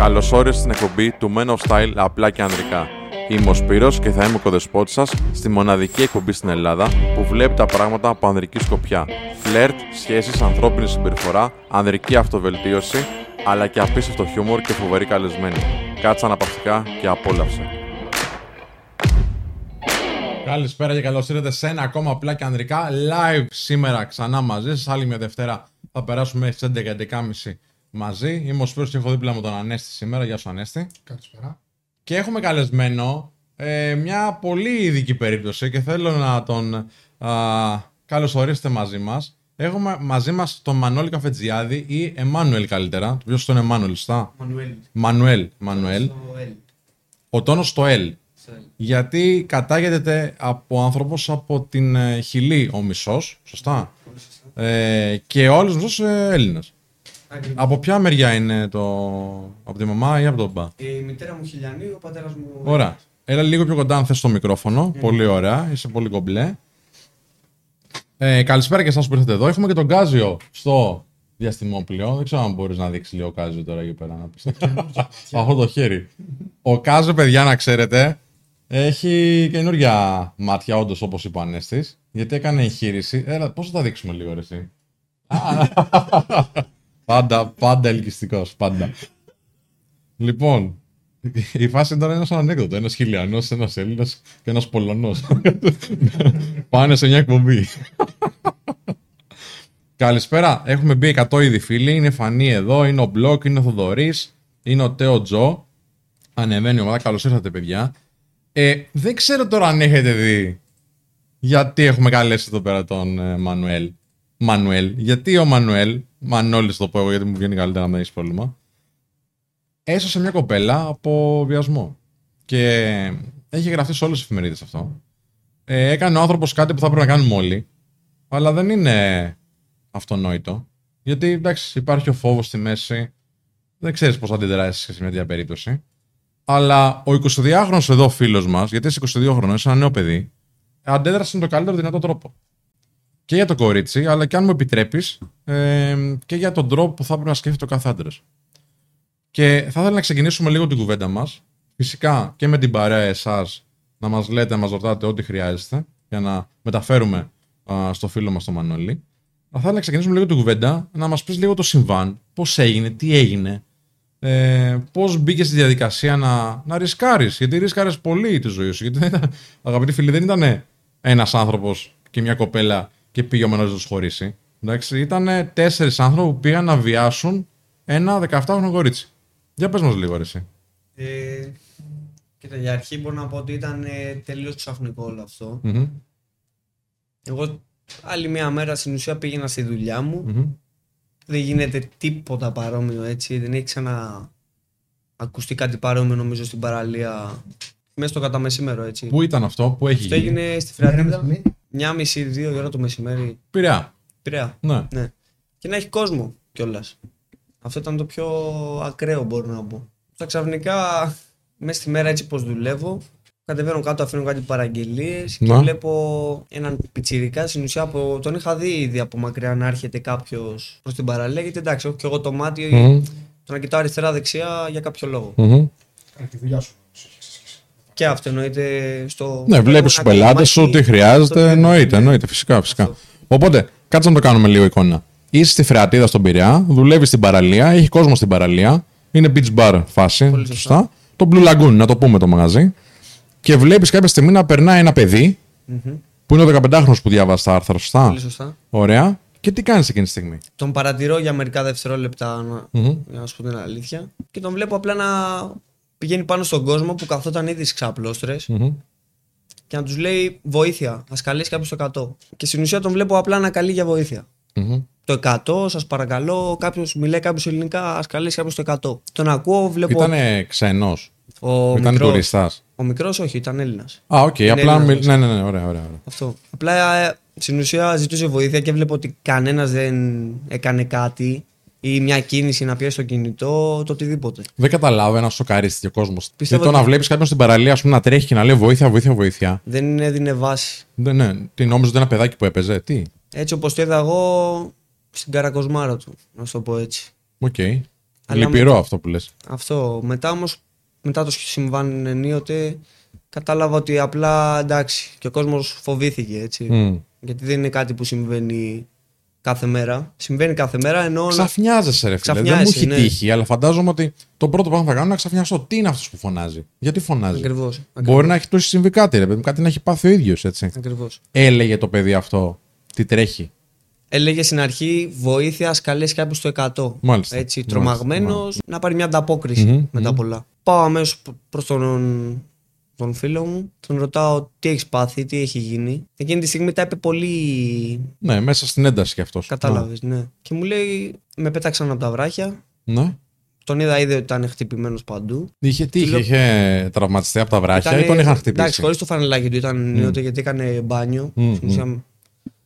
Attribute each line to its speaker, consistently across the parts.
Speaker 1: Καλώ όρισε στην εκπομπή του Men of Style απλά και ανδρικά. Είμαι ο Σπύρος και θα είμαι ο κοδεσπότης σας στη μοναδική εκπομπή στην Ελλάδα που βλέπει τα πράγματα από ανδρική σκοπιά. Φλερτ, σχέσεις, ανθρώπινη συμπεριφορά, ανδρική αυτοβελτίωση, αλλά και απίστευτο χιούμορ και φοβερή καλεσμένη. Κάτσε αναπαυτικά και απόλαυσε.
Speaker 2: Καλησπέρα και καλώς ήρθατε σε ένα ακόμα απλά και ανδρικά live σήμερα ξανά μαζί σας. Άλλη μια Δευτέρα θα περάσουμε στις 11.30 μαζί. Είμαι ο Σπύρος και έχω δίπλα μου τον Ανέστη σήμερα. Γεια σου, Ανέστη.
Speaker 3: Καλησπέρα.
Speaker 2: Και έχουμε καλεσμένο ε, μια πολύ ειδική περίπτωση και θέλω να τον α, καλωσορίσετε μαζί μας. Έχουμε μαζί μας τον Μανώλη Καφετζιάδη ή Εμμάνουελ καλύτερα. Ποιο τον Εμμάνουελ, σωστά;
Speaker 3: Μανουέλ.
Speaker 2: Μανουέλ. Μανουέλ.
Speaker 3: Στο L.
Speaker 2: Ο τόνος στο L.
Speaker 3: Στο L.
Speaker 2: Γιατί κατάγεται από άνθρωπος από την ε, Χιλή ο μισός, σωστά;
Speaker 3: Πολύ σωστά.
Speaker 2: Ε, και ο άλλος μισός ε, Έλληνας.
Speaker 3: Ακριβώς.
Speaker 2: Από ποια μεριά είναι το... Από τη μαμά ή από τον μπα;
Speaker 3: Η μητέρα μου χιλιανή, ο πατέρας μου...
Speaker 2: Ωραία. Έλα λίγο πιο κοντά αν θες το μικρόφωνο. Πολύ ωραία. Είσαι πολύ κομπλέ. Ε, καλησπέρα και εσάς που ήρθατε εδώ. Έχουμε και τον Κάζιο στο διαστημόπλαιο. Δεν ξέρω αν μπορείς να δείξεις λίγο Κάζιο τώρα εκεί πέρα. Να πεις. Αυτό το χέρι. Ο Κάζιο, παιδιά, να ξέρετε, έχει καινούργια μάτια, όντως όπως είπε ο Ανέστης, γιατί έκανε εγχείρηση. Έλα, πώς θα τα δείξουμε λίγο, ρε, εσύ; πάντα, πάντα ελκυστικός, πάντα. Λοιπόν, η φάση ήταν ένα ανέκδοτο. Ένας Χιλιανός, ένας Έλληνας και ένας Πολωνός. Πάνε σε μια εκπομπή. Καλησπέρα. Έχουμε μπει 100 ήδη φίλοι. Είναι Φανή εδώ, είναι ο Μπλοκ, είναι ο Θοδωρής, είναι ο Τέο Τζο. Ανεβαίνει η ομάδα. Καλώς ήρθατε, παιδιά. Ε, δεν ξέρω τώρα αν έχετε δει γιατί έχουμε καλέσει εδώ πέρα τον ε, Μανουέλ. Μανουέλ. Γιατί ο Μανουέλ, Μανώλης το πω εγώ γιατί μου βγαίνει καλύτερα να μην έχεις πρόβλημα έσωσε μια κοπέλα από βιασμό. Και έχει γραφτεί σε όλες τις εφημερίδες αυτό. Ε, έκανε ο άνθρωπος κάτι που θα πρέπει να κάνουμε όλοι, αλλά δεν είναι αυτονόητο. Γιατί εντάξει, υπάρχει ο φόβος στη μέση, δεν ξέρεις πώς θα αντιδράσεις σε μια τέτοια περίπτωση. Αλλά ο 22χρονο εδώ φίλος μας, γιατί είσαι 22 χρονών, είσαι ένα νέο παιδί, αντέδρασε με τον καλύτερο δυνατό τρόπο. Και για το κορίτσι, αλλά και αν μου επιτρέπεις, ε, και για τον τρόπο που θα πρέπει να σκέφτεται ο κάθε άντρας. Και θα ήθελα να ξεκινήσουμε λίγο την κουβέντα μας. Φυσικά και με την παρέα εσάς να μας λέτε, να μας ρωτάτε ό,τι χρειάζεστε για να μεταφέρουμε α, στο φίλο μας τον Μανώλη. Αλλά θα ήθελα να ξεκινήσουμε λίγο την κουβέντα, να μας πεις λίγο το συμβάν, πώς έγινε, τι έγινε, ε, πώς μπήκε στη διαδικασία να, να ρισκάρεις. Γιατί ρισκάρει πολύ τη ζωή σου. Γιατί δεν ήταν, αγαπητοί φίλοι, δεν ήταν ένας άνθρωπος και μια κοπέλα και πήγε ο Μανώλη να τους χωρίσει. Εντάξει, ήταν τέσσερις άνθρωποι που πήγαν να βιάσουν ένα 17χρονο κορίτσι. Για πες μας λίγο ρε εσύ.
Speaker 3: Ε, κοίτα, για αρχή μπορώ να πω ότι ήταν ε, τελείως ξαφνικό όλο αυτό.
Speaker 2: Μμμ,
Speaker 3: Εγώ άλλη μια μέρα στην ουσία πήγαινα στη δουλειά μου.
Speaker 2: μμμ.
Speaker 3: Δεν γίνεται τίποτα παρόμοιο έτσι. Δεν έχει ξανά ακουστεί κάτι παρόμοιο νομίζω στην παραλία. Μέσα στο κατά μεσήμερο έτσι.
Speaker 2: Πού ήταν αυτό, πού έχει
Speaker 3: Αυτό
Speaker 2: γίνει;
Speaker 3: έγινε στη Φραντίδα. Μια μισή, δύο η ώρα το μεσημέρι.
Speaker 2: Πειραιά.
Speaker 3: Πειραιά.
Speaker 2: Ναι.
Speaker 3: Ναι. Και να έχει κόσμο κιόλας. Αυτό ήταν το πιο ακραίο μπορώ να πω. Στα ξαφνικά, μέσα στη μέρα έτσι πως δουλεύω, κατεβαίνω κάτω, αφήνω κάτι παραγγελίες και
Speaker 2: Να.
Speaker 3: βλέπω έναν πιτσιρικά στην ουσία από, τον είχα δει ήδη από μακριά να έρχεται κάποιος προς την παραλία γιατί εντάξει, έχω και εγώ το μάτι
Speaker 2: Μμμ,
Speaker 3: το να κοιτάω αριστερά-δεξιά για κάποιο λόγο.
Speaker 2: μμμ.
Speaker 4: Κάνει τη δουλειά σου.
Speaker 3: Και αυτό εννοείται στο.
Speaker 2: Ναι, βλέπεις του
Speaker 3: ένα
Speaker 2: πελάτες σου,
Speaker 3: κομμάτι-
Speaker 2: τι χρειάζεται.
Speaker 3: αυτό το-
Speaker 2: Εννοείται, εννοείται, φυσικά. φυσικά.
Speaker 3: Αυτό.
Speaker 2: Οπότε, κάτσε να το κάνουμε λίγο εικόνα. Είσαι στη Φρεατίδα στον Πειραιά, δουλεύεις στην παραλία, έχεις κόσμο στην παραλία. Είναι beach bar φάση.
Speaker 3: Πολύ σωστά.
Speaker 2: Σωστά. Το Blue Lagoon, να το πούμε το μαγαζί. Και βλέπεις κάποια στιγμή να περνάει ένα παιδί,
Speaker 3: Μμμ.
Speaker 2: που είναι ο 15χρονο που διάβασε τα άρθρα, σωστά.
Speaker 3: Πολύ σωστά.
Speaker 2: Ωραία. Και τι κάνεις εκείνη τη στιγμή;
Speaker 3: Τον παρατηρώ για μερικά δευτερόλεπτα, να-
Speaker 2: Μμμ.
Speaker 3: για να σου πω την αλήθεια. Και τον βλέπω απλά να πηγαίνει πάνω στον κόσμο που καθόταν ήδη στις ξαπλώστρες
Speaker 2: Μμμ.
Speaker 3: και να τους λέει βοήθεια. Ας καλέσει κάποιος το 100. Και στην ουσία τον βλέπω απλά να καλεί για βοήθεια.
Speaker 2: Μμμ.
Speaker 3: Το 100, σας παρακαλώ, κάποιος, μιλάει κάποιος ελληνικά, ας καλέσει κάποιος το 100. Τον ακούω, βλέπω.
Speaker 2: Ήταν ξένος.
Speaker 3: ο
Speaker 2: Ήταν
Speaker 3: μικρός,
Speaker 2: τουρίστας.
Speaker 3: ο μικρός, όχι, ήταν Έλληνας.
Speaker 2: Α, οκ.
Speaker 3: Είναι
Speaker 2: Απλά.
Speaker 3: Έλληνας,
Speaker 2: μιλ- Ναι, ναι, ναι. Ωραία, ωραία. ωραία.
Speaker 3: Αυτό. Απλά ε, στην ουσία ζητούσε βοήθεια και βλέπω ότι κανένας δεν έκανε κάτι ή μια κίνηση να πιέσει το κινητό, το οτιδήποτε.
Speaker 2: Δεν καταλάβω ένας σοκαρίστηκε ο κόσμος.
Speaker 3: Πιστεύω
Speaker 2: Γιατί το
Speaker 3: ότι-
Speaker 2: να βλέπεις κάποιον στην παραλία ας πούμε, να τρέχει και να λέει βοήθεια, βοήθεια, βοήθεια.
Speaker 3: Δεν έδινε βάση.
Speaker 2: Δεν, ναι. Τι νόμιζε ότι ένα παιδάκι που έπαιζε. Τι.
Speaker 3: Έτσι όπως το είδα εγώ στην καρακοσμάρα του, να σου το πω έτσι.
Speaker 2: Οκ.
Speaker 3: Αλλά
Speaker 2: Λυπηρό αυτό που λες.
Speaker 3: Αυτό. Μετά όμως, μετά το συμβάν ενίοτε, κατάλαβα ότι απλά εντάξει και ο κόσμος φοβήθηκε έτσι. Γιατί δεν είναι κάτι που συμβαίνει κάθε μέρα. Συμβαίνει κάθε μέρα ενώ.
Speaker 2: Ξαφνιάζεσαι, ρε φίλε. Δεν μου
Speaker 3: Ξαφνιάζεσαι,
Speaker 2: έχει
Speaker 3: ναι.
Speaker 2: τύχει, αλλά φαντάζομαι ότι το πρώτο πράγμα που θα κάνω είναι να ξαφνιαστώ. Τι είναι αυτός που φωνάζει; Γιατί φωνάζει;
Speaker 3: Ακριβώς.
Speaker 2: Μπορεί να έχει του συμβεί κάτι, ρε παιδί μου, κάτι να έχει πάθει ο ίδιος, έτσι.
Speaker 3: Ακριβώς.
Speaker 2: Έλεγε το παιδί αυτό τι τρέχει;
Speaker 3: Έλεγε στην αρχή βοήθεια, καλέσει κάποιο στο 100.
Speaker 2: Μάλιστα.
Speaker 3: Έτσι,
Speaker 2: Μάλιστα.
Speaker 3: τρομαγμένος να πάρει μια ανταπόκριση
Speaker 2: Μμμ,
Speaker 3: μετά
Speaker 2: μμμ.
Speaker 3: πολλά. Πάω αμέσως προς τον, τον φίλο μου, τον ρωτάω τι έχεις πάθει, τι έχει γίνει. Εκείνη τη στιγμή τα είπε πολύ.
Speaker 2: Ναι, μέσα στην ένταση κι αυτός.
Speaker 3: Κατάλαβες, ναι. Και μου λέει, με πέταξαν από τα βράχια.
Speaker 2: Ναι.
Speaker 3: Τον είδα ήδη ότι ήταν χτυπημένος παντού.
Speaker 2: Είχε τι,
Speaker 3: Του
Speaker 2: είχε,
Speaker 3: λέω-
Speaker 2: είχε τραυματιστεί από τα βράχια
Speaker 3: Ήτανε-
Speaker 2: ή τον είχαν χτυπήσει;
Speaker 3: Εντάξει, χωρίς το φανελάκι του ήταν νιώτε γιατί έκανε μπάνιο.
Speaker 2: Μμ,
Speaker 3: Στην ουσία,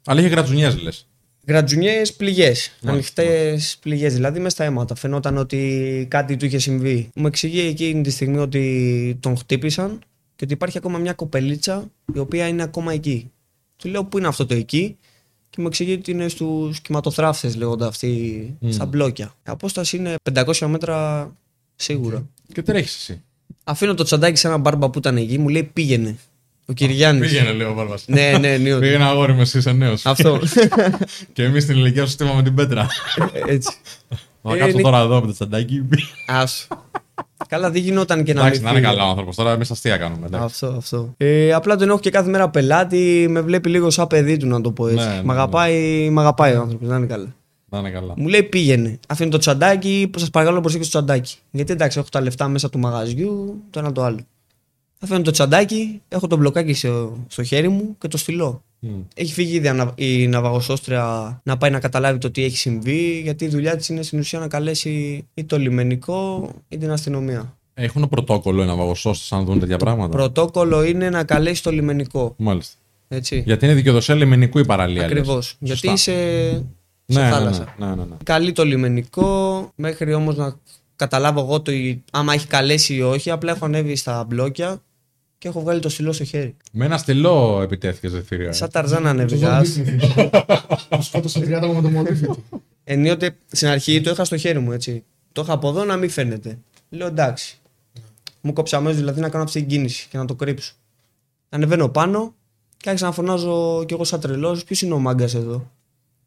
Speaker 2: Αλλά είχε γρατζουνιές, λες.
Speaker 3: Γρατζουνιές, πληγές.
Speaker 2: Μάλιστα,
Speaker 3: Ανοιχτές πληγές, δηλαδή μέσα στα αίματα. Φαινόταν ότι κάτι του είχε συμβεί. Μου εξηγεί εκείνη τη στιγμή ότι τον χτύπησαν και ότι υπάρχει ακόμα μια κοπελίτσα η οποία είναι ακόμα εκεί. Του λέω πού είναι αυτό το εκεί; Και μου εξηγεί ότι είναι στους κυματοθράφτε, λέγονται αυτοί, στα μπλόκια. Η απόσταση είναι 500 μέτρα σίγουρα.
Speaker 2: Και τρέχει εσύ.
Speaker 3: Αφήνω το τσαντάκι σε ένα μπάρμπα που ήταν εκεί, μου λέει πήγαινε. Ο Κυριάννης.
Speaker 2: Πήγαινε, λέει ο Βάρβα.
Speaker 3: Ναι, ναι, ναι.
Speaker 2: Πήγαινε αγόρι με εσύ, είσαι νέος.
Speaker 3: Αυτό.
Speaker 2: και εμείς στην ηλικία σου στείλαμε την πέτρα.
Speaker 3: Έτσι.
Speaker 2: Θα
Speaker 3: Ε,
Speaker 2: κάτσω
Speaker 3: είναι-
Speaker 2: τώρα εδώ με το τσαντάκι.
Speaker 3: Άσο. Καλά, δεν γινόταν και να
Speaker 2: Εντάξει,
Speaker 3: μην
Speaker 2: να είναι
Speaker 3: φύγει.
Speaker 2: καλά ο άνθρωπος. Τώρα εμείς αστεία κάνουμε. εντάξει.
Speaker 3: Αυτό, αυτό. Ε, απλά τον έχω και κάθε μέρα πελάτη, με βλέπει λίγο σαν παιδί του, να το πω έτσι.
Speaker 2: Ναι, ναι,
Speaker 3: μ' αγαπάει, μ' αγαπάει ο άνθρωπος, να είναι καλά.
Speaker 2: Να είναι καλά.
Speaker 3: Μου λέει πήγαινε. Αφήνει το τσαντάκι, σας παρακαλώ προσέξτε το τσαντάκι. Γιατί εντάξει, έχω τα λεφτά μέσα του μαγαζιού, το ένα το άλλο. Αφήνω το τσαντάκι, έχω το μπλοκάκι στο, στο χέρι μου και το στυλώ.
Speaker 2: Μμ.
Speaker 3: Έχει φύγει ήδη ανα- η ναυαγοσώστρια να πάει να καταλάβει το τι έχει συμβεί, γιατί η δουλειά της είναι στην ουσία να καλέσει ή το λιμενικό ή την αστυνομία.
Speaker 2: Έχουν πρωτόκολλο ένα βαγοσώστη αν δουν τέτοια πράγματα;
Speaker 3: Πρωτόκολλο είναι να καλέσει το λιμενικό.
Speaker 2: Μάλιστα.
Speaker 3: Έτσι.
Speaker 2: Γιατί είναι δικαιοδοσία λιμενικού η παραλία. λες.
Speaker 3: Ακριβώς.
Speaker 2: Σωστά.
Speaker 3: Γιατί είσαι σε
Speaker 2: Ναι, ναι,
Speaker 3: θάλασσα.
Speaker 2: ναι, ναι, ναι, ναι.
Speaker 3: Καλεί το λιμενικό, μέχρι όμως να καταλάβω εγώ το, άμα έχει καλέσει ή όχι. Απλά έχω ανέβει στα μπλόκια και έχω βγάλει το στυλό στο χέρι.
Speaker 2: Με ένα στυλό επιτέθηκες ζεφύρια.
Speaker 3: Σαν ταρζάν ανέβηκα.
Speaker 4: Σκότωσε 30 άτομα με το μολύβι του.
Speaker 3: Ενίοτε στην αρχή το είχα στο χέρι μου, έτσι. Το είχα από εδώ να μην φαίνεται. Λέω εντάξει. Μου κόψε αμέσως δηλαδή να κάνω αυτή την κίνηση και να το κρύψω. Ανεβαίνω πάνω και άρχισα να φωνάζω κι εγώ σαν τρελός. Ποιος είναι ο μάγκας εδώ;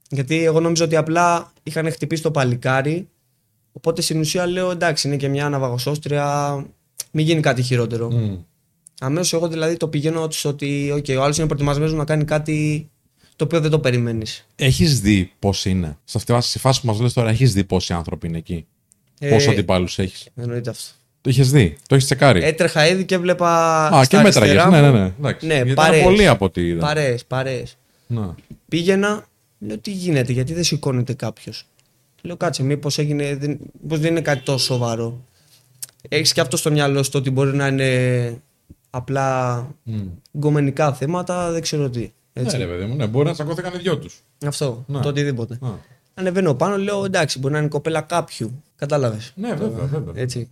Speaker 3: Γιατί εγώ νόμιζα ότι απλά είχαν χτυπήσει το παλικάρι. Οπότε στην ουσία λέω εντάξει, είναι και μια ναυαγοσώστρια. Μην γίνει κάτι χειρότερο.
Speaker 2: Μμ.
Speaker 3: Αμέσως εγώ δηλαδή το πηγαίνω στο ότι okay, ο άλλος είναι προετοιμασμένος να κάνει κάτι το οποίο δεν το περιμένεις.
Speaker 2: Έχεις δει πώς είναι; Σε αυτή τη φάση που μας λες τώρα, έχεις δει πόσοι άνθρωποι είναι εκεί;
Speaker 3: Ε,
Speaker 2: Πόσου αντιπάλους έχεις;
Speaker 3: Εννοείται αυτό.
Speaker 2: Το είχε δει; Το έχεις τσεκάρει;
Speaker 3: Έτρεχα ήδη και βλέπα.
Speaker 2: Α, και
Speaker 3: στα
Speaker 2: μέτραγε.
Speaker 3: αριστερά
Speaker 2: Ναι,
Speaker 3: μου-
Speaker 2: ναι, ναι. Εντάξει.
Speaker 3: Ναι,
Speaker 2: Γιατί ήταν
Speaker 3: παρέες.
Speaker 2: πολύ από ό,τι είδα.
Speaker 3: Παρέες, παρέες.
Speaker 2: Να.
Speaker 3: Πήγαινα, λέω τι γίνεται, γιατί δεν σηκώνεται κάποιος. Λέω κάτσε, μήπως έγινε. Δεν, μήπως δεν είναι κάτι τόσο σοβαρό. Έχεις και αυτό στο μυαλό σου το ότι μπορεί να είναι απλά
Speaker 2: Μμ.
Speaker 3: γκομενικά θέματα, δεν ξέρω τι. Έτσι.
Speaker 2: Ναι, ρε παιδί μου, ναι, μπορεί να τσακώθηκαν οι δυο τους.
Speaker 3: Αυτό,
Speaker 2: Ναι.
Speaker 3: το οτιδήποτε. Ανεβαίνω πάνω, λέω εντάξει, μπορεί να είναι η κοπέλα κάποιου. Κατάλαβες.
Speaker 2: Ναι, βέβαια, βέβαια.
Speaker 3: Έτσι.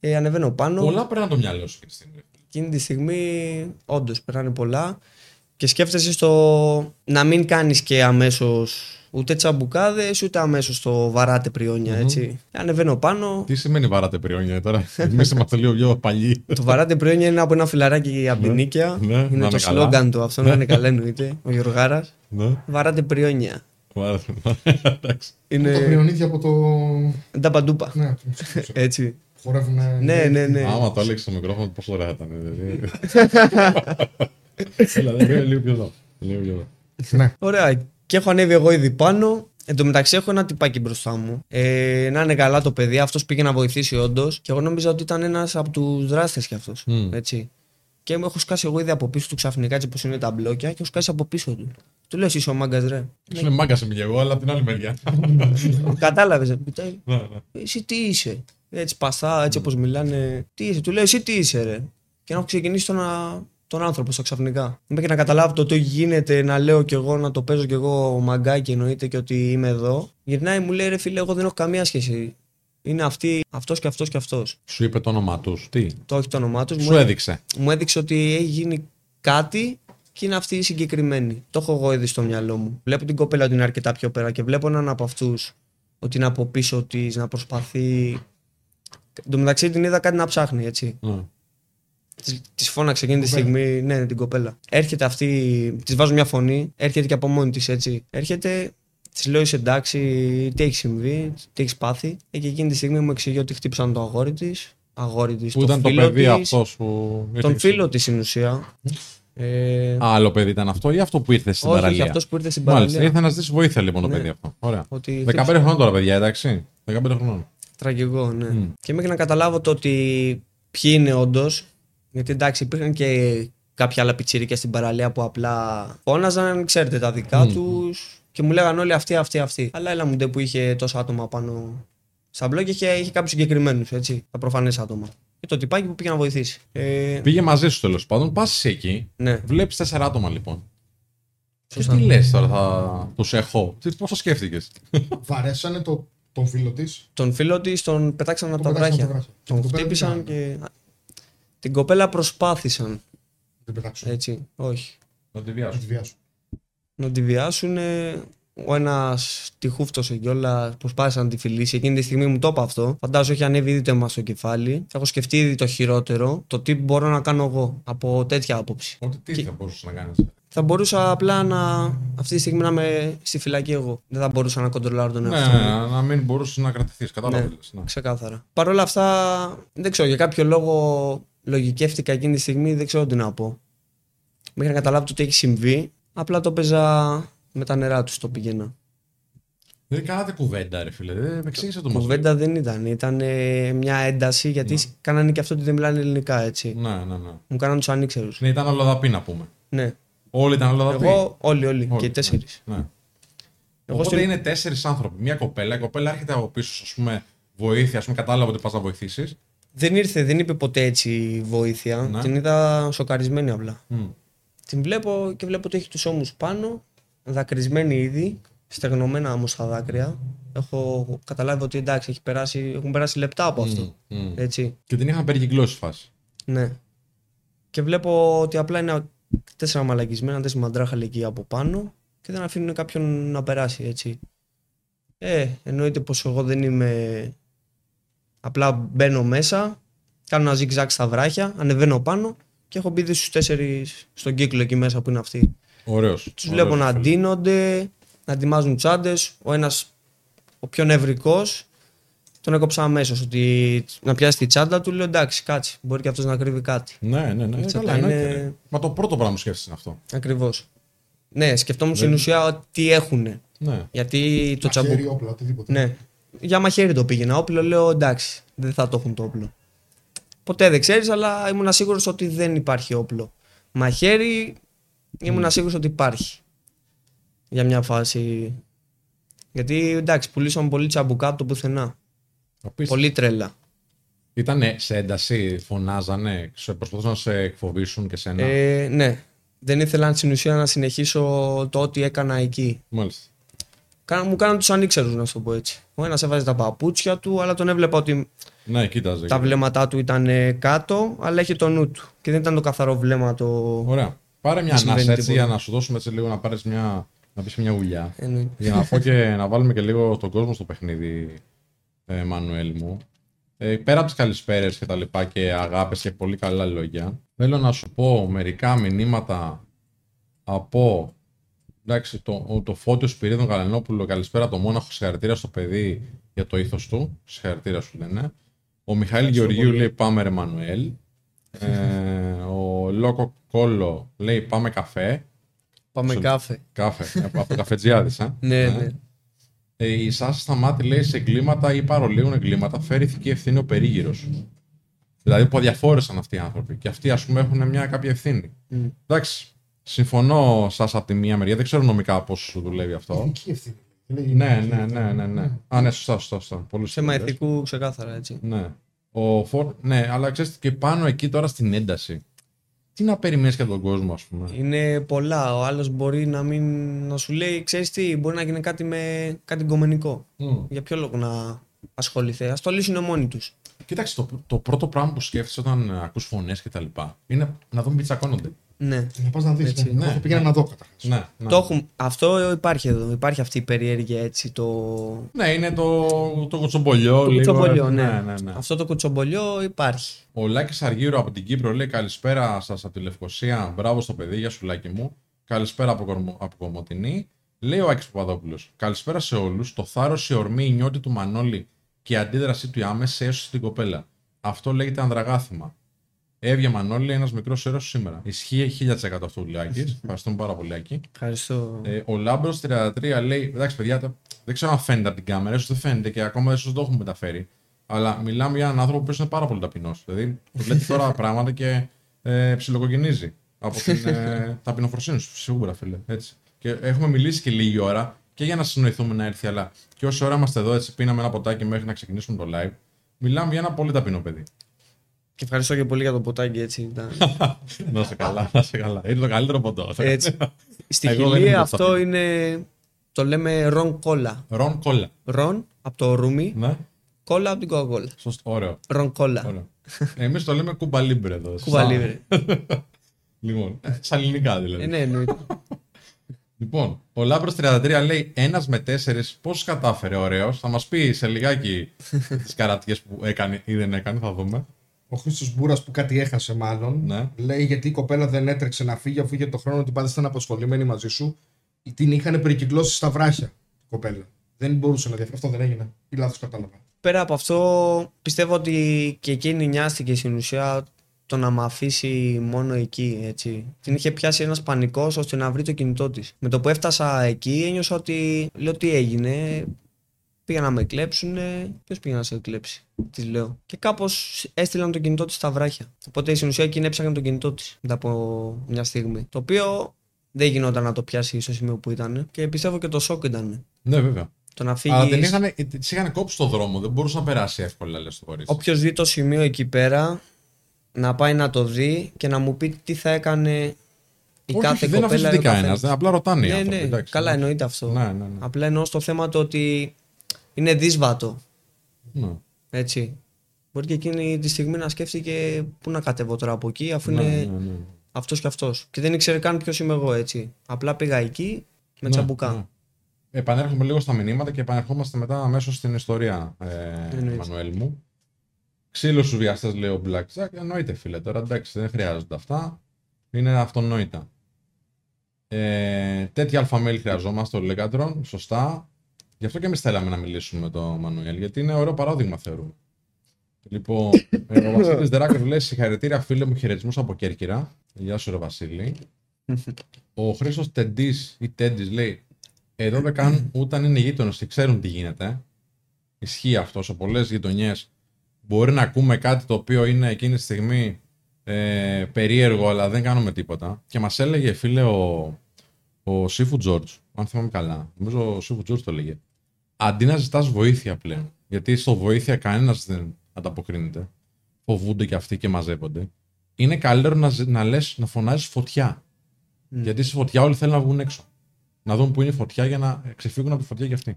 Speaker 3: Ε, ανεβαίνω πάνω.
Speaker 2: Πολλά πρέπει να το μυαλό σου εκείνη τη στιγμή.
Speaker 3: Εκείνη τη στιγμή, όντως, περνάνε πολλά. Και σκέφτεσαι στο να μην κάνεις και αμέσως ούτε τσαμπουκάδες, ούτε αμέσως το βαράτε πριόνια, έτσι. Ανεβαίνω πάνω.
Speaker 2: Τι σημαίνει βαράτε πριόνια τώρα; Εμείς είμαστε λίγο πιο παλιοί.
Speaker 3: το βαράτε πριόνια είναι από ένα φιλαράκι από την Νίκαια.
Speaker 2: Ναι, να
Speaker 3: είναι
Speaker 2: είναι
Speaker 3: το
Speaker 2: καλά.
Speaker 3: σλόγγαν του, αυτό να είναι καλά εννοείται. Ο Γιωργάρα.
Speaker 2: Ναι.
Speaker 3: Βαράτε πριόνια.
Speaker 2: Μάλιστα. Εντάξει.
Speaker 4: Τα
Speaker 3: Είναι.
Speaker 4: πριονίδια από το.
Speaker 3: Νταμπαντούπα.
Speaker 4: Ναι, από το-
Speaker 3: Έτσι.
Speaker 4: χορεύουν.
Speaker 3: Ναι, ναι, ναι.
Speaker 2: Άμα το έλεγες στο μικρόφωνο, πόσο ωραία θα ήταν. δηλαδή. Δηλαδή, λίγο- λίγο πιο εδώ. Λίγο πιο εδώ.
Speaker 4: Ναι.
Speaker 3: Ωραία. Και έχω ανέβει εγώ ήδη πάνω. Εν τω μεταξύ έχω ένα τυπάκι μπροστά μου. Ε, να είναι καλά το παιδί. Αυτός πήγε να βοηθήσει όντως. Και εγώ νόμιζα ότι ήταν ένας από τους δράστες κι αυτός.
Speaker 2: Μμ.
Speaker 3: Έτσι. Και μου έχω σκάσει εγώ ήδη από πίσω του ξαφνικά έτσι όπω είναι τα μπλόκια και έχω σκάσει από πίσω του. Του λέω εσύ είσαι ο μάγκας ρε.
Speaker 2: Σου λέει μάγκας είμαι και εγώ, αλλά από την άλλη μεριά.
Speaker 3: Κατάλαβες.
Speaker 2: Ναι, ναι.
Speaker 3: Εσύ τι είσαι. Έτσι παστά, έτσι όπως μιλάνε. Τι είσαι. Του λέω εσύ τι είσαι ρε. Και να έχω ξεκινήσει τον, α- τον άνθρωπο στο ξαφνικά. Μέχρι να καταλάβω το τι γίνεται, να λέω κι εγώ, να το παίζω κι εγώ μαγκάκι εννοείται και ότι είμαι εδώ. Γυρνάει μου λέει ρε φίλε, εγώ δεν έχω καμία σχέση. Είναι αυτή, αυτός και αυτός και αυτός.
Speaker 2: Σου είπε το όνομά τους. Τι;
Speaker 3: Το όχι το όνομά τους.
Speaker 2: Σου έδειξε.
Speaker 3: μου έδειξε ότι έχει γίνει κάτι και είναι αυτή η συγκεκριμένη. Το έχω εγώ ήδη στο μυαλό μου. Βλέπω την κοπέλα ότι είναι αρκετά πιο πέρα και βλέπω έναν από αυτούς ότι είναι από πίσω της, να προσπαθεί. Εν τω μεταξύ την είδα κάτι να ψάχνει, έτσι.
Speaker 2: Ναι.
Speaker 3: Της φώναξε εκείνη τη
Speaker 4: Κοπέλα.
Speaker 3: στιγμή, ναι, την κοπέλα. Έρχεται αυτή, της βάζω μια φωνή, έρχεται και από μόνη της έτσι. Έρχεται, της λέω είσαι εντάξει, τι έχει συμβεί, τι έχεις πάθει. Ε, και εκείνη τη στιγμή μου εξηγεί ότι χτύπησαν το αγόρι της. Αγόρι της.
Speaker 2: Πού ήταν το παιδί αυτός που. ήρθε
Speaker 3: Τον
Speaker 2: και
Speaker 3: φίλο της στην ουσία. Ε,
Speaker 2: Α, Άλλο παιδί ήταν αυτό ή αυτό που ήρθε στην
Speaker 3: όχι, όχι,
Speaker 2: παραλία;
Speaker 3: αυτός που ήρθε στην
Speaker 2: Μάλιστα,
Speaker 3: παραλία.
Speaker 2: ήρθε να ζητήσει βοήθεια λοιπόν το
Speaker 3: Ναι.
Speaker 2: παιδί αυτό. Ωραία.
Speaker 3: Ότι
Speaker 2: 15 χρονών τώρα, παιδιά, εντάξει. 15 χρονών.
Speaker 3: Τραγικό, ναι.
Speaker 2: Μμ.
Speaker 3: Και μέχρι να καταλάβω το ότι ποιοι είναι όντως. Γιατί εντάξει, υπήρχαν και κάποια άλλα πιτσιρίκια στην παραλία που απλά φώναζαν, ξέρετε, τα δικά
Speaker 2: Μμ.
Speaker 3: τους και μου λέγανε όλοι αυτοί, αυτοί, αυτοί. Αλλά έλα μου ντε που είχε τόσα άτομα πάνω στα μπλοκ και είχε, είχε κάποιους συγκεκριμένους, έτσι. Τα προφανές άτομα. Και το τυπάκι που πήγε να βοηθήσει. Ε,
Speaker 2: Πήγε μαζί σου τέλος πάντων, πας εκεί,
Speaker 3: ναι,
Speaker 2: βλέπεις τέσσερα άτομα λοιπόν. Και
Speaker 3: Σωστά.
Speaker 2: τι λες τώρα, θα τους έχω; Τι, πώς το σκέφτηκες;
Speaker 4: Βαρέσανε το, τον φίλο της.
Speaker 3: τον φίλο της τον πετάξαν από τα βράχια. Τον χτύπησαν και. Την κοπέλα προσπάθησαν,
Speaker 4: Δεν πετάξουν.
Speaker 3: έτσι. Όχι.
Speaker 2: Να τη
Speaker 4: Να
Speaker 2: βιάσω.
Speaker 4: τη βιάσουν.
Speaker 3: να τη βιάσουν. Ο ένας τη χούφτωσε κιόλα, προσπάθησε να τη φιλήσει. Εκείνη τη στιγμή μου το είπε αυτό. Φαντάζομαι έχει ανέβει ήδη το αίμα στο κεφάλι. Έχω σκεφτεί ήδη το χειρότερο. Το τι μπορώ να κάνω εγώ από τέτοια άποψη.
Speaker 2: Ότι τι
Speaker 3: Και-
Speaker 2: θα μπορούσες να κάνεις;
Speaker 3: Θα μπορούσα απλά να αυτή τη στιγμή να είμαι στη φυλακή εγώ. Δεν θα μπορούσα να κοντρολάρω τον
Speaker 2: Ναι,
Speaker 3: εαυτό μου.
Speaker 2: να μην μπορούσες να κρατηθείς. Κατάλαβες.
Speaker 3: Ναι.
Speaker 2: Ναι.
Speaker 3: Ξεκάθαρα. Παρ' όλα αυτά, δεν ξέρω, για κάποιο λόγο λογικεύτηκα εκείνη τη στιγμή, δεν ξέρω τι να πω. Μέχρι να καταλάβω το τι έχει συμβεί, απλά το παίζα με τα νερά τους το πήγαινα.
Speaker 2: Δεν κάνατε κουβέντα, ρε φίλε. Δεν με εξήγησε το μοντέλο.
Speaker 3: Κουβέντα δεν ήταν. Ήταν ε, μια ένταση γιατί κάνανε και αυτό ότι δεν μιλάνε ελληνικά έτσι.
Speaker 2: Ναι, ναι, ναι.
Speaker 3: Μου κάνανε τους ανήξερους.
Speaker 2: Ναι, ήταν αλλοδαπή να πούμε.
Speaker 3: Ναι.
Speaker 2: Όλοι ήταν αλλοδαπή.
Speaker 3: Εγώ, όλοι, όλοι.
Speaker 2: Όλοι,
Speaker 3: Και οι τέσσερις.
Speaker 2: Ναι. ναι.
Speaker 3: Εγώ
Speaker 2: Οπότε
Speaker 3: στην-
Speaker 2: είναι τέσσερις άνθρωποι. Μια κοπέλα. Η κοπέλα έρχεται από πίσω, ας πούμε, βοήθεια. Α πούμε, κατάλαβε ότι πας να βοηθήσεις.
Speaker 3: Δεν ήρθε, δεν είπε ποτέ έτσι βοήθεια.
Speaker 2: Ναι.
Speaker 3: Την είδα σοκαρισμένη απλά.
Speaker 2: Mm.
Speaker 3: Την βλέπω και βλέπω ότι έχει τους ώμους πάνω, δακρυσμένη ήδη, στεγνωμένα όμως στα δάκρυα. Έχω καταλάβει ότι εντάξει, έχει περάσει, έχουν περάσει λεπτά από αυτό. Έτσι.
Speaker 2: Και την είχαν περικυκλώσει φάση.
Speaker 3: Ναι. Και βλέπω ότι απλά είναι τέσσερα μαλακισμένα, τέσσερα μαντράχαλοι εκεί από πάνω και δεν αφήνουν κάποιον να περάσει έτσι. Ε, εννοείται πως εγώ δεν είμαι... Απλά μπαίνω μέσα, κάνω ένα zigzag στα βράχια, ανεβαίνω πάνω και έχω μπει δει στους τέσσερις στον κύκλο εκεί μέσα που είναι αυτοί.
Speaker 2: Ωραίος.
Speaker 3: Τους βλέπω να ντύνονται, να ετοιμάζουν τσάντες, ο ένας ο πιο νευρικός τον έκοψα αμέσως ότι να πιάσει τη τσάντα του. Λέω εντάξει, κάτσε. Μπορεί και αυτός να κρύβει κάτι.
Speaker 2: Ναι, ναι, ναι.
Speaker 3: Έτσι,
Speaker 2: Καλά,
Speaker 3: απλά
Speaker 2: εννοείται,
Speaker 3: είναι-
Speaker 2: ρε. Μα το πρώτο πράγμα που σκέφτεσαι είναι αυτό.
Speaker 3: Ακριβώς. Ναι, σκεφτόμουν
Speaker 2: Δεν-
Speaker 3: στην ουσία τι έχουν.
Speaker 2: Ναι.
Speaker 3: Γιατί το
Speaker 4: Μαχαίρι,
Speaker 3: τσαμπουκ.
Speaker 4: όπλα, οτιδήποτε.
Speaker 3: Ναι. Για μαχαίρι το πήγαινα. Όπλο λέω εντάξει, δεν θα το έχουν το όπλο. Ποτέ δεν ξέρεις, αλλά ήμουν σίγουρος ότι δεν υπάρχει όπλο. Μαχαίρι ήμουν σίγουρος ότι υπάρχει. Για μια φάση. Γιατί εντάξει, πουλήσαμε πολύ τσαμπουκά από το πουθενά.
Speaker 2: Απίστευτο.
Speaker 3: Πολύ τρέλα.
Speaker 2: Ήταν σε ένταση, φωνάζανε, σε προσπαθούσαν να σε εκφοβήσουν και σένα;
Speaker 3: Ε, ναι. Δεν ήθελα στην ουσία να συνεχίσω το ό,τι έκανα εκεί.
Speaker 2: Μάλιστα.
Speaker 3: Κάνα- Μου κάναν τους ανήξερους, να σου το πω έτσι. Ο ένας έβαζε τα παπούτσια του, αλλά τον έβλεπα ότι
Speaker 2: Ναι, κοίταζε.
Speaker 3: τα βλέμματά του ήταν ε, κάτω, αλλά έχει το νου του. Και δεν ήταν το καθαρό βλέμμα το.
Speaker 2: Ωραία. Πάρε μια
Speaker 3: Δεν συμβαίνει
Speaker 2: ανάσα έτσι
Speaker 3: τίποτα.
Speaker 2: για να σου δώσουμε έτσι λίγο να πάρεις μια. να πεις μια γουλιά.
Speaker 3: Εννοεί.
Speaker 2: για να πω και να βάλουμε και λίγο τον κόσμο στο παιχνίδι, ε, Μανουέλ μου. Ε, πέρα από τις καλησπέρες και τα λοιπά και αγάπες και πολύ καλά λόγια, θέλω να σου πω μερικά μηνύματα από εντάξει, το, το Φώτιος Σπυρίδων Γαλανόπουλο. Καλησπέρα το Μόναχο. Συγχαρητήρια στο παιδί για το ήθος του. Συγχαρητήρια σου λένε. Ο Μιχαήλ Γεωργίου λέει Πάμε ρε Μανουέλ. Ε, ο Λόκο Κόλλο λέει Πάμε καφέ.
Speaker 3: Πάμε
Speaker 2: Σο-
Speaker 3: κάφε.
Speaker 2: Κάφε, από το καφετζιάδης, ε.
Speaker 3: Ναι, ναι.
Speaker 2: Ε, η Σάσα Σταμάτη λέει σε εγκλήματα ή παρολίγων εγκλήματα φέρει ηθική ευθύνη ο περίγυρος. Δηλαδή που αδιαφόρησαν αυτοί οι άνθρωποι. Και αυτοί, ας πούμε, έχουν μια κάποια ευθύνη.
Speaker 3: Μμ.
Speaker 2: Εντάξει. Συμφωνώ, Σάσα, από τη μία μεριά. Δεν ξέρω νομικά πώς σου δουλεύει αυτό.
Speaker 4: Ηθική ευθύνη. Λέει,
Speaker 2: ναι,
Speaker 4: ηθική
Speaker 2: ναι,
Speaker 4: ευθύνη.
Speaker 2: ναι, ναι, ναι. Α, ναι, σωστά, σωστά. σωστά. Πολύ σωστά
Speaker 3: Θέμα
Speaker 2: το λες.
Speaker 3: ηθικού ξεκάθαρα έτσι.
Speaker 2: Ναι. Ο Φορ... ναι, αλλά ξέρετε και πάνω εκεί τώρα στην ένταση. Τι να περιμένεις για τον κόσμο, ας πούμε;
Speaker 3: Είναι πολλά. Ο άλλος μπορεί να μην. να σου λέει, ξέρεις τι, μπορεί να γίνει κάτι με κάτι γκομενικό.
Speaker 2: Μμ.
Speaker 3: Για ποιο λόγο να ασχοληθεί; Α το λύσουν μόνοι τους.
Speaker 2: Κοίταξε, το, το πρώτο πράγμα που σκέφτεσαι όταν ε, ακούς φωνές και τα λοιπά είναι να δουν μη τσακώνονται.
Speaker 3: Ναι.
Speaker 4: Να πας να δεις.
Speaker 3: Έτσι.
Speaker 4: Ναι.
Speaker 2: Ναι.
Speaker 4: Εγώ πήγαινα να δω καταρχά.
Speaker 2: Ναι, ναι.
Speaker 3: Το έχουν, αυτό υπάρχει εδώ. Υπάρχει αυτή η περιέργεια έτσι. Το...
Speaker 2: Ναι, είναι το, το κουτσομπολιό.
Speaker 3: Το
Speaker 2: λίγο,
Speaker 3: κουτσομπολιό,
Speaker 2: ε,
Speaker 3: ναι.
Speaker 2: ναι, ναι, ναι.
Speaker 3: Αυτό το κουτσομπολιό υπάρχει.
Speaker 2: Ο Λάκης Αργύρου από την Κύπρο λέει Καλησπέρα σας από τη Λευκοσία. Μπράβο στο παιδί, για σου Λάκη μου. Καλησπέρα από, Κορμο- από Κομωτινή. Λέει ο Άκης Παπαδόπουλος. Καλησπέρα σε όλους. Το θάρρος, η ορμή, η νιώτη του Μανώλη και η αντίδρασή του η άμεση έσωσε την κοπέλα. Αυτό λέγεται ανδραγάθημα. Έβγε Μανώλη, ένας μικρός έρωτο σήμερα. Ισχύει 1000% αυτό που λέει ο Άκης. Ευχαριστούμε πάρα πολύ, Άκη.
Speaker 3: Ευχαριστώ.
Speaker 2: Ε, ο Λάμπρος 33 λέει: Εντάξει, παιδιά, το- δεν ξέρω αν φαίνεται από την κάμερα, ίσως δεν φαίνεται και ακόμα ίσως το έχουμε μεταφέρει. Αλλά μιλάμε για έναν άνθρωπο που είναι πάρα πολύ ταπεινός. Δηλαδή, του λέει τώρα πράγματα και ε, ψιλοκοκκινίζει από την ε, ταπεινοφροσύνη σου, σίγουρα, φίλε. Έτσι. Και έχουμε μιλήσει και λίγη ώρα και για να συνοηθούμε να έρθει, αλλά και όση ώρα είμαστε εδώ, έτσι, πίναμε ένα ποτάκι μέχρι να ξεκινήσουμε το live. Μιλάμε για ένα πολύ ταπεινό παιδί.
Speaker 3: Και ευχαριστώ και πολύ για το ποτάκι έτσι. Ήταν...
Speaker 2: να σε καλά, να σε καλά. Είναι το καλύτερο ποτό.
Speaker 3: έτσι. Στη
Speaker 2: Εγώ δεν είμαι
Speaker 3: Χιλία
Speaker 2: τόσο
Speaker 3: αυτό
Speaker 2: ταπεινό.
Speaker 3: είναι. Το λέμε ρον κόλλα.
Speaker 2: Ρον κόλλα.
Speaker 3: Ρον από το ρούμι,
Speaker 2: Ναι,
Speaker 3: κόλλα από την κοκακόλα.
Speaker 2: σωστό, ωραίο.
Speaker 3: Ρον κόλλα.
Speaker 2: ωραίο. Εμείς το λέμε κουμπαλίμπρε εδώ.
Speaker 3: Κουβαλίβρε.
Speaker 2: Λοιπόν, σαν ελληνικά δηλαδή.
Speaker 3: Ε, ναι, εννοείται.
Speaker 2: Λοιπόν, ο Λάμπρος 33 λέει ένας με τέσσερις. Πώς κατάφερε, ωραίος. Θα μας πει σε λιγάκι τις καρατιέ που έκανε ή δεν έκανε, θα δούμε.
Speaker 4: Ο Χρήστος Μπούρας που κάτι έχασε, μάλλον.
Speaker 2: Ναι.
Speaker 4: Λέει γιατί η κοπέλα δεν έτρεξε να φύγει αφού είχε το χρόνο ότι πάντα ήταν αποσχολημένη μαζί σου. Την είχαν περικυκλώσει στα βράχια η κοπέλα. Δεν μπορούσε να διαφύγει. Αυτό δεν έγινε. Ή λάθος κατάλαβα.
Speaker 3: Πέρα από αυτό, πιστεύω ότι και εκείνη νοιάστηκε στην ουσία το να με αφήσει μόνο εκεί. Έτσι. Την είχε πιάσει ένας πανικός ώστε να βρει το κινητό της. Με το που έφτασα εκεί, ένιωσα ότι λέω τι έγινε. Πήγα να με κλέψουν. Ποιος πήγε να σε κλέψει, τη λέω. Και κάπως έστειλαν το κινητό της στα βράχια. Οπότε στην ουσία εκείνη έψαχνε το κινητό της μετά από μια στιγμή. Το οποίο δεν γινόταν να το πιάσει στο σημείο που ήταν. Και πιστεύω και το σοκ ήταν.
Speaker 2: Ναι, βέβαια.
Speaker 3: Το να φύγει.
Speaker 2: Αλλά την είχαν, τις είχαν κόψει στο δρόμο, δεν μπορούσε να περάσει εύκολα, λες το κορίτσι.
Speaker 3: Όποιος δει το σημείο εκεί πέρα να πάει να το δει και να μου πει τι θα έκανε η
Speaker 2: Όχι,
Speaker 3: κάθε
Speaker 2: όχι, δεν
Speaker 3: κοπέλα.
Speaker 2: αφήσει
Speaker 3: ή ο
Speaker 2: κανένας.
Speaker 3: καθένας.
Speaker 2: Απλά ρωτάνε οι
Speaker 3: Ναι,
Speaker 2: άνθρωποι.
Speaker 3: ναι,
Speaker 2: εντάξει.
Speaker 3: καλά εννοείται αυτό.
Speaker 2: Ναι, ναι, ναι.
Speaker 3: Απλά εννοώ στο θέμα το ότι είναι δύσβατο.
Speaker 2: Ναι.
Speaker 3: Έτσι. Μπορεί και εκείνη τη στιγμή να σκέφτηκε πού να κατέβω τώρα από εκεί, αφού
Speaker 2: Ναι,
Speaker 3: είναι
Speaker 2: ναι, ναι.
Speaker 3: αυτός και αυτός. Και δεν ήξερε καν ποιος είμαι εγώ, έτσι. Απλά πήγα εκεί με
Speaker 2: Ναι,
Speaker 3: τσαμπουκά.
Speaker 2: ναι. Επανέρχομαι λίγο στα μηνύματα και επανερχόμαστε μετά αμέσως στην ιστορία, ε,
Speaker 3: Εννοείται.
Speaker 2: Μανουέλ μου. Ξύλο στου βιαστές, λέει ο Black Jack. Εννοείται, φίλε. Τώρα εντάξει, δεν χρειάζονται αυτά. Είναι αυτονόητα. Ε, τέτοια αλφαμέλη χρειαζόμαστε, ο Λέγκαντρον. Σωστά. Γι' αυτό και εμείς θέλαμε να μιλήσουμε με τον Μανουέλ, γιατί είναι ωραίο παράδειγμα, θεωρούμε. Λοιπόν, ε, ο Βασίλης Δεράκο λέει: Συγχαρητήρια, φίλε μου, χαιρετισμούς από Κέρκυρα. Γεια σου, ρε Βασίλη. ο Χρήστος Τεντής ή Τέντης λέει: Εδώ δεν κάνουν ούτε αν είναι γείτονες και ξέρουν τι γίνεται. Ισχύει αυτό σε πολλές γειτονιές. Μπορεί να ακούμε κάτι το οποίο είναι εκείνη τη στιγμή ε, περίεργο, αλλά δεν κάνουμε τίποτα. Και μας έλεγε, φίλε, ο, ο Σίφου Τζόρτζ, αν θυμάμαι καλά. Νομίζω ο Σίφου Τζόρτζ το έλεγε. Αντί να ζητάς βοήθεια πλέον, γιατί στο βοήθεια κανένας δεν ανταποκρίνεται, φοβούνται και αυτοί και μαζεύονται, είναι καλύτερο να, ζη- να λες, να φωνάζεις φωτιά. Γιατί στη φωτιά όλοι θέλουν να βγουν έξω. Να δουν που είναι η φωτιά για να ξεφύγουν από τη φωτιά κι αυτοί.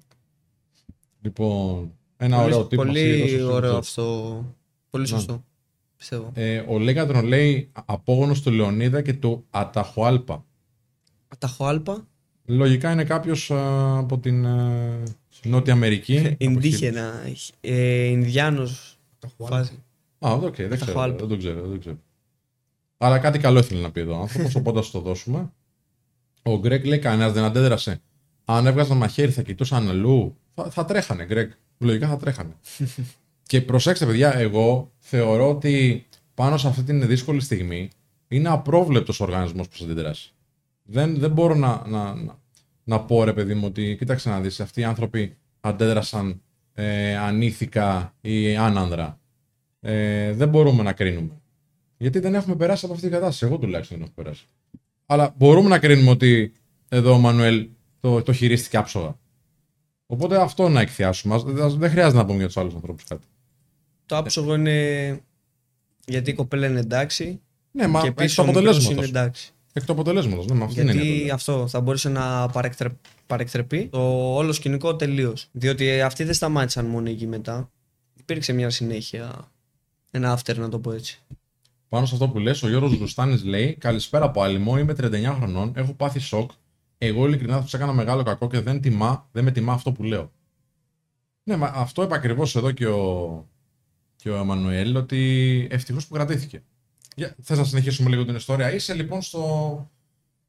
Speaker 2: Λοιπόν, ένα
Speaker 3: πολύ
Speaker 2: ωραίο τύπο.
Speaker 3: πολύ ωραίο αυτό. Πολύ σωστό. Πιστεύω.
Speaker 2: Ε, ο Λέγκατρον λέει απόγονος του Λεωνίδα και του Αταχουάλπα.
Speaker 3: Αταχοάλπα.
Speaker 2: Λογικά είναι κάποιος από την ε, Νότια Αμερική. από εκεί.
Speaker 3: Indígena. Ε, Ινδιάνος.
Speaker 4: Τα χουάλα.
Speaker 3: Φάση.
Speaker 2: Α, οκ, δεν, ξέρω,
Speaker 3: Αταχουάλπα.
Speaker 2: δεν το ξέρω. Δεν το ξέρω. Αλλά κάτι καλό ήθελε να πει εδώ ο άνθρωπος, οπότε θα το δώσουμε. Ο Greek λέει: Κανένας δεν αντέδρασε. Αν έβγαζαν μαχαίρι, θα κοιτούσαν αλλού. Θα, θα τρέχανε, Greek. Λογικά θα τρέχανε. και προσέξτε, παιδιά, εγώ θεωρώ ότι πάνω σε αυτή την δύσκολη στιγμή είναι απρόβλεπτος ο οργανισμός που θα αντιδράσει. Δεν, δεν μπορώ να, να, να, να πω, ρε παιδί μου, ότι κοίταξε να δεις, αυτοί οι άνθρωποι αντέδρασαν ε, ανήθικα ή άνανδρα. Ε, δεν μπορούμε να κρίνουμε. Γιατί δεν έχουμε περάσει από αυτή την κατάσταση. Εγώ τουλάχιστον δεν έχω περάσει. Αλλά μπορούμε να κρίνουμε ότι εδώ ο Μανουέλ το, το χειρίστηκε άψογα. Οπότε αυτό να εκθιάσουμε. Ας- Δεν δεν χρειάζεται να πούμε για τους άλλους ανθρώπους κάτι.
Speaker 3: Το άψογο είναι γιατί η κοπέλα είναι εντάξει
Speaker 2: Ναι, μα
Speaker 3: και
Speaker 2: εκ
Speaker 3: πίσω
Speaker 2: του
Speaker 3: ο μικρός είναι
Speaker 2: αποτελέσματο.
Speaker 3: εντάξει.
Speaker 2: Εκ του αποτελέσματος. Ναι, με αυτή είναι η
Speaker 3: Γιατί
Speaker 2: έννοια.
Speaker 3: αυτό θα μπορούσε να παρεκτρε... παρεκτρεπεί το όλο σκηνικό τελείως. Διότι αυτοί δεν σταμάτησαν μόνο εκεί μετά. Υπήρξε μια συνέχεια. Ένα after, να το πω έτσι.
Speaker 2: Πάνω σε αυτό που λες, ο Γιώργος Ρουστάνης λέει Καλησπέρα από Αλυμό, είμαι 39 χρονών, έχω πάθει σοκ. Εγώ ειλικρινά θα τους έκανα μεγάλο κακό και δεν, τιμά, δεν με τιμά αυτό που λέω. Ναι, μα αυτό είπε ακριβώς εδώ και ο, και ο Εμμανουέλ, ότι ευτυχώς που κρατήθηκε. Για, θες να συνεχίσουμε λίγο την ιστορία. Είσαι λοιπόν στο,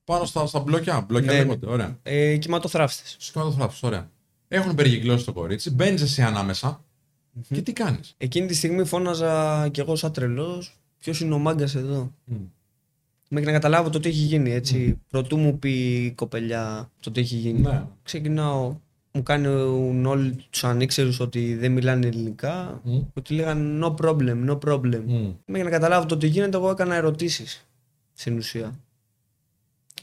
Speaker 2: πάνω στα, στα μπλοκιά. Μπλοκιά
Speaker 3: Ναι.
Speaker 2: λέγονται. Ωραία.
Speaker 3: Ε, κυματοθράφτες.
Speaker 2: Σκοτωθράφου, ωραία. Έχουν περικυκλώσει το κορίτσι, μπαίνεις εσύ ανάμεσα και τι κάνεις;
Speaker 3: Εκείνη τη στιγμή φώναζα κι εγώ σαν τρελός. Ποιος είναι ο μάγκας εδώ; Μέχρι να καταλάβω το τι έχει γίνει, έτσι. Πρωτού μου πει η κοπελιά το τι έχει γίνει.
Speaker 2: Ναι.
Speaker 3: Ξεκινάω, μου κάνουν όλοι τους ανήξερους ότι δεν μιλάνε ελληνικά.
Speaker 2: Μμ.
Speaker 3: Ότι λέγανε no problem, no problem.
Speaker 2: Μμ.
Speaker 3: Μέχρι να καταλάβω το τι γίνεται, εγώ έκανα ερωτήσεις. Στην ουσία.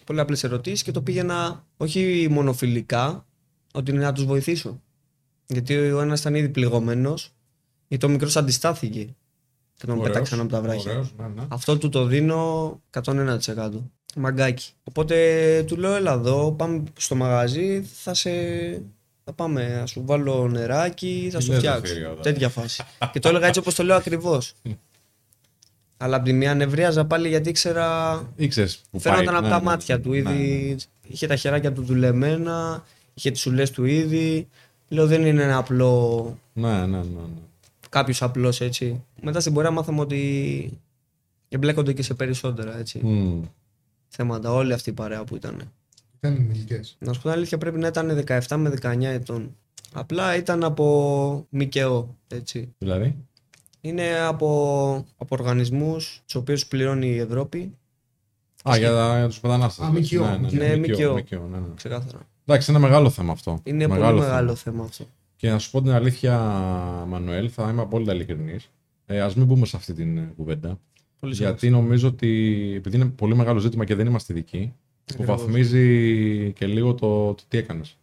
Speaker 3: Πολύ απλές ερωτήσεις και το πήγαινα όχι μονοφιλικά, ότι είναι να τους βοηθήσω. Γιατί ο ένας ήταν ήδη πληγωμένος, γιατί ο μικρός αντιστάθηκε και τον
Speaker 2: Ωραίος,
Speaker 3: πέταξαν από τα βράχια.
Speaker 2: ωραίος, ναι, ναι.
Speaker 3: Αυτό του το δίνω 101%. Μαγκάκι. Οπότε του λέω, έλα εδώ, πάμε στο μαγαζί, θα σε... Θα πάμε, θα σου βάλω νεράκι, θα
Speaker 2: Τι
Speaker 3: σου
Speaker 2: λες,
Speaker 3: φτιάξω.
Speaker 2: Ζαφύριο, εδώ.
Speaker 3: Τέτοια φάση. και το έλεγα έτσι όπως το λέω ακριβώς. Αλλά από τη μία νευρίαζα πάλι γιατί ήξερα.
Speaker 2: Ήξερες που
Speaker 3: Φαίνονταν
Speaker 2: πάει.
Speaker 3: από
Speaker 2: Ναι,
Speaker 3: τα
Speaker 2: ναι,
Speaker 3: μάτια
Speaker 2: ναι,
Speaker 3: του
Speaker 2: ναι,
Speaker 3: ήδη. Είχε τα χεράκια του δουλεμένα, είχε τις σουλές του ήδη. Λέω δεν είναι ένα απλό
Speaker 2: Ναι, ναι, ναι. ναι.
Speaker 3: κάποιος απλός έτσι. Μετά στην πορεία μάθαμε ότι εμπλέκονται και σε περισσότερα έτσι.
Speaker 2: Μμ.
Speaker 3: θέματα. Όλη αυτή η παρέα που ήταν.
Speaker 4: Δεν είναι ηλικίε.
Speaker 3: Να σου πω την αλήθεια, πρέπει να ήταν 17 με 19 ετών. Απλά ήταν από ΜΚΟ, έτσι.
Speaker 2: Δηλαδή;
Speaker 3: Είναι από, από οργανισμούς τους οποίους πληρώνει η Ευρώπη,
Speaker 2: Α, για, τα- για τους μετανάστες.
Speaker 4: Α, ΜΚΟ,
Speaker 2: Ναι, ναι,
Speaker 3: ναι,
Speaker 2: ΜΚΟ,
Speaker 3: ΜΚΟ.
Speaker 2: ΜΚΟ, ναι, ναι.
Speaker 3: ξεκάθαρα.
Speaker 2: Εντάξει, είναι μεγάλο θέμα αυτό.
Speaker 3: Είναι πολύ μεγάλο θέμα αυτό.
Speaker 2: Και να σου πω την αλήθεια, Μανουέλ, θα είμαι απόλυτα ειλικρινής. Ε, Α μην μπούμε σε αυτή την ε, κουβέντα.
Speaker 3: Πολύ
Speaker 2: γιατί νομίζω ότι επειδή είναι πολύ μεγάλο ζήτημα και δεν είμαστε ειδικοί,
Speaker 3: Ακριβώς.
Speaker 2: Υποβαθμίζει και λίγο το, το τι έκανες.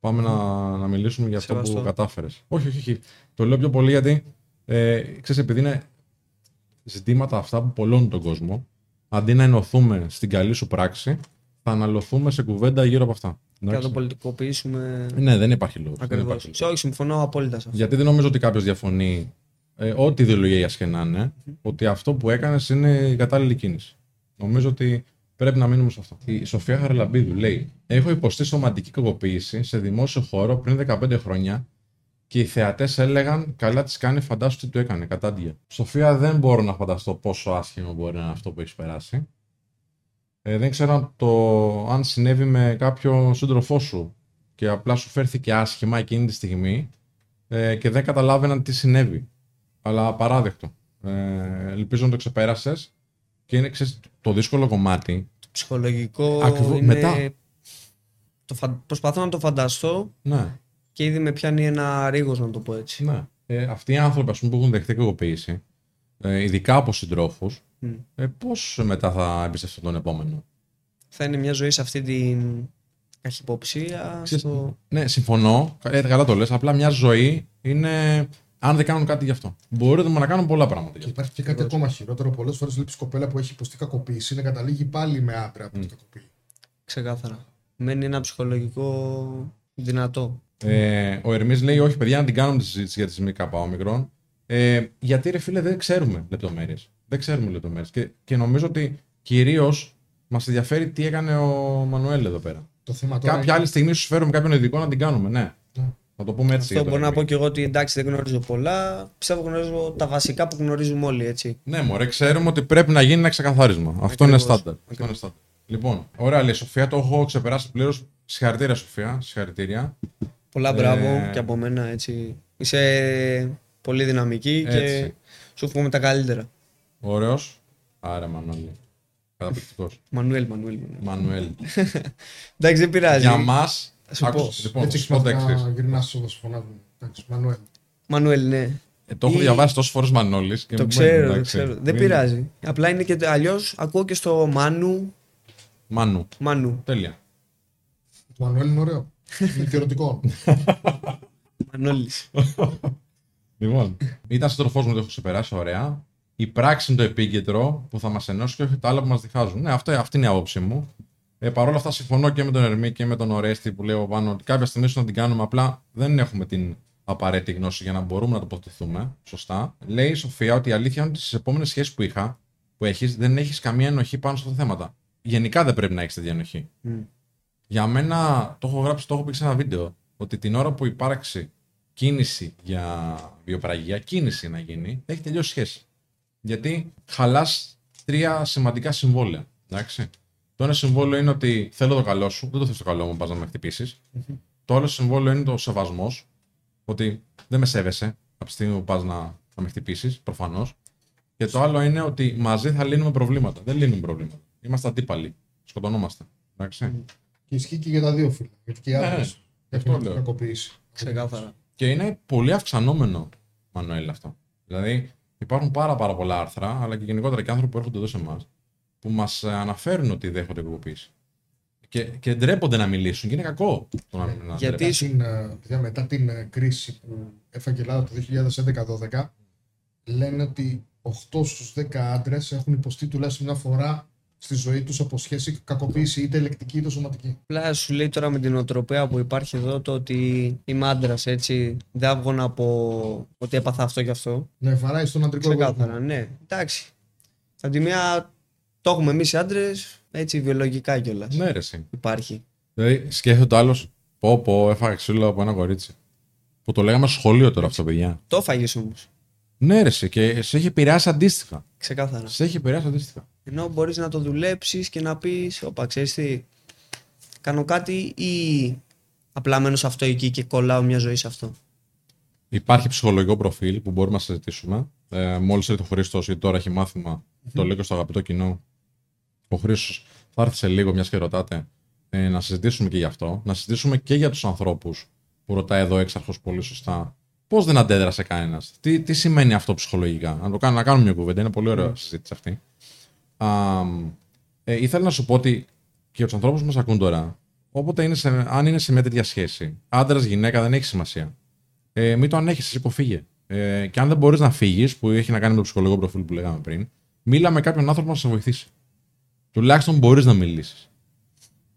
Speaker 2: Πάμε να, να μιλήσουμε για αυτό
Speaker 3: Σεβαστό.
Speaker 2: που κατάφερες. Όχι, όχι, όχι. Το λέω πιο πολύ γιατί ε, ξέρεις, επειδή είναι ζητήματα αυτά που πολλώνουν τον κόσμο, αντί να ενωθούμε στην καλή σου πράξη, θα αναλωθούμε σε κουβέντα γύρω από αυτά.
Speaker 3: Και να
Speaker 2: Εντάξει.
Speaker 3: το πολιτικοποιήσουμε
Speaker 2: Ναι, δεν υπάρχει λόγος.
Speaker 3: ακριβώς. Όχι, συμφωνώ απόλυτα σε αυτό.
Speaker 2: Γιατί δεν νομίζω ότι κάποιος διαφωνεί, ε, ό,τι ιδεολογία και να είναι, ότι αυτό που έκανες είναι η κατάλληλη κίνηση. Νομίζω ότι πρέπει να μείνουμε σε αυτό. Η Σοφία Χαραλαμπίδου λέει: Έχω υποστεί σωματική κακοποίηση σε δημόσιο χώρο πριν 15 χρόνια και οι θεατές έλεγαν: Καλά τη κάνει, φαντάσου τι του έκανε. Κατάντια. Σοφία, δεν μπορώ να φανταστώ πόσο άσχημο μπορεί να είναι αυτό που έχεις περάσει. Ε, δεν ξέρω αν, το, αν συνέβη με κάποιον σύντροφό σου και απλά σου φέρθηκε άσχημα εκείνη τη στιγμή ε, και δεν καταλάβαιναν τι συνέβη. Αλλά απαράδεκτο. Ε, ελπίζω να το ξεπέρασες. Και είναι ξέρεις, το δύσκολο κομμάτι.
Speaker 3: Το ψυχολογικό
Speaker 2: Ακριβώς,
Speaker 3: είναι...
Speaker 2: μετά.
Speaker 3: Το φαν- Προσπαθώ να το φανταστώ
Speaker 2: Ναι,
Speaker 3: και ήδη με πιάνει ένα ρίγος να το πω έτσι.
Speaker 2: ναι. Ε, αυτοί οι άνθρωποι ας πούμε, που έχουν δεχτεί κακοποίηση, ε, ειδικά από συντρόφους,
Speaker 3: Μμ.
Speaker 2: ε, πώς μετά θα εμπιστευτούν τον επόμενο;
Speaker 3: Θα είναι μια ζωή σε αυτή την καχυποψία.
Speaker 2: Ξέρεις,
Speaker 3: Στο...
Speaker 2: Ναι, συμφωνώ. Ε, καλά το λες. Απλά μια ζωή είναι. Αν δεν κάνουν κάτι γι' αυτό. Μπορούμε να κάνουν πολλά πράγματα γι'
Speaker 4: Και
Speaker 2: αυτό.
Speaker 4: υπάρχει και κάτι ακόμα χειρότερο. Πολλές φορές βλέπει κοπέλα που έχει υποστεί κακοποίηση να καταλήγει πάλι με άντρα που την κακοποιεί.
Speaker 3: Ξεκάθαρα. Μένει ένα ψυχολογικό δυνατό.
Speaker 2: Ε, ο Ερμής λέει: Όχι, παιδιά, να την κάνουμε τη συζήτηση για τι ΜΚΟ μικρών. Ε, γιατί ρε φίλε, δεν ξέρουμε λεπτομέρειες. Δεν ξέρουμε λεπτομέρειες. Και, και νομίζω ότι κυρίως μας ενδιαφέρει τι έκανε ο Μανουέλ εδώ πέρα.
Speaker 4: Το θέμα τώρα
Speaker 2: Κάποια
Speaker 4: είναι-
Speaker 2: άλλη στιγμή σου φέρουμε κάποιον ειδικό να την κάνουμε, ναι.
Speaker 4: Ναι.
Speaker 2: Θα το πούμε έτσι.
Speaker 3: Αυτό
Speaker 2: για τον
Speaker 3: μπορώ να
Speaker 2: Ερμή.
Speaker 3: πω και εγώ ότι εντάξει δεν γνωρίζω πολλά. Πιστεύω γνωρίζω τα βασικά που γνωρίζουμε όλοι έτσι.
Speaker 2: Ναι, μωρέ, ξέρουμε ότι πρέπει να γίνει ένα ξεκαθάρισμα. Αυτό είναι
Speaker 3: Ακριβώς.
Speaker 2: στάνταρ. Αυτό είναι στάνταρ. Λοιπόν, ωραία, λέει Σοφία, το έχω ξεπεράσει πλήρως. Συγχαρητήρια, Σοφία. Συγχαρητήρια.
Speaker 3: Πολλά μπράβο
Speaker 2: Ε,
Speaker 3: και από μένα έτσι. Είσαι πολύ δυναμική και
Speaker 2: Έτσι.
Speaker 3: σου εύχομαι τα καλύτερα.
Speaker 2: Ωραίος. Άρα, Μανώλη. Καταπληκτικός.
Speaker 3: Μανουέλ, Μανουέλ. Μανουέλ.
Speaker 2: Μανουέλ.
Speaker 3: Εντάξει δεν πειράζει.
Speaker 2: Για μας.
Speaker 3: Σου πω.
Speaker 2: Λοιπόν,
Speaker 4: Έτσι
Speaker 2: θα σου πω το
Speaker 4: έχει
Speaker 2: εξής.
Speaker 4: να γυρνά όσο σου φωνάζουν. Εντάξει, Μανουέλ.
Speaker 3: Μανουέλ, ναι.
Speaker 2: Ε, το έχω
Speaker 3: Ή-
Speaker 2: διαβάσει τόσες φορές Μανώλης.
Speaker 3: Το ξέρω, το ξέρω. Δεν πειράζει. Απλά είναι και αλλιώς ακούω και στο Μάνου.
Speaker 2: Μανού.
Speaker 3: Μάνου.
Speaker 2: Τέλεια.
Speaker 4: Το Μανουέλ είναι ωραίο. Είναι και ερωτικό.
Speaker 3: Μανώλης.
Speaker 2: Λοιπόν, ήταν σύντροφό μου, το έχω ξεπεράσει, ωραία. Η πράξη είναι το επίκεντρο που θα μας ενώσει και όχι τα άλλα που μας διχάζουν. Ναι, αυτό, αυτή είναι η άποψή μου. Ε, Παρ' όλα αυτά, συμφωνώ και με τον Ερμή και με τον Ορέστη που λέω πάνω ότι κάποια στιγμή ίσως να την κάνουμε. Απλά δεν έχουμε την απαραίτητη γνώση για να μπορούμε να τοποθετηθούμε. Σωστά. Λέει η Σοφία ότι η αλήθεια είναι ότι στις επόμενες σχέσεις που είχα που έχεις, δεν έχεις καμία ενοχή πάνω σε αυτά τα θέματα. Γενικά δεν πρέπει να έχεις τέτοια ενοχή.
Speaker 3: Μμ.
Speaker 2: Για μένα, το έχω γράψει, το έχω πει σε ένα βίντεο, ότι την ώρα που υπάρξει κίνηση για βιοπραγία, κίνηση να γίνει, έχει τελειώσει σχέση. Γιατί χαλάς τρία σημαντικά συμβόλαια. Εντάξει. Το ένα συμβόλαιο είναι ότι θέλω το καλό σου, δεν το θες το καλό μου, πας να με χτυπήσεις. Το άλλο συμβόλαιο είναι το σεβασμός, ότι δεν με σέβεσαι από τη στιγμή που πας να, να με χτυπήσεις, προφανώς. Και το άλλο είναι ότι μαζί θα λύνουμε προβλήματα. Δεν λύνουμε προβλήματα. Είμαστε αντίπαλοι. Σκοτωνόμαστε. Εντάξει.
Speaker 4: Και ισχύει και για τα δύο φύλλα. Γιατί και οι
Speaker 2: Ναι,
Speaker 4: άντρε
Speaker 2: ναι.
Speaker 4: έχουν
Speaker 2: Αυτό λέω.
Speaker 4: κακοποίηση.
Speaker 3: Ξεκάθαρα.
Speaker 2: Και είναι πολύ αυξανόμενο, Μανουέλ, αυτό. Δηλαδή, υπάρχουν πάρα, πάρα πολλά άρθρα, αλλά και γενικότερα και άνθρωποι που έρχονται εδώ σε εμάς, που μας αναφέρουν ότι δέχονται κακοποίηση. Και, και ντρέπονται να μιλήσουν. Και είναι κακό το να, να
Speaker 3: Γιατί
Speaker 2: ντρέπονται.
Speaker 3: σου-
Speaker 4: Την, ε, παιδιά, μετά την ε, κρίση που έφαγε η Ελλάδα το 2011-12, λένε ότι 8 στους 10 άντρες έχουν υποστεί τουλάχιστον μια φορά στη ζωή τους από σχέση κακοποίηση είτε ελεκτική είτε σωματική.
Speaker 3: Απλά σου λέει τώρα με την οτροπία που υπάρχει εδώ το ότι είμαι άντρα έτσι. Δεν άβγωνα από ότι έπαθα αυτό και αυτό.
Speaker 4: Να βαράει στον αντρικό
Speaker 3: Ξεκάθαρα,
Speaker 4: εγωισμό.
Speaker 3: ναι. Εντάξει. Από τη μία το έχουμε εμείς οι άντρες έτσι βιολογικά κιόλας.
Speaker 2: Ναι, ρε, εσύ.
Speaker 3: Υπάρχει.
Speaker 2: Δηλαδή, σκέφτεται το άλλος, πω, πω, έφαγα ξύλο από ένα κορίτσι. Που το λέγαμε στο σχολείο τώρα αυτό, παιδιά.
Speaker 3: Το έφαγες όμως.
Speaker 2: Ναι, ρε, εσύ, και σε έχει επηρεάσει αντίστοιχα.
Speaker 3: Ξεκάθαρα.
Speaker 2: Σε έχει επηρεάσει αντίστοιχα.
Speaker 3: Ενώ μπορείς να το δουλέψεις και να πεις: Όπα, ξέρεις τι, κάνω κάτι ή απλά μένω σε αυτό εκεί και κολλάω μια ζωή σε αυτό.
Speaker 2: Υπάρχει ψυχολογικό προφίλ που μπορούμε να συζητήσουμε. Ε, Μόλις έρθει ο Χρήστος, γιατί τώρα έχει μάθημα, το λέω και στο αγαπητό κοινό. Ο Χρήστο θα έρθει σε λίγο, μιας και ρωτάτε, ε, να συζητήσουμε και γι' αυτό. Να συζητήσουμε και για τους ανθρώπους που ρωτάει εδώ έξαρχος πολύ σωστά. Πώς δεν αντέδρασε κανένας, τι, τι σημαίνει αυτό ψυχολογικά; Να το κάνω, να κάνουμε μια κουβέντα, είναι πολύ ωραία συζήτηση αυτή. Α, ε, ήθελα να σου πω ότι και για τους ανθρώπους που μας ακούν τώρα, όποτε είναι σε, αν είναι σε μια τέτοια σχέση, άντρας, γυναίκα, δεν έχει σημασία ε, μην το ανέχεις, εσύ υποφύγε. Ε, και αν δεν μπορείς να φύγεις, που έχει να κάνει με το ψυχολογικό προφίλ που λέγαμε πριν, μίλα με κάποιον άνθρωπο να σε βοηθήσει. Τουλάχιστον μπορείς να μιλήσεις.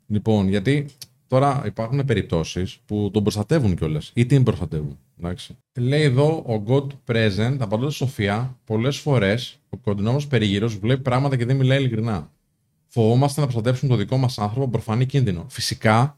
Speaker 2: Λοιπόν, γιατί τώρα υπάρχουν περιπτώσεις που τον προστατεύουν κιόλας ή την προστατεύουν. Εντάξει. Λέει εδώ ο God present, απαντώντας Σοφία, πολλές φορές ο κοντινό περίγυρος βλέπει πράγματα και δεν μιλάει ειλικρινά. Φοβόμαστε να προστατεύσουμε το δικό μας άνθρωπο από προφανή κίνδυνο. Φυσικά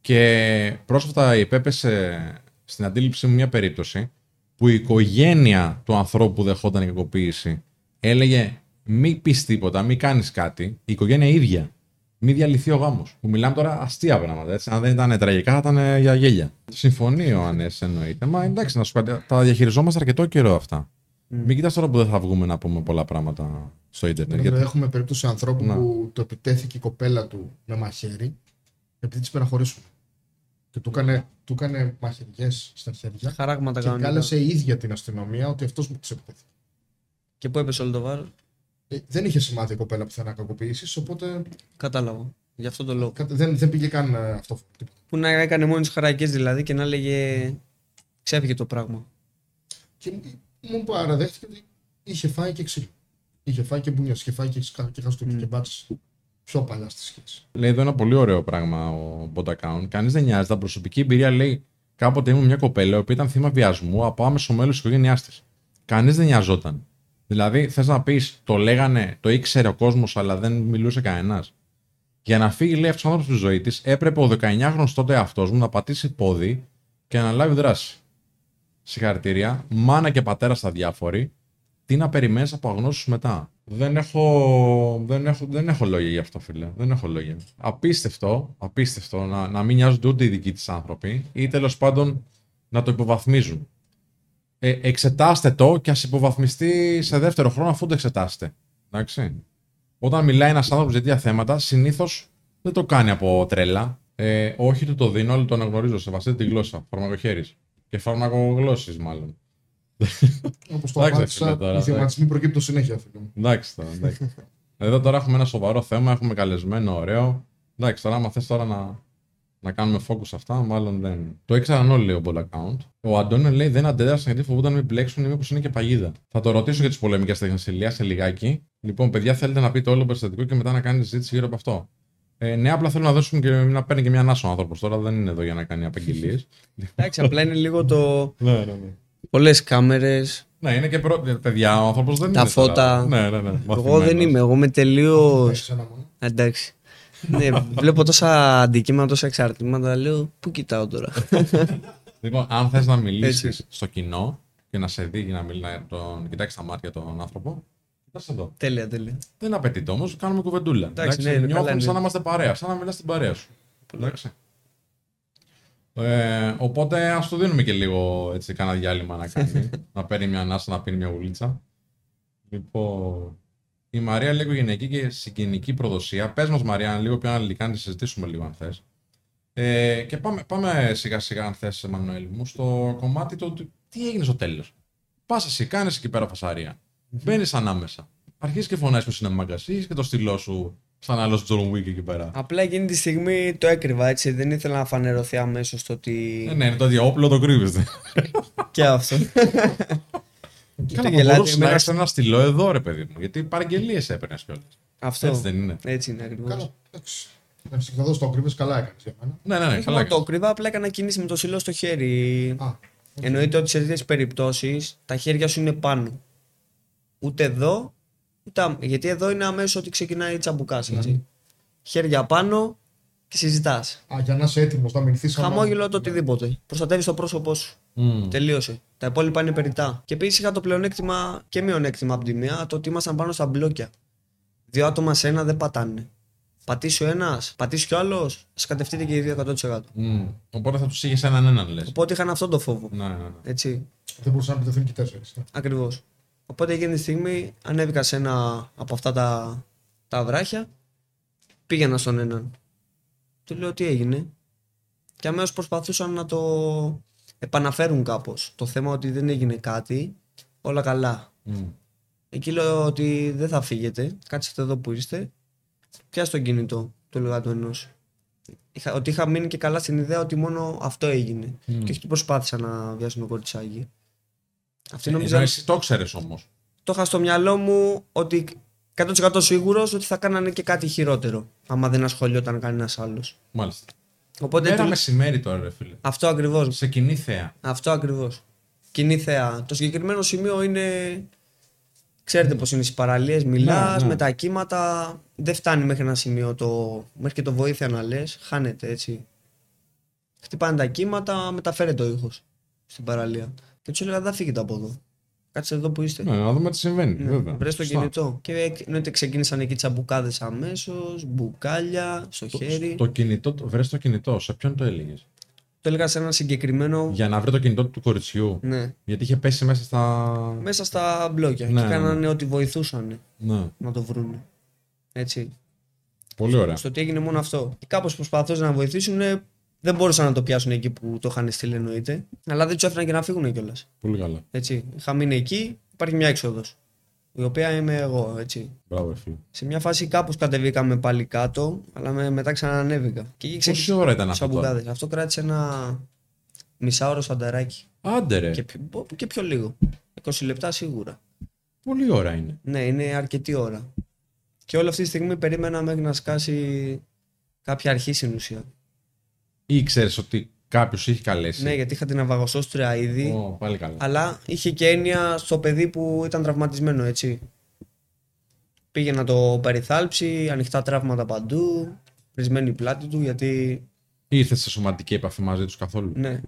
Speaker 2: και πρόσφατα υπέπεσε στην αντίληψή μου μια περίπτωση που η οικογένεια του ανθρώπου που δεχόταν η κακοποίηση έλεγε μη πεις τίποτα, μη κάνεις κάτι. Η οικογένεια ίδια. Μη διαλυθεί ο γάμος. Που μιλάμε τώρα αστεία πράγματα. Έτσι. Αν δεν ήταν τραγικά, θα ήταν ε, για γέλια. Συμφωνεί ο Ανές, εννοείται. Μα εντάξει, να σου πω, τα διαχειριζόμαστε αρκετό καιρό αυτά. Μην κοιτάς τώρα που δεν θα βγούμε να πούμε πολλά πράγματα στο Ιντερνετ.
Speaker 4: Δηλαδή,
Speaker 2: Γιατί...
Speaker 4: Έχουμε περίπτωση ανθρώπου
Speaker 2: Να.
Speaker 4: που το επιτέθηκε η κοπέλα του με μαχαίρι επειδή της πέραν Και του έκανε, του έκανε μαχαιριές στα χέρια
Speaker 3: Χαράγματα
Speaker 4: και
Speaker 3: κανονικά.
Speaker 4: κάλεσε η ίδια την αστυνομία ότι αυτός μου της επιτέθηκε.
Speaker 3: Και πού έπεσε όλο το βάρος;
Speaker 4: Ε, δεν είχε σημάδι η κοπέλα που θα να κακοποιήσει, οπότε
Speaker 3: Κατάλαβα. Γι' αυτό το λόγο.
Speaker 4: κα- δεν, δεν πήγε καν ε, αυτό. τίποτα.
Speaker 3: Που να έκανε μόνη της χαρακέ δηλαδή και να έλεγε. Ξέφυγε το πράγμα.
Speaker 4: Και μου παραδέχτηκε ότι είχε φάει και ξύλο. Είχε φάει και μπουνιές, είχε φάει και, σκα- και χαστούκι και μπάτσες πιο παλιά στη σχέση.
Speaker 2: Λέει εδώ ένα πολύ ωραίο πράγμα ο bot account. Κανείς δεν νοιάζει. Τα προσωπική εμπειρία λέει κάποτε ήμουν μια κοπέλα που ήταν θύμα βιασμού από άμεσο μέλος της οικογένειάς της. Κανείς δεν νοιαζόταν. Δηλαδή, θες να πεις, το λέγανε, το ήξερε ο κόσμος, αλλά δεν μιλούσε κανένας. Για να φύγει, λέει αυτός ο άνθρωπος στη ζωή της, έπρεπε ο 19χρονο τότε αυτός μου να πατήσει πόδι και να λάβει δράση. Συγχαρητήρια. Μάνα και πατέρα στα διάφοροι. Τι να περιμένεις από αγνώσου μετά; Δεν έχω, δεν, έχω, δεν έχω λόγια γι' αυτό, φίλε. Δεν έχω λόγια. Απίστευτο, απίστευτο να, να μην νοιάζονται ούτε οι δικοί της άνθρωποι ή τέλος πάντων να το υποβαθμίζουν. Ε, εξετάστε το και ας υποβαθμιστεί σε δεύτερο χρόνο αφού το εξετάσετε. Εντάξει. Όταν μιλάει ένας άνθρωπος για τέτοια θέματα, συνήθως δεν το κάνει από τρέλα. Ε, όχι του το δίνω, αλλά το αναγνωρίζω. Σεβαστείτε τη γλώσσα. Φαρμακοχέρι. Και φαρμακογλώσσει, μάλλον.
Speaker 4: Όπως το
Speaker 2: Εντάξει,
Speaker 4: απάντησα,
Speaker 2: φίλε, τώρα,
Speaker 4: οι θεματισμοί προκύπτουν συνέχεια, φίλε μου.
Speaker 2: Εντάξει τώρα, εντάξει. Εδώ τώρα έχουμε ένα σοβαρό θέμα, έχουμε καλεσμένο, ωραίο. Εντάξει, τώρα άμα θες τώρα να, να κάνουμε focus σε αυτά, μάλλον δεν. Το ήξεραν όλοι, λέει ο Ball Account. Ο Αντώνιο λέει δεν αντέδρασαν γιατί φοβούνταν να μην μπλέξουν ή μήπως είναι και παγίδα. Θα το ρωτήσω για τις πολεμικές τέχνε Ηλία σε λιγάκι. Λοιπόν, παιδιά, θέλετε να πείτε όλο το περιστατικό και μετά να κάνετε συζήτηση γύρω από αυτό. Ε, ναι, απλά θέλω να δώσουμε και να παίρνει και μια ανάσο άνθρωπος τώρα, δεν είναι εδώ για να κάνει απαγγελίες.
Speaker 3: Εντάξει, απλά είναι λίγο το.
Speaker 2: ναι, ναι, ναι.
Speaker 3: Πολλές κάμερες.
Speaker 2: Ναι, είναι και προ... παιδιά, ο άνθρωπος δεν
Speaker 3: Τα
Speaker 2: είναι. τώρα.
Speaker 3: φώτα.
Speaker 2: Ναι, ναι, ναι.
Speaker 3: Εγώ δεν
Speaker 2: μαθημένος.
Speaker 3: είμαι, εγώ είμαι τελείω.
Speaker 4: Έχεις ένα μόνο.
Speaker 3: Εντάξει. Ναι, βλέπω τόσα αντικείμενα, τόσα εξαρτήματα. Λέω, πού κοιτάω τώρα;
Speaker 2: Λοιπόν, αν θες να μιλήσεις
Speaker 3: Έτσι.
Speaker 2: στο κοινό και να σε δει και να, μιλ... να τον κοιτάξει στα μάτια τον άνθρωπο, κοιτάς εδώ.
Speaker 3: τέλεια, τέλεια.
Speaker 2: Δεν απαιτείται όμως, κάνουμε κουβεντούλα.
Speaker 3: Εντάξει, ναι,
Speaker 2: νιώθουμε
Speaker 3: καλά είναι.
Speaker 2: σαν να είμαστε παρέα, σαν να μιλάς στην παρέα σου. Εντάξει. Ε, οπότε ας του δίνουμε και λίγο έτσι, κάνα διάλειμμα να κάνει. να παίρνει μια ανάσα, να πίνει μια γουλίτσα. Λοιπόν, η Μαρία λίγο γενική και συγγενική προδοσία. Πες μας, Μαρία, λίγο πιο αναλυτικά να τη συζητήσουμε λίγο, αν θες. Ε, και πάμε, πάμε σιγά σιγά, αν θες, Μανουέλ μου, στο κομμάτι του του- τι έγινε στο τέλος. Πας εσύ, κάνεις εκεί πέρα φασαρία. Μπαίνεις ανάμεσα. Αρχίζεις και φωνάζει που είναι μαγκασί και το στυλό σου σαν άλλος John Wick εκεί πέρα.
Speaker 3: Απλά εκείνη τη στιγμή το έκρυβα έτσι. Δεν ήθελα να φανερωθεί αμέσως το ότι.
Speaker 2: Ε, ναι, είναι το ίδιο όπλο, το κρύβεστε.
Speaker 3: και αυτό.
Speaker 2: Καλά,
Speaker 3: το
Speaker 2: θα
Speaker 3: γελάτε
Speaker 2: μπορούσε να
Speaker 3: εμένα
Speaker 2: έχει ένα στυλό εδώ, ρε παιδί μου. Γιατί παραγγελίες έπαιρνες κιόλας.
Speaker 3: αυτό.
Speaker 2: Έτσι δεν είναι.
Speaker 3: Έτσι είναι ακριβώς.
Speaker 4: Καλά. Εντάξει. Εντάξει, και θα δώσω το κρύβες, καλά έκανες για μένα.
Speaker 2: Ναι, ναι, ναι,
Speaker 3: Όχι
Speaker 2: καλά.
Speaker 3: μόνο το
Speaker 2: έκανες.
Speaker 3: κρύβα, απλά έκανα κίνηση με το σύλλο στο χέρι.
Speaker 4: Α,
Speaker 3: Εννοείται ότι σε τέτοιες περιπτώσεις τα χέρια σου είναι πάνω. Ούτε εδώ, ούτε αμ- γιατί εδώ είναι αμέσως ότι ξεκινάει η τσαμπουκά. έτσι. Χέρια πάνω και συζητάς.
Speaker 4: α, για να είσαι έτοιμος να μιληθείς άμα-
Speaker 3: Χαμόγελο το οτιδήποτε. Προστατεύεις το πρόσωπό σου.
Speaker 2: Μμμ.
Speaker 3: Τελείωσε. Τα υπόλοιπα είναι περιτά. Και επίσης είχα το πλεονέκτημα και μειονέκτημα από τη μία το ότι ήμασταν πάνω στα μπλόκια. Δύο άτομα σε ένα δεν πατάνε. Πατήσει ο ένας, πατήσει κι ο άλλος, σα κατευθείτε και οι δύο 100%.
Speaker 2: Μμμ. Οπότε θα τους είχε έναν έναν λες.
Speaker 3: Οπότε είχαν αυτόν τον φόβο.
Speaker 2: Ναι, ναι, ναι.
Speaker 3: Έτσι.
Speaker 4: Δεν μπορούσαν να επιτεθούν και οι τέσσερις. ναι.
Speaker 3: Ακριβώς. Οπότε εκείνη τη στιγμή ανέβηκα σε ένα από αυτά τα, τα βράχια, πήγαινα στον έναν. Του λέω τι έγινε; Και αμέσως προσπαθούσαν να το επαναφέρουν κάπως. Το θέμα ότι δεν έγινε κάτι, όλα καλά.
Speaker 2: Μμμ.
Speaker 3: Εκεί λέω ότι δεν θα φύγετε, κάτσετε εδώ που είστε. Πιάσε το κινητό, του έλεγα του ενό. Ότι είχα μείνει και καλά στην ιδέα ότι μόνο αυτό έγινε.
Speaker 2: Μμ.
Speaker 3: Και όχι ότι προσπάθησα να βιάσω το κοριτσάκι. Αυτή
Speaker 2: Ε,
Speaker 3: νόμιζα.
Speaker 2: ενώ εσύ το ξέρεις όμως.
Speaker 3: Το είχα στο μυαλό μου ότι 100% σίγουρος ότι θα κάνανε και κάτι χειρότερο. Άμα δεν ασχολιόταν κανένας άλλος.
Speaker 2: Μάλιστα.
Speaker 3: Οπότε.
Speaker 2: Μέρα
Speaker 3: του-
Speaker 2: μεσημέρι τώρα, ρε φίλε.
Speaker 3: Αυτό ακριβώς.
Speaker 2: Σε κοινή θέα.
Speaker 3: Αυτό ακριβώς. Κοινή θέα. Το συγκεκριμένο σημείο είναι. Ξέρετε πώς είναι στι παραλίες, μιλάς
Speaker 2: Ναι, ναι.
Speaker 3: με τα κύματα. Δεν φτάνει μέχρι ένα σημείο το. μέχρι και το βοήθεια να λες. Χάνεται έτσι. Χτυπάνε τα κύματα, μεταφέρεται ο ήχος στην παραλία. Και τους έλεγα: Δεν φύγετε από εδώ. Κάτσε εδώ που είστε.
Speaker 2: Ναι, να δούμε τι συμβαίνει. βέβαια.
Speaker 3: Βρες το
Speaker 2: Σωστά.
Speaker 3: κινητό. Και εννοείται ξεκίνησαν εκεί τσαμπουκάδες αμέσως, μπουκάλια στο χέρι.
Speaker 2: Το κινητό, βρες το κινητό, σε ποιον το έλεγες;
Speaker 3: Το έλεγα σε ένα συγκεκριμένο.
Speaker 2: Για να βρει το κινητό του κοριτσιού.
Speaker 3: Ναι.
Speaker 2: Γιατί είχε πέσει μέσα στα.
Speaker 3: Μέσα στα μπλόκια.
Speaker 2: Ναι,
Speaker 3: και
Speaker 2: ναι,
Speaker 3: κάνανε ότι βοηθούσαν
Speaker 2: Ναι.
Speaker 3: να το βρούνε. Έτσι.
Speaker 2: Πολύ ωραία.
Speaker 3: Στο ότι έγινε μόνο αυτό. Και κάπως προσπαθούσαν να βοηθήσουν. Δεν μπορούσαν να το πιάσουν εκεί που το είχαν στείλει εννοείται. Αλλά δεν του έφεραν και να φύγουν κιόλας.
Speaker 2: Πολύ καλά.
Speaker 3: Έτσι. Είχα μείνει εκεί, υπάρχει μια έξοδος. Η οποία είμαι εγώ, έτσι.
Speaker 2: Μπράβο, ρε φίλε.
Speaker 3: Σε μια φάση κάπως κατεβήκαμε πάλι κάτω, αλλά με, μετά ξανανέβηκα. Και εκεί
Speaker 2: Πόση ώρα ήταν αυτό. τώρα;
Speaker 3: Σαμπουκάδες. Αυτό κράτησε ένα μισάωρο σανταράκι.
Speaker 2: Άντε ρε.
Speaker 3: Και, πιο- και πιο λίγο. 20 λεπτά σίγουρα.
Speaker 2: Πολύ ώρα είναι.
Speaker 3: Ναι, είναι αρκετή ώρα. Και όλη αυτή τη στιγμή περίμενα μέχρι να σκάσει κάποια αρχή στην ουσία.
Speaker 2: Ή ξέρεις ότι κάποιος είχε καλέσει;
Speaker 3: Ναι, γιατί είχα την αβαγοσόστρια ήδη.
Speaker 2: Ω, πάλι καλά.
Speaker 3: Αλλά είχε και έννοια στο παιδί που ήταν τραυματισμένο, έτσι. Πήγε να το περιθάλψει, ανοιχτά τραύματα παντού, πρισμένη η πλάτη του, γιατί.
Speaker 2: Ήρθε σε σωματική επαφή μαζί τους καθόλου;
Speaker 3: Ναι,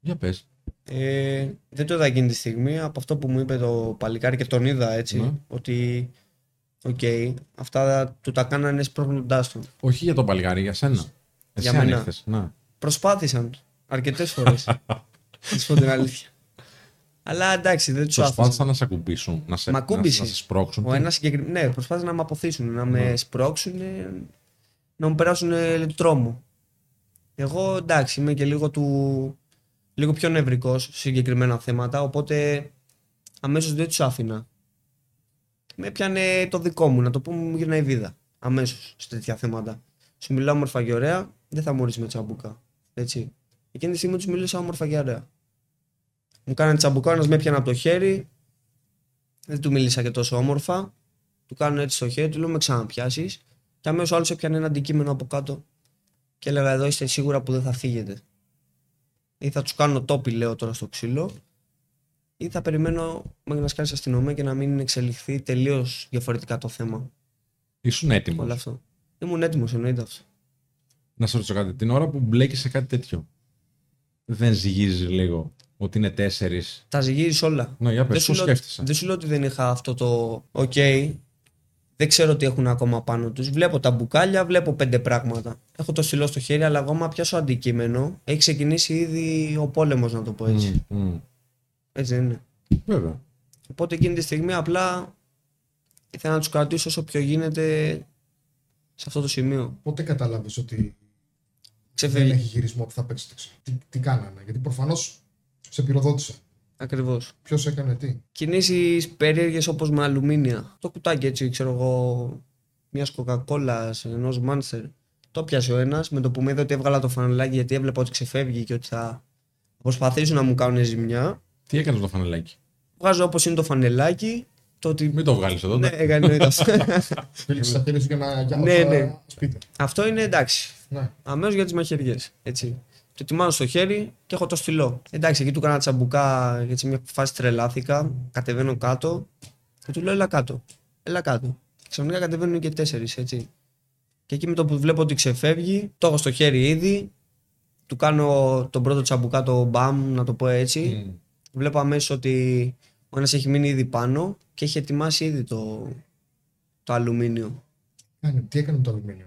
Speaker 2: Για πες.
Speaker 3: Ε, δεν το είδα εκείνη τη στιγμή. Από αυτό που μου είπε το παλικάρι και τον είδα έτσι.
Speaker 2: Ναι.
Speaker 3: Ότι. Οκ, αυτά του τα κάνανε σπρώχνοντάς τον.
Speaker 2: Όχι για τον παλικάρι, για σένα. Εσύ
Speaker 3: Για
Speaker 2: αν
Speaker 3: μένα.
Speaker 2: ήρθες, Ναι.
Speaker 3: Προσπάθησαν αρκετές φορές. Να σου πω την αλήθεια. Αλλά εντάξει, δεν τους άφησαν.
Speaker 2: Προσπάθησαν να σε ακουμπήσουν, να σε,
Speaker 3: Μ'
Speaker 2: να,
Speaker 3: ακούμπησε.
Speaker 2: να σε σπρώξουν.
Speaker 3: Ο ένας συγκεκριμένο. Ναι, προσπάθησαν να με απωθήσουν, να με σπρώξουν, να μου περάσουν ε, τρόμο. Εγώ εντάξει, είμαι και λίγο του. λίγο πιο νευρικός σε συγκεκριμένα θέματα, οπότε αμέσως δεν τους άφηνα. Με πιάνε το δικό μου, να το πούμε, μου γυρνάει βίδα. Αμέσως σε τέτοια θέματα. Σου μιλάω όμορφα και ωραία, δεν θα μου με τσαμπουκά. Έτσι. Εκείνη τη στιγμή τους μιλούσα όμορφα και ωραία. Μου κάνανε τσαμπουκά, ένας με έπιανε από το χέρι, δεν του μίλησα και τόσο όμορφα. Του κάνω έτσι στο χέρι, του λέω με ξαναπιάσεις. Και αμέσως άλλος έπιανε ένα αντικείμενο από κάτω. Και έλεγα εδώ είστε σίγουρα που δεν θα φύγετε. Ή θα τους κάνω τόπι, λέω τώρα στο ξύλο. ή θα περιμένω μέχρι να σκάσει αστυνομία και να μην εξελιχθεί τελείως διαφορετικά το θέμα.
Speaker 2: Ήσουν έτοιμος.
Speaker 3: Όλο αυτό. Ήμουν έτοιμος, εννοείται αυτό.
Speaker 2: Να σε ρωτήσω κάτι. Την ώρα που μπλέκεις σε κάτι τέτοιο, δεν ζυγίζεις λίγο ότι είναι τέσσερις;
Speaker 3: Τα ζυγίζεις όλα.
Speaker 2: Ναι, για
Speaker 3: Δεν
Speaker 2: πες,
Speaker 3: σου,
Speaker 2: πώς
Speaker 3: λέω,
Speaker 2: σκέφτεσαι.
Speaker 3: δεν σου λέω ότι δεν είχα αυτό το οκ. δεν ξέρω τι έχουν ακόμα πάνω τους. Βλέπω τα μπουκάλια, βλέπω πέντε πράγματα. Έχω το στυλό στο χέρι, αλλά εγώ άμα πιάσω αντικείμενο, έχει ξεκινήσει ήδη ο πόλεμος να το πω έτσι.
Speaker 2: Μμ, μμ.
Speaker 3: Έτσι δεν είναι.
Speaker 2: Βέβαια.
Speaker 3: Οπότε εκείνη τη στιγμή απλά ήθελα να τους κρατήσω όσο πιο γίνεται σε αυτό το σημείο.
Speaker 4: Πότε κατάλαβε ότι δεν
Speaker 3: Ξεφεύγει.
Speaker 4: έχει γυρισμό που θα παίξετε. Τι, τι κάνανε, Γιατί προφανώς σε πυροδότησε.
Speaker 3: Ακριβώς.
Speaker 4: Ποιος έκανε τι;
Speaker 3: Κινήσεις περίεργες όπως με αλουμίνια. Το κουτάκι έτσι, ξέρω εγώ, μιας κοκακόλα, ενός μάνστερ. Το πιάσε ο ένας με το που με είδε ότι έβγαλα το φανελάκι γιατί έβλεπα ότι ξεφεύγει και ότι θα προσπαθήσουν να μου κάνουν ζημιά.
Speaker 2: Τι έκανες το φανελάκι;
Speaker 3: Βγάζω όπως είναι το φανελάκι. Το ότι...
Speaker 2: Μην το βγάλεις εδώ.
Speaker 3: ναι,
Speaker 2: εντάξει.
Speaker 3: έκανε εννοείται αυτό.
Speaker 4: Φίλησε στα χέρια σου για να για
Speaker 3: Ναι,
Speaker 4: όσα
Speaker 3: ναι.
Speaker 4: σπίτι.
Speaker 3: αυτό είναι εντάξει.
Speaker 4: Ναι.
Speaker 3: Αμέσως για τις μαχαιριές. Έτσι. Το ετοιμάζω στο χέρι και έχω το στυλό. Εντάξει, εκεί του έκανα τσαμπουκά, γιατί σε μια φάση τρελάθηκα. Κατεβαίνω κάτω και του λέω: Έλα κάτω. Έλα κάτω. Ξαφνικά κατεβαίνουν και τέσσερις, έτσι. Και εκεί με το που βλέπω ότι ξεφεύγει, το έχω στο χέρι ήδη. Του κάνω τον πρώτο τσαμπουκά, το μπαμ, να το πω έτσι.
Speaker 2: Μμ.
Speaker 3: Βλέπω αμέσως ότι ο ένας έχει μείνει ήδη πάνω και έχει ετοιμάσει ήδη το, το αλουμίνιο.
Speaker 4: Κάνε, τι έκανε με το αλουμίνιο;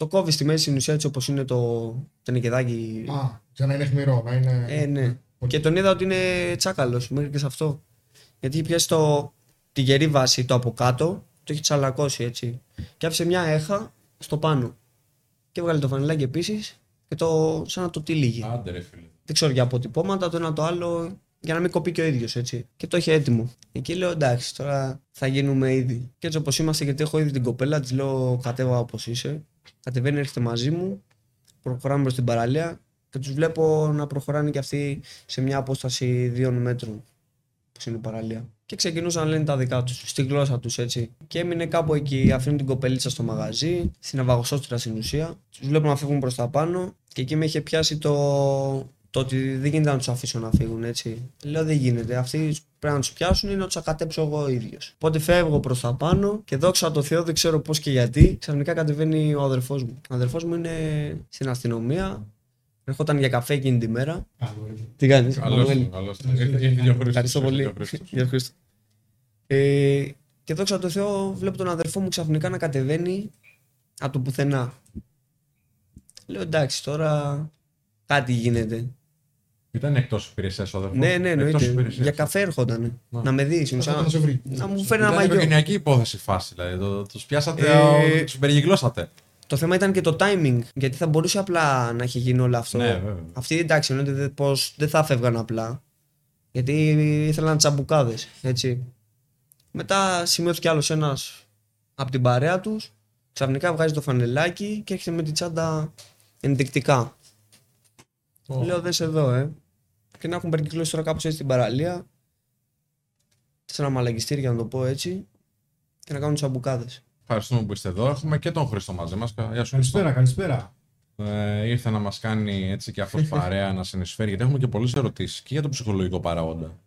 Speaker 3: Το κόβεις στη μέση στην ουσία έτσι όπως είναι το, το νικεδάκι.
Speaker 4: Α, για να είναι χμηρό, να είναι.
Speaker 3: Ε, ναι. Και τον είδα ότι είναι τσάκαλος μέχρι και σε αυτό. Γιατί έχει πιάσει το, τη γερή βάση το από κάτω, το έχει τσαλακώσει έτσι. Και άφησε μια έχα στο πάνω. Και έβγαλε το φανελάκι επίσης και το σαν να το τυλίγει.
Speaker 2: Άντε, ρε φίλε.
Speaker 3: Δεν ξέρω για αποτυπώματα, το ένα το άλλο, για να μην κοπεί και ο ίδιος έτσι. Και το είχε έτοιμο. Εκεί λέω εντάξει, τώρα θα γίνουμε ήδη. Και έτσι όπως είμαστε, γιατί έχω ήδη την κοπέλα, της λέω κατέβα όπως είσαι. Κατεβαίνει, έρχεται μαζί μου, προχωράμε προς την παραλία και τους βλέπω να προχωράνε και αυτοί σε μια απόσταση δύο μέτρων. Που είναι η παραλία. Και ξεκινούσαν να λένε τα δικά τους, στη γλώσσα τους έτσι. Και έμεινε κάπου εκεί, αφήνουν την κοπελίτσα στο μαγαζί, στην αβαγοσόστρα στην ουσία. Τους βλέπω να φεύγουν προς τα πάνω και εκεί με είχε πιάσει το, το ότι δεν γίνεται να τους αφήσω να φύγουν έτσι. Λέω δεν γίνεται. Αυτοί πρέπει να τους πιάσουν ή να τους ακατέψω εγώ ίδιος. Οπότε φεύγω προς τα πάνω και δόξα τω Θεώ δεν ξέρω πώς και γιατί. Ξαφνικά κατεβαίνει ο αδερφός μου. Ο αδερφός μου είναι στην αστυνομία. Ερχόταν για καφέ εκείνη τη μέρα.
Speaker 4: Καλό, ε.
Speaker 3: Τι κάνεις,
Speaker 2: Καλώς ήρθε ο
Speaker 3: Ευχαριστώ πολύ. Γεια Χρήστο. Ε, και δόξα τω Θεώ βλέπω τον αδερφό μου ξαφνικά να κατεβαίνει από το πουθενά. Λέω εντάξει τώρα κάτι γίνεται.
Speaker 2: Ήταν εκτός υπηρεσίας ο αδερφός.
Speaker 3: Ναι, ναι, εννοείται. Για καφέ έρχονταν.
Speaker 2: Να.
Speaker 3: Να με δεις. στην ουσία,
Speaker 4: Θα να σε βρει.
Speaker 3: Να μου φέρει ένα
Speaker 2: Ήταν
Speaker 3: μαγιό.
Speaker 2: οικογενειακή υπόθεση φάση. Δηλαδή. Το, τους πιάσατε,
Speaker 3: Ε,
Speaker 2: τους περιγυκλώσατε.
Speaker 3: Το θέμα ήταν και το timing. Γιατί θα μπορούσε απλά να έχει γίνει όλο αυτό.
Speaker 2: Ναι, βέβαια.
Speaker 3: Αυτή εντάξει, εννοείται δε- πως δεν θα φεύγαν απλά. Γιατί ήθελαν τσαμπουκάδες. Έτσι. Μετά σημειώθηκε άλλος ένας από την παρέα τους. Ξαφνικά βγάζει το φανελάκι και έρχεται με την τσάντα ενδεικτικά.
Speaker 2: Ω.
Speaker 3: Λέω δες εδώ, ε. Και να έχουν περικυκλώσει τώρα κάπως έτσι στην παραλία. Σε ένα μαλαγιστήρι, για να το πω έτσι. Και να κάνουν τσαμπουκάδε.
Speaker 2: Ευχαριστούμε που είστε εδώ. Έχουμε και τον Χρήστο μαζί μας. Γεια σου,
Speaker 4: Καλησπέρα, καλησπέρα.
Speaker 2: Ε, ήρθε να μας κάνει έτσι και αυτός παρέα να συνεισφέρει, γιατί έχουμε και πολλές ερωτήσεις και για το ψυχολογικό παράγοντα.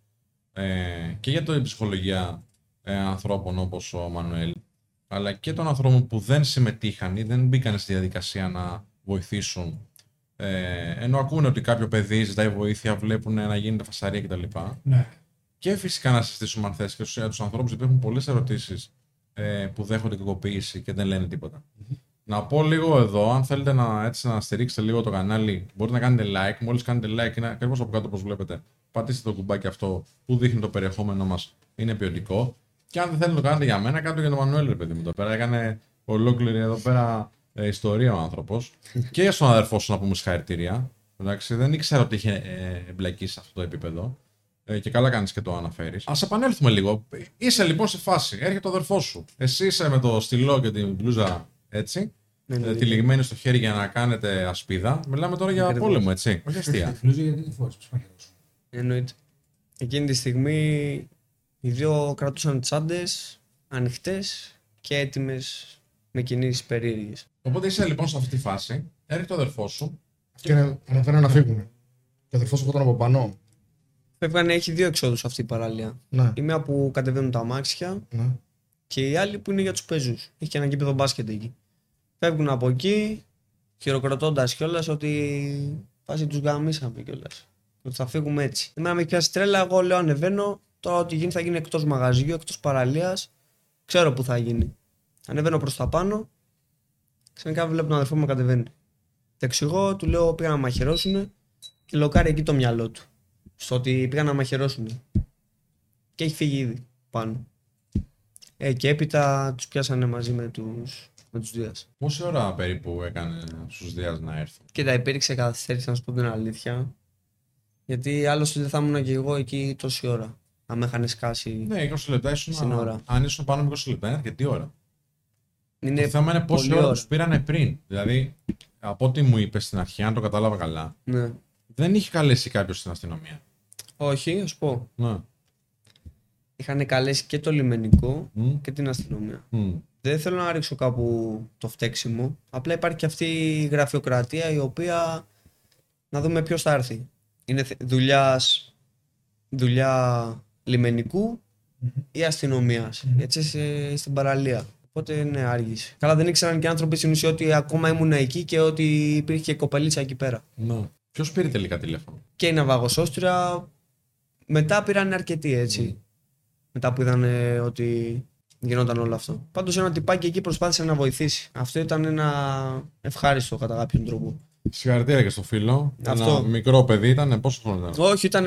Speaker 2: Ε, και για την ψυχολογία ε, ανθρώπων όπως ο Μανουέλ, αλλά και των ανθρώπων που δεν συμμετείχαν ή δεν μπήκαν στη διαδικασία να βοηθήσουν. Ε, ενώ ακούνε ότι κάποιο παιδί ζητάει βοήθεια, βλέπουν να γίνεται φασαρία κτλ.
Speaker 4: Ναι.
Speaker 2: Και φυσικά να συζητήσουμε αν θες και στους, για τους ανθρώπους γιατί έχουν πολλές ερωτήσεις ε, που δέχονται κακοποίηση και δεν λένε τίποτα. Να πω λίγο εδώ, αν θέλετε να, έτσι, να στηρίξετε λίγο το κανάλι, μπορείτε να κάνετε like. Μόλις κάνετε like, είναι ακριβώς από κάτω όπως βλέπετε. Πατήστε το κουμπάκι αυτό που δείχνει το περιεχόμενό μας, είναι ποιοτικό. Και αν δεν θέλετε να το κάνετε για μένα, κάντε το για τον Μανουέλ, ρε παιδί μου. Εδώ πέρα έκανε ολόκληρη εδώ πέρα ε, ιστορία ο άνθρωπος. και στον αδερφό σου να πούμε συγχαρητήρια. Εντάξει, δεν ήξερα ότι είχε ε, εμπλακεί σε αυτό το επίπεδο. Ε, και καλά κάνεις και το αναφέρεις. Α επανέλθουμε λίγο. Είσαι λοιπόν σε φάση. Έρχεται ο αδερφός σου. Εσύ είσαι με το στυλό και την μπλούζα έτσι.
Speaker 3: Ναι, ναι,
Speaker 2: ε,
Speaker 3: ναι.
Speaker 2: τυλιγμένη στο χέρι για να κάνετε ασπίδα. Μιλάμε τώρα για
Speaker 3: Ακριβώς.
Speaker 2: πόλεμο, έτσι. Όχι αστεία.
Speaker 4: Νομίζω γιατί τη φόρησε, πώ πάει σου.
Speaker 3: Εννοείται. Εκείνη τη στιγμή οι δύο κρατούσαν τσάντες ανοιχτές και έτοιμες με κινήσεις περίεργες.
Speaker 2: Οπότε είσαι λοιπόν σε αυτή τη φάση. Έρχεται ο αδερφός σου.
Speaker 4: Και ανεβαίνουν να φύγουν. Και ο αδερφός σου από πάνω.
Speaker 3: Φεύγανε, έχει δύο εξόδους αυτή η παραλία.
Speaker 4: Ναι,
Speaker 3: Η μία που κατεβαίνουν τα αμάξια
Speaker 4: ναι.
Speaker 3: και η άλλη που είναι για τους πεζούς. Έχει και ένα γήπεδο μπάσκετ εκεί. Φεύγουν από εκεί, χειροκροτώντας κιόλας ότι φάση τους γαμίσαμε κιόλας. Ότι θα φύγουμε έτσι. Εμένα με έχει πιάσει τρέλα, εγώ λέω ανεβαίνω. Τώρα ό,τι γίνει θα γίνει εκτός μαγαζιού, εκτός παραλίας. Ξέρω που θα γίνει. Ανεβαίνω προς τα πάνω. Ξαφνικά βλέπω τον αδερφό μου να κατεβαίνει. Τα εξηγώ, του λέω πήγαν να μαχαιρώσουν και λοκάρει εκεί το μυαλό του. Στο ότι πήγαν να μαχαιρώσουν. Και έχει φύγει ήδη πάνω. Ε, και έπειτα τους πιάσανε μαζί με τους, με τους Δίας.
Speaker 2: Πόση ώρα περίπου έκανε στους Δίας να έρθουν.
Speaker 3: Κοίτα, υπήρξε καθυστέρηση να σου πω την αλήθεια. Γιατί άλλωστε δεν θα ήμουν και εγώ εκεί τόση ώρα. Αν με είχαν σκάσει.
Speaker 2: Ναι, 20 λεπτά ήσουν.
Speaker 3: Στην ώρα.
Speaker 2: Αν ήσουν πάνω από 20 λεπτά, είναι αρκετή ώρα.
Speaker 3: Είναι
Speaker 2: το θέμα είναι πόση
Speaker 3: πολλή
Speaker 2: ώρα τους πήρανε πριν. Δηλαδή, από ό,τι μου είπες στην αρχή, αν το κατάλαβα καλά,
Speaker 3: Ναι.
Speaker 2: δεν είχε καλέσει κάποιος στην αστυνομία.
Speaker 3: Όχι, ας σου πω.
Speaker 2: Ναι.
Speaker 3: Είχαν καλέσει και το λιμενικό
Speaker 2: Μμ.
Speaker 3: και την αστυνομία.
Speaker 2: Μμ.
Speaker 3: Δεν θέλω να ρίξω κάπου το φταίξιμο. Απλά υπάρχει και αυτή η γραφειοκρατία η οποία να δούμε ποιος θα έρθει. Είναι δουλειάς δουλειά λιμενικού ή αστυνομίας. Έτσι είσαι στην παραλία. Οπότε ναι, άργησε. Καλά, δεν ήξεραν και οι άνθρωποι στην ουσία ότι ακόμα ήμουν εκεί και ότι υπήρχε και κοπελίτσα εκεί πέρα.
Speaker 2: Ναι. Ποιος πήρε τελικά τηλέφωνο;
Speaker 3: Και η Ναυαγοσόστρια μετά πήραν αρκετοί έτσι. Μετά που είδαν ότι γινόταν όλο αυτό. Πάντως ένα τυπάκι εκεί προσπάθησε να βοηθήσει. Αυτό ήταν ένα ευχάριστο κατά κάποιον τρόπο.
Speaker 2: Συγχαρητήρια και στο φίλο.
Speaker 3: Αυτό.
Speaker 2: Ένα μικρό παιδί ήταν. Πόσος χρόνος ήταν;
Speaker 3: Όχι, ήταν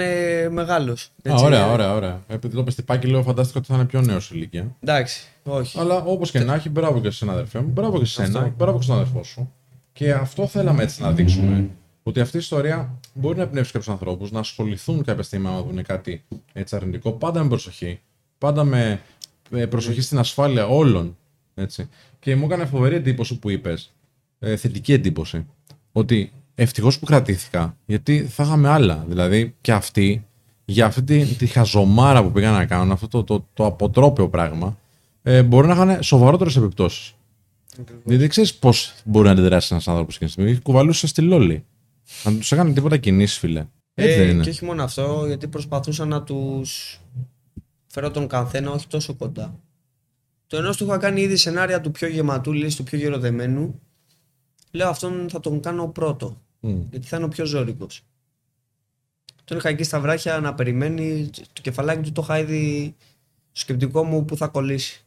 Speaker 3: μεγάλος.
Speaker 2: Α, ωραία, ωραία, ωραία. Επειδή το πεστιπάκι λέω, φαντάστηκα ότι θα είναι πιο νέος ηλικία.
Speaker 3: Εντάξει, όχι.
Speaker 2: Αλλά όπως και να έχει, μπράβο και σε αδερφέ μου, μπράβο και σε σένα,
Speaker 3: Αυτό.
Speaker 2: μπράβο και στον αδερφό σου. Και αυτό θέλαμε έτσι να δείξουμε. Ότι αυτή η ιστορία μπορεί να εμπνεύσει κάποιους ανθρώπους να ασχοληθούν κάποια στιγμή να δουν κάτι έτσι αρνητικό. Πάντα με προσοχή. Πάντα με ε, προσοχή στην ασφάλεια όλων. Έτσι. Και μου έκανε φοβερή εντύπωση που είπες. Ε, θετική εντύπωση. Ότι ευτυχώς που κρατήθηκα. Γιατί θα είχαμε άλλα. Δηλαδή και αυτοί για αυτή τη, τη χαζομάρα που πήγαν να κάνουν, αυτό το, το, το αποτρόπαιο πράγμα, ε, μπορεί να είχαν σοβαρότερες επιπτώσεις. Δηλαδή δεν ξέρεις πώς μπορεί να αντιδράσει ένας άνθρωπος εκείνη τη στιγμή. Κουβαλούσε στη λόλη. Αν τους έκανε τίποτα κινήσεις, φίλε. Έτσι δεν
Speaker 3: Ε,
Speaker 2: είναι.
Speaker 3: και όχι μόνο αυτό, γιατί προσπαθούσα να τους φέρω τον καθένα όχι τόσο κοντά. Το ενός του είχα κάνει ήδη σενάρια του πιο γεματούλη, του πιο γεροδεμένου. Λέω αυτόν θα τον κάνω πρώτο,
Speaker 2: Μμ.
Speaker 3: γιατί θα είναι ο πιο ζώρικος. Τον είχα εκεί στα βράχια να περιμένει, το κεφαλάκι του το είχα ήδη στο σκεπτικό μου που θα κολλήσει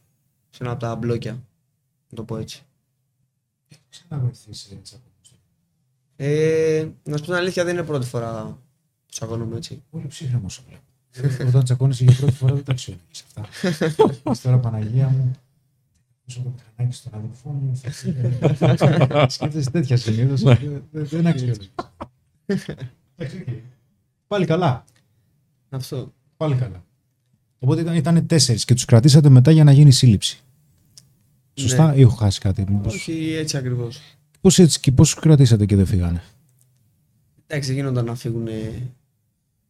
Speaker 3: σε ένα από τα μπλόκια. Να το πω έτσι.
Speaker 4: Ξαναβοηθήσει έτσι.
Speaker 3: Ε, να σου πω την αλήθεια, δεν είναι πρώτη φορά που τσακώνομαι έτσι.
Speaker 5: Πολύ ψύχρεμος σου βλέπω. Όταν τσακώνεσαι για πρώτη φορά δεν τα ξέρει αυτά. Λες τώρα Παναγία μου. Πόσο το μηχανάκι στον αδελφό μου. θα φύγει. Σκέφτεσαι τέτοια συνήθως. Δεν αξιολογείς. Πάλι καλά.
Speaker 3: Αυτό.
Speaker 5: Πάλι καλά. Οπότε ήταν, ήταν τέσσερις και τους κρατήσατε μετά για να γίνει σύλληψη. Σωστά, ή έχω χάσει κάτι; Μήπως...
Speaker 3: Όχι έτσι ακριβώς.
Speaker 5: Πώς έτσι και πώς τους κρατήσατε και δεν φύγανε;
Speaker 3: Εντάξει, γίνονταν να φύγουν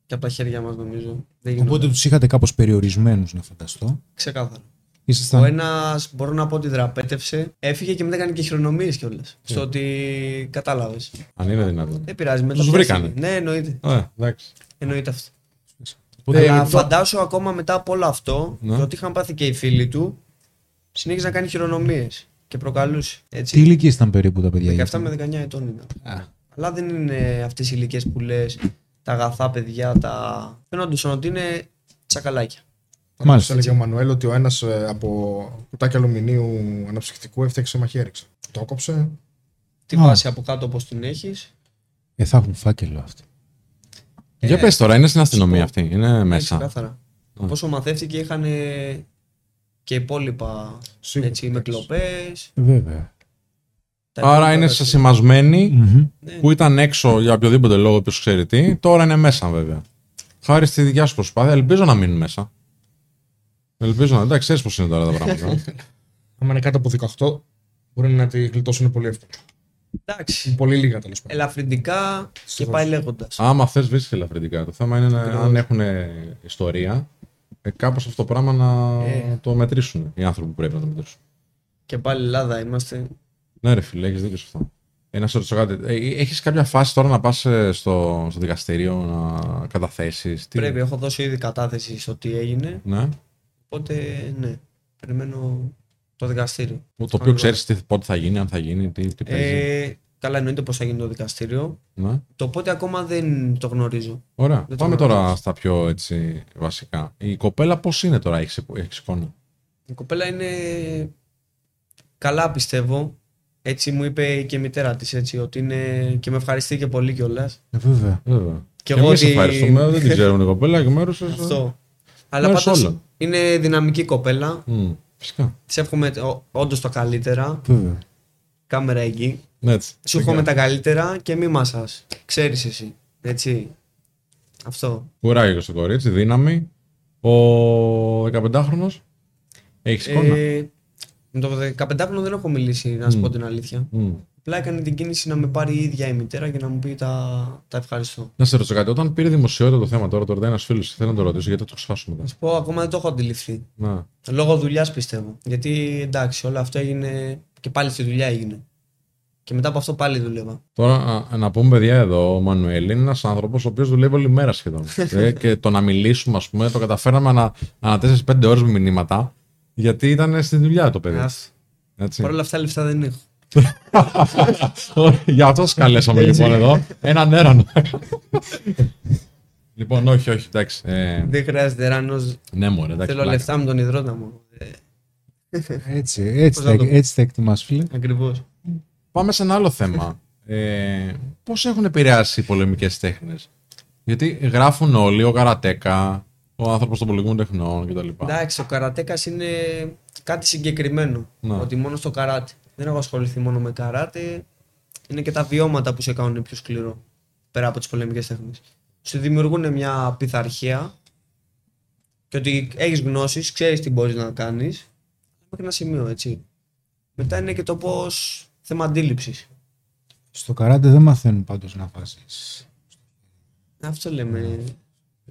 Speaker 3: και από τα χέρια μας, νομίζω. Δεν γίνονταν.
Speaker 5: Οπότε τους είχατε κάπως περιορισμένους να φανταστώ.
Speaker 3: Ξεκάθαρα.
Speaker 5: Ήσασταν...
Speaker 3: Ο ένας μπορώ να πω ότι δραπέτευσε. Έφυγε και μετά έκανε και χειρονομίες κιόλας. Στο ότι κατάλαβες.
Speaker 2: Αν είναι δυνατόν.
Speaker 3: Δεν πειράζει. Μετά
Speaker 2: Τους
Speaker 3: πια
Speaker 2: βρήκανε.
Speaker 3: φύγε. Ναι, εννοείται.
Speaker 2: Ε, εντάξει.
Speaker 3: Εννοείται αυτό.
Speaker 2: Οπότε,
Speaker 3: Αλλά
Speaker 2: λοιπόν,
Speaker 3: φαντάσου ακόμα μετά από όλο αυτό
Speaker 2: Ναι.
Speaker 3: και ότι είχαν πάθει και οι φίλοι του, συνέχιζε να κάνει χειρονομίες και προκαλούσε.
Speaker 5: Τι
Speaker 3: Έτσι.
Speaker 5: ηλικία ήταν περίπου τα παιδιά.
Speaker 3: 17 με 19 ετών ήταν.
Speaker 5: Α.
Speaker 3: Αλλά δεν είναι αυτές οι ηλικίες που λες τα αγαθά παιδιά, τα. Φαίνονταν ότι είναι τσακαλάκια.
Speaker 5: Μάλιστα.
Speaker 4: Μάλιστα. Έλεγε ο Μανουέλ ότι ο ένας από κουτάκι αλουμινίου αναψυκτικού έφτιαξε μαχαίριξα. Το έκοψε.
Speaker 3: Τη
Speaker 5: Α.
Speaker 3: βάση από κάτω όπως την έχεις.
Speaker 5: Ε, θα έχουν φάκελο αυτό.
Speaker 2: για πες τώρα, είναι στην αστυνομία
Speaker 3: σου πω.
Speaker 2: αυτή. Είναι μέσα.
Speaker 3: Ξεκάθαρα.
Speaker 2: Α.
Speaker 3: Πόσο μαθεύτηκε είχαν και υπόλοιπα
Speaker 4: Σίγουρα.
Speaker 3: έτσι, με κλοπέ.
Speaker 5: Βέβαια.
Speaker 2: Άρα είναι σασημασμένοι
Speaker 5: Μμμ.
Speaker 3: Ναι.
Speaker 2: που ήταν έξω για οποιοδήποτε λόγο, ποιος ξέρει τι, τώρα είναι μέσα βέβαια. Χάρη στη δικιά σου προσπάθεια, ελπίζω να μείνουν μέσα. Ελπίζω να. Εντάξει, ξέρεις πώς είναι τώρα τα πράγματα.
Speaker 4: Άμα είναι κάτω από 18, μπορεί να τη γλιτώσουν πολύ εύκολα.
Speaker 3: Εντάξει.
Speaker 4: Πολύ λίγα τέλος πάντων.
Speaker 3: Ελαφρυντικά και
Speaker 4: Σαφώς.
Speaker 3: πάει λέγοντας.
Speaker 2: Άμα θες, βρίσκεις ελαφρυντικά. Το θέμα είναι να,
Speaker 3: Ακριβώς.
Speaker 2: αν έχουν ιστορία, ε, κάπως αυτό το πράγμα να
Speaker 3: Ε.
Speaker 2: το μετρήσουν οι άνθρωποι που πρέπει να το μετρήσουν.
Speaker 3: Και πάλι Ελλάδα είμαστε.
Speaker 2: Ναι, ρε φίλε, έχεις δίκιο σε αυτό. Ένα σε ρωτήσω κάτι. Ε, Έχεις κάποια φάση τώρα να πας στο, στο δικαστήριο να καταθέσεις;
Speaker 3: Πρέπει, έχω δώσει ήδη κατάθεση στο τι έγινε.
Speaker 2: Ναι.
Speaker 3: Οπότε ναι, περιμένω το δικαστήριο.
Speaker 2: Το οποίο ξέρεις πότε θα γίνει, αν θα γίνει, τι, τι παίζει.
Speaker 3: Ε, καλά, εννοείται πώ θα γίνει το δικαστήριο.
Speaker 2: Ναι.
Speaker 3: Το πότε ακόμα δεν το γνωρίζω.
Speaker 2: Ωραία.
Speaker 3: Δεν το
Speaker 2: Πάμε
Speaker 3: γνωρίζω.
Speaker 2: τώρα στα πιο έτσι, βασικά. Η κοπέλα πώς είναι τώρα, έχει εικόνα.
Speaker 3: Η κοπέλα είναι καλά, πιστεύω. Έτσι μου είπε και η μητέρα της έτσι, ότι είναι. και με ευχαριστεί και πολύ κιόλας.
Speaker 5: Ε, βέβαια.
Speaker 2: Βέβαια.
Speaker 3: Και
Speaker 2: Και
Speaker 3: εγώ
Speaker 2: εμείς
Speaker 3: ότι-
Speaker 2: ευχαριστούμε, δεν την ξέρουμε την κοπέλα, εκ μέρους σας.
Speaker 3: Αυτό. Αλλά
Speaker 2: Μέρος
Speaker 3: πάντως
Speaker 2: όλων.
Speaker 3: είναι δυναμική κοπέλα.
Speaker 2: Φυσικά.
Speaker 3: Της εύχομαι όντως το καλύτερα.
Speaker 5: Βέβαια.
Speaker 3: Κάμερα εκεί.
Speaker 2: Ναι, έτσι.
Speaker 3: Σου εύχομαι τα καλύτερα και μη μασάς. Ξέρεις εσύ. Έτσι. Αυτό.
Speaker 2: Κουράγιος και στο κορίτσι, δύναμη. Ο 15χρονο έχεις εικόνα;
Speaker 3: Ε, με το 15χρονο δεν έχω μιλήσει, να σου
Speaker 2: Μμ.
Speaker 3: πω την αλήθεια.
Speaker 2: Μμ.
Speaker 3: Απλά έκανε την κίνηση να με πάρει η ίδια η μητέρα και να μου πει τα, τα ευχαριστώ.
Speaker 2: Να σε ρωτήσω κάτι. Όταν πήρε δημοσιότητα το θέμα τώρα, τώρα ένας φίλος θέλω να το ρωτήσω γιατί θα το ξεχάσουμε
Speaker 3: Να
Speaker 2: μετά.
Speaker 3: σου πω, ακόμα δεν το έχω αντιληφθεί.
Speaker 2: Να.
Speaker 3: Λόγω δουλειάς πιστεύω. Γιατί εντάξει, όλο αυτό έγινε και πάλι στη δουλειά έγινε. Και μετά από αυτό πάλι δούλευα.
Speaker 2: Τώρα α, να πούμε, παιδιά, εδώ ο Μανουέλ είναι ένας άνθρωπος ο οποίος δουλεύει όλη μέρα σχεδόν. ε, και το να μιλήσουμε, ας πούμε, το καταφέραμε ανα, ανά 4-5 ώρες με μηνύματα. Γιατί ήταν στη δουλειά το παιδί.
Speaker 3: Ας,
Speaker 2: Έτσι.
Speaker 3: Παρ' όλα αυτά λεφτά δεν έχω.
Speaker 2: Γι' αυτό σας καλέσαμε λοιπόν εδώ. Έναν έρανο. λοιπόν, όχι, όχι, εντάξει. Ε,
Speaker 3: Δεν χρειάζεται ράνο.
Speaker 2: ναι, μωρέ, εντάξει.
Speaker 3: Θέλω
Speaker 2: πλάκα.
Speaker 3: λεφτά με τον υδρότα μου. Ε,
Speaker 5: Έτσι, έτσι,
Speaker 3: Πώς να
Speaker 5: τα,
Speaker 3: το-
Speaker 5: έτσι τα εκτιμάς, φίλε.
Speaker 3: Ακριβώς.
Speaker 2: Πάμε σε ένα άλλο θέμα. Ε, Πώς έχουν επηρεάσει οι πολεμικές τέχνες, Γιατί γράφουν όλοι, ο Καρατέκα, ο άνθρωπος των πολιτικών τεχνών κτλ.
Speaker 3: Εντάξει, ο καρατέκας είναι κάτι συγκεκριμένο.
Speaker 2: Ναι.
Speaker 3: Ότι μόνο στο καράτε. Δεν έχω ασχοληθεί μόνο με καράτε. Είναι και τα βιώματα που σε κάνουν πιο σκληρό. Πέρα από τις πολεμικές τέχνες. Σου δημιουργούν μια πειθαρχία και ότι έχεις γνώσεις, ξέρεις τι μπορείς να κάνεις. Μέχρι ένα σημείο, έτσι. Μετά είναι και το πώς θέμα αντίληψης.
Speaker 5: Στο καράτε δεν μαθαίνουν πάντως να βάζεις.
Speaker 3: Αυτό λέμε.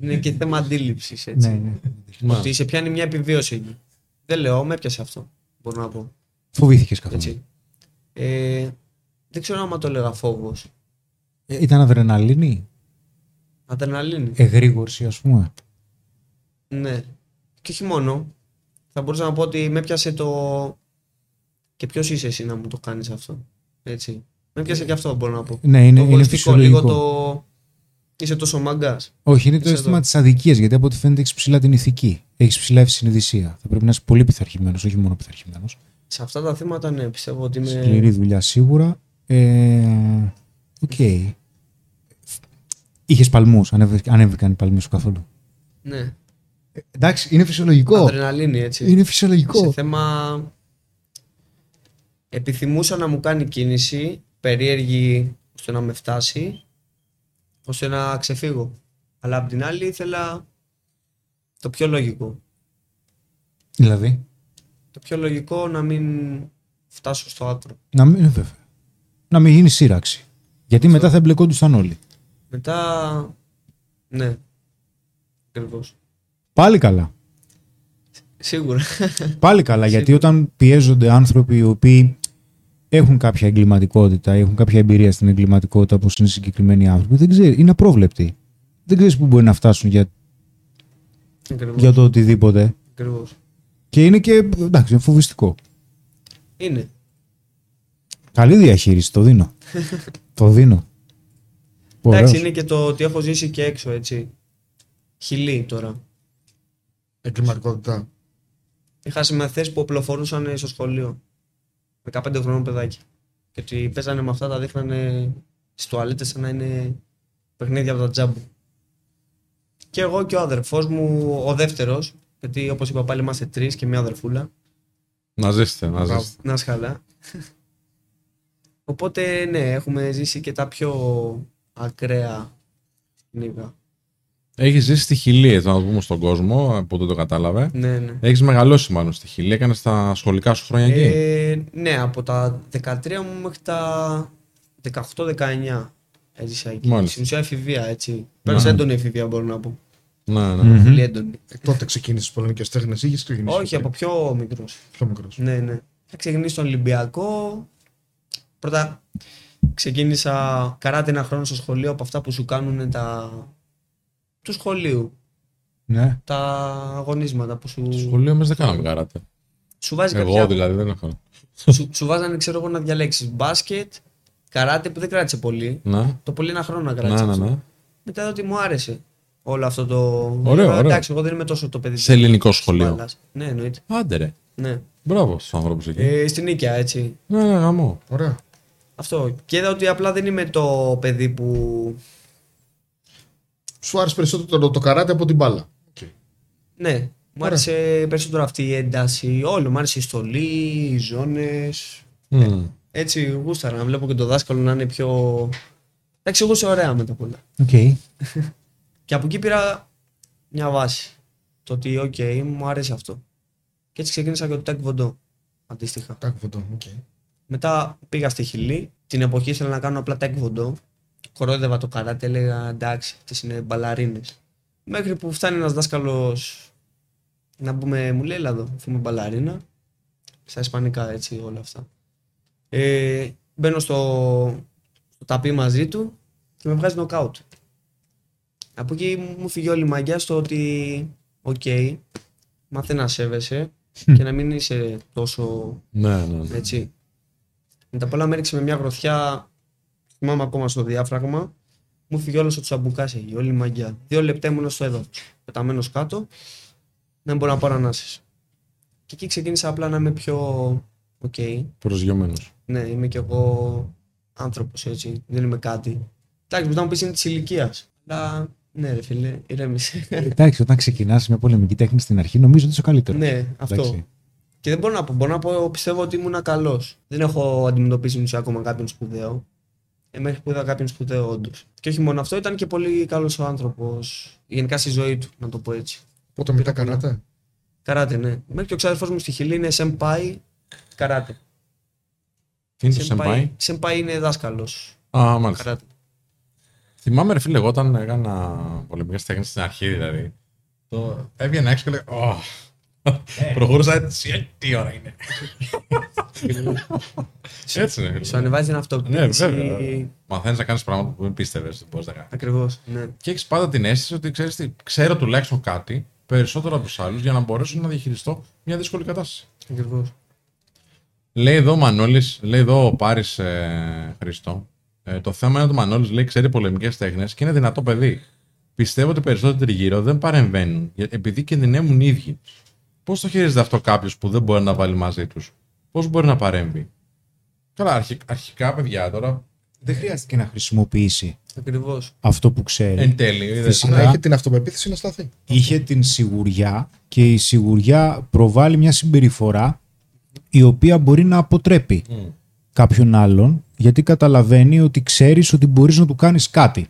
Speaker 3: Είναι και θέμα αντίληψης, έτσι.
Speaker 5: Ναι, ναι.
Speaker 2: Ναι.
Speaker 3: Ότι σε πιάνει μια επιβίωση εκεί. Δεν λέω, με έπιασε αυτό. Μπορώ να πω.
Speaker 5: Φοβήθηκες καθόλου.
Speaker 3: Έτσι. Ε, δεν ξέρω άμα το έλεγα φόβος.
Speaker 5: Ε, ήταν αδρεναλίνη,
Speaker 3: Αδρεναλίνη.
Speaker 5: εγρήγορση ας πούμε.
Speaker 3: Ναι. Και όχι μόνο. Θα μπορούσα να πω ότι με έπιασε το. Και ποιος είσαι εσύ να μου το κάνεις αυτό. Έτσι. Με έπιασε και αυτό μπορώ να πω.
Speaker 5: Ναι, είναι,
Speaker 3: το
Speaker 5: είναι
Speaker 3: εγωιστικό, λίγο
Speaker 5: φυσιολογικό.
Speaker 3: το. Είσαι τόσο μαγκάς.
Speaker 5: Όχι, είναι το
Speaker 3: Είσαι
Speaker 5: αίσθημα
Speaker 3: εδώ.
Speaker 5: της αδικίας γιατί από ό,τι φαίνεται έχεις ψηλά την ηθική. Έχεις ψηλά ευσυνειδησία. Θα πρέπει να είσαι πολύ πειθαρχημένος, όχι μόνο πειθαρχημένος.
Speaker 3: Σε αυτά τα θέματα, ναι, πιστεύω ότι είμαι.
Speaker 5: Σκληρή δουλειά σίγουρα. Ε, Οκ. Είχες παλμούς, ανέβηκαν οι παλμοί σου καθόλου;
Speaker 3: Ναι.
Speaker 5: Εντάξει, είναι φυσιολογικό.
Speaker 3: Αδρεναλίνη, έτσι.
Speaker 5: Είναι φυσιολογικό.
Speaker 3: Σε θέμα. Επιθυμούσα να μου κάνει κίνηση περίεργη ώστε να με φτάσει, ώστε να ξεφύγω. Αλλά απ' την άλλη ήθελα το πιο λογικό.
Speaker 5: Δηλαδή,
Speaker 3: Το πιο λογικό να μην φτάσω στο άκρο.
Speaker 5: να μην, ε, βέβαια. Να μην γίνει σύραξη. Γιατί μετά θα εμπλεκόντουσαν όλοι.
Speaker 3: Μετά. Ναι. Ακριβώς.
Speaker 5: Πάλι καλά.
Speaker 3: Σίγουρα.
Speaker 5: Πάλι καλά, γιατί
Speaker 3: Σίγουρα.
Speaker 5: όταν πιέζονται άνθρωποι οι οποίοι έχουν κάποια εγκληματικότητα, έχουν κάποια εμπειρία στην εγκληματικότητα, όπως είναι συγκεκριμένοι άνθρωποι, δεν ξέρει, είναι απρόβλεπτοι. Δεν ξέρεις πού μπορεί να φτάσουν για,
Speaker 3: Ακριβώς.
Speaker 5: για το οτιδήποτε.
Speaker 3: Ακριβώς.
Speaker 5: Και είναι και. εντάξει, είναι φοβιστικό.
Speaker 3: Είναι.
Speaker 5: Καλή διαχείριση, το δίνω. το δίνω.
Speaker 3: Εντάξει,
Speaker 5: Ωραίος.
Speaker 3: είναι και το ότι έχω ζήσει και έξω, έτσι. Χιλή τώρα.
Speaker 4: Εγκληματικότητα.
Speaker 3: Είχα συμμαθές που οπλοφορούσαν στο σχολείο. 15 χρονών παιδάκια. Και ότι παίζανε με αυτά, τα δείχνανε στις τουαλέτες σαν να είναι παιχνίδια από τα τζάμπου. Και εγώ και ο αδερφός μου, ο δεύτερος, γιατί όπως είπα πάλι είμαστε τρεις και μια αδερφούλα,
Speaker 2: Να ζήσετε, να
Speaker 4: Μπράβο.
Speaker 2: ζήσετε.
Speaker 3: να σχαλά. Οπότε ναι, έχουμε ζήσει και τα πιο ακραία πνίγα.
Speaker 2: Έχεις ζήσει στη Χιλή, έτσι, να το πούμε στον κόσμο που δεν το κατάλαβε.
Speaker 3: Ναι, ναι.
Speaker 2: Έχεις μεγαλώσει μάλλον στη Χιλή, έκανες τα σχολικά σου χρόνια εκεί;
Speaker 3: Ε, ναι, από τα 13 μου μέχρι τα 18-19 έζησα εκεί.
Speaker 2: Μάλιστα.
Speaker 3: Στην ουσία εφηβεία, έτσι. Πέρασε
Speaker 2: Ναι.
Speaker 3: έντονη εφηβεία, μπορώ να πω.
Speaker 2: Ναι, ναι.
Speaker 5: Μμμ.
Speaker 3: Πολύ έντονη.
Speaker 4: Ε, τότε ξεκίνησες τι πολεμικές τέχνες ή είχε ξεκινήσει.
Speaker 3: Όχι, από πιο μικρός.
Speaker 4: πιο μικρός.
Speaker 3: Ναι, ναι. Θα ξεκινήσει στον Ολυμπιακό. Πρώτα ξεκίνησα καράτε ένα χρόνο στο σχολείο από αυτά που σου κάνουν τα. του σχολείου.
Speaker 5: Ναι.
Speaker 3: Τα αγωνίσματα που σου.
Speaker 2: Στο σχολείο εμείς δεν κάναμε καράτε.
Speaker 3: Σου βάζει
Speaker 2: Εγώ
Speaker 3: κάποια.
Speaker 2: δηλαδή δεν έχω.
Speaker 3: Σου, σου βάζανε, ξέρω εγώ, να διαλέξεις μπάσκετ, καράτε που δεν κράτησε πολύ.
Speaker 2: Ναι,
Speaker 3: Το πολύ ένα χρόνο να
Speaker 2: ναι,
Speaker 3: κράτησε.
Speaker 2: ναι.
Speaker 3: αυτό.
Speaker 2: ναι.
Speaker 3: Μετά ότι μου άρεσε όλο αυτό το.
Speaker 2: Ωραίο,
Speaker 3: Λέω,
Speaker 2: ωραίο.
Speaker 3: Εντάξει, εγώ δεν είμαι τόσο το παιδί.
Speaker 2: Σε
Speaker 3: της
Speaker 2: ελληνικό σχολείο.
Speaker 3: μπάλας. Ναι, εννοείται.
Speaker 2: Άντε ρε.
Speaker 3: Ναι.
Speaker 2: Μπράβο στους ανθρώπους εκεί.
Speaker 3: Ε, στην Νίκαια, έτσι.
Speaker 2: Ναι, ναι, γαμό.
Speaker 4: Ωραία.
Speaker 3: Αυτό. Και είδα ότι απλά δεν είμαι το παιδί που.
Speaker 4: Σου άρεσε περισσότερο το, το καράτε από την μπάλα.
Speaker 3: Ναι, μου άρεσε περισσότερο αυτή η ένταση. Όλο. Μου άρεσε η στολή, οι ζώνες.
Speaker 2: Μμ.
Speaker 3: Έτσι, γούσταρα να βλέπω και το δάσκαλο να είναι πιο. Τα εξηγούσε ωραία με τα πολλά.
Speaker 5: Οκ.
Speaker 3: Και από εκεί πήρα μια βάση. Το ότι, οκ, μου άρεσε αυτό. Και έτσι ξεκίνησα και το τάε κβον ντο. Αντίστοιχα.
Speaker 4: Τάκ βοντό, οκ.
Speaker 3: Μετά πήγα στη Χιλή. Την εποχή ήθελα να κάνω απλά τάε κβον ντο. Κορόιδευα το καράτε, έλεγα εντάξει, αυτές είναι μπαλαρίνες. Μέχρι που φτάνει ένας δάσκαλος να πούμε, μου λέει, έλα εδώ, αφού είμαι μπαλαρίνα. Στα ισπανικά, έτσι, όλα αυτά. Ε, μπαίνω στο, στο ταπί μαζί του και με βγάζει νοκάουτ. Από εκεί μου φεύγει όλη η μαγκιά στο ότι, οκ, μάθε να σέβεσαι και να μην είσαι τόσο
Speaker 2: Ναι, ναι, ναι.
Speaker 3: έτσι. Μετά πολλά με έριξε με μια γροθιά, θυμάμαι ακόμα στο διάφραγμα, μου φεύγει όλος ο τσαμπουκάς εκεί, όλη η μαγκιά. Δύο λεπτά ήμουν στο έδαφος, πεταμένος κάτω, δεν μπορώ να πάρω ανάσες. Και εκεί ξεκίνησα απλά να είμαι πιο. Οκ.
Speaker 2: Προσγειωμένος.
Speaker 3: Ναι, είμαι κι εγώ άνθρωπος έτσι. Δεν είμαι κάτι. Εντάξει, μπορεί να μου πεις είναι της ηλικίας. Αλλά ναι, ρε φίλε, ηρέμησε.
Speaker 5: Εντάξει, όταν ξεκινάς μια πολεμική τέχνη στην αρχή, νομίζω ότι είσαι ο καλύτερος.
Speaker 3: ναι, αυτό.
Speaker 5: Εντάξει.
Speaker 3: Και δεν μπορώ να πω. Μπορώ να πω, πιστεύω ότι ήμουν καλός. Δεν έχω αντιμετωπίσει μισό ακόμα κάποιον σπουδαίο. Ε, μέχρι που είδα κάποιον σπουδαίο, όντως. Και όχι μόνο αυτό, ήταν και πολύ καλός ο άνθρωπος. Γενικά στη ζωή του, να το πω έτσι.
Speaker 4: Πότε μετά καράτε;
Speaker 3: Καράτε, ναι. Μέχρι και ο ξάδερφός μου στη Χιλή είναι senpai καράτε.
Speaker 2: Τι είναι το senpai.
Speaker 3: Senpai είναι δάσκαλος.
Speaker 2: Α, μάλιστα.
Speaker 3: Καράτε.
Speaker 2: Θυμάμαι, ρε φίλε, εγώ όταν έκανα πολεμικέ τέχνες στην αρχή, δηλαδή. Το έβγαινα έξω και λέγα. «Ωχ». Προχωρούσα έτσι. «Ε, Τι ώρα είναι. έτσι είναι.
Speaker 3: Σου ανεβάζει την
Speaker 2: Ναι,
Speaker 3: αυτοποίηση.
Speaker 2: βέβαια. Μαθαίνεις να κάνεις πράγματα που δεν πίστευες ότι μπορείς να κάνεις.
Speaker 3: Ακριβώς. Ναι.
Speaker 2: Και έχεις πάντα την αίσθηση ότι ξέρεις τι, ξέρω τουλάχιστον κάτι περισσότερο από τους άλλους για να μπορέσω να διαχειριστώ μια δύσκολη κατάσταση.
Speaker 3: Ακριβώς.
Speaker 2: Λέει εδώ ο Μανώλης, λέει εδώ ο Πάρης ε, Χριστό. Ε, το θέμα είναι ότι ο Μανώλης λέει ξέρει πολεμικές τέχνες και είναι δυνατό παιδί. Πιστεύω ότι οι περισσότεροι γύρω δεν παρεμβαίνουν για- επειδή κινδυνεύουν οι ίδιοι. Πώς το χειρίζεται αυτό κάποιος που δεν μπορεί να βάλει μαζί τους, Πώς μπορεί να παρέμβει; Καλά, αρχι- αρχικά παιδιά τώρα.
Speaker 5: Δεν χρειάστηκε να χρησιμοποιήσει
Speaker 3: Ακριβώς.
Speaker 5: αυτό που ξέρει.
Speaker 2: Εν τέλει, είδες,
Speaker 5: Φυσικά.
Speaker 4: Αλλά έχει την αυτοπεποίθηση να σταθεί.
Speaker 5: Είχε την σιγουριά και η σιγουριά προβάλλει μια συμπεριφορά η οποία μπορεί να αποτρέπει
Speaker 2: Μμ.
Speaker 5: Κάποιον άλλον γιατί καταλαβαίνει ότι ξέρεις ότι μπορείς να του κάνεις κάτι.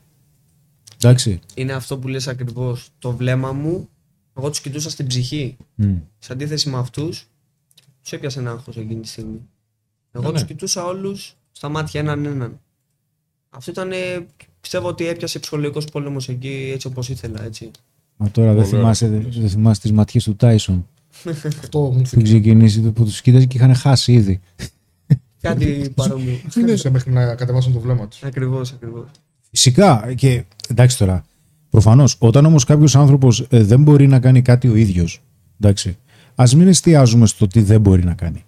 Speaker 5: Εντάξει.
Speaker 3: Είναι αυτό που λες ακριβώς. Το βλέμμα μου, εγώ τους κοιτούσα στην ψυχή.
Speaker 5: Μμ.
Speaker 3: Σε αντίθεση με αυτούς, τους έπιασε ένα άγχος εκείνη τη στιγμή. Εγώ
Speaker 2: Ναι,
Speaker 3: τους
Speaker 2: ναι.
Speaker 3: κοιτούσα όλους στα μάτια έναν έναν. Αυτό ήταν. Πιστεύω ότι έπιασε ψυχολογικός πόλεμος εκεί έτσι όπως ήθελα. Έτσι.
Speaker 5: Μα τώρα δεν
Speaker 2: Πολύ
Speaker 5: θυμάσαι, δεν θυμάσαι τις ματιές του Τάισον
Speaker 4: Αυτό μου
Speaker 5: που
Speaker 4: θυμίζει.
Speaker 5: ξεκινήσει που τους κοίταζε και είχαν χάσει ήδη.
Speaker 3: Κάτι παρόμοιο.
Speaker 4: Φίλησε μέχρι να κατεβάσουν το βλέμμα τους.
Speaker 3: ακριβώς, ακριβώς.
Speaker 5: Φυσικά και εντάξει τώρα. Προφανώς, όταν όμως κάποιος άνθρωπος δεν μπορεί να κάνει κάτι ο ίδιος, εντάξει, ας μην εστιάζουμε στο τι δεν μπορεί να κάνει.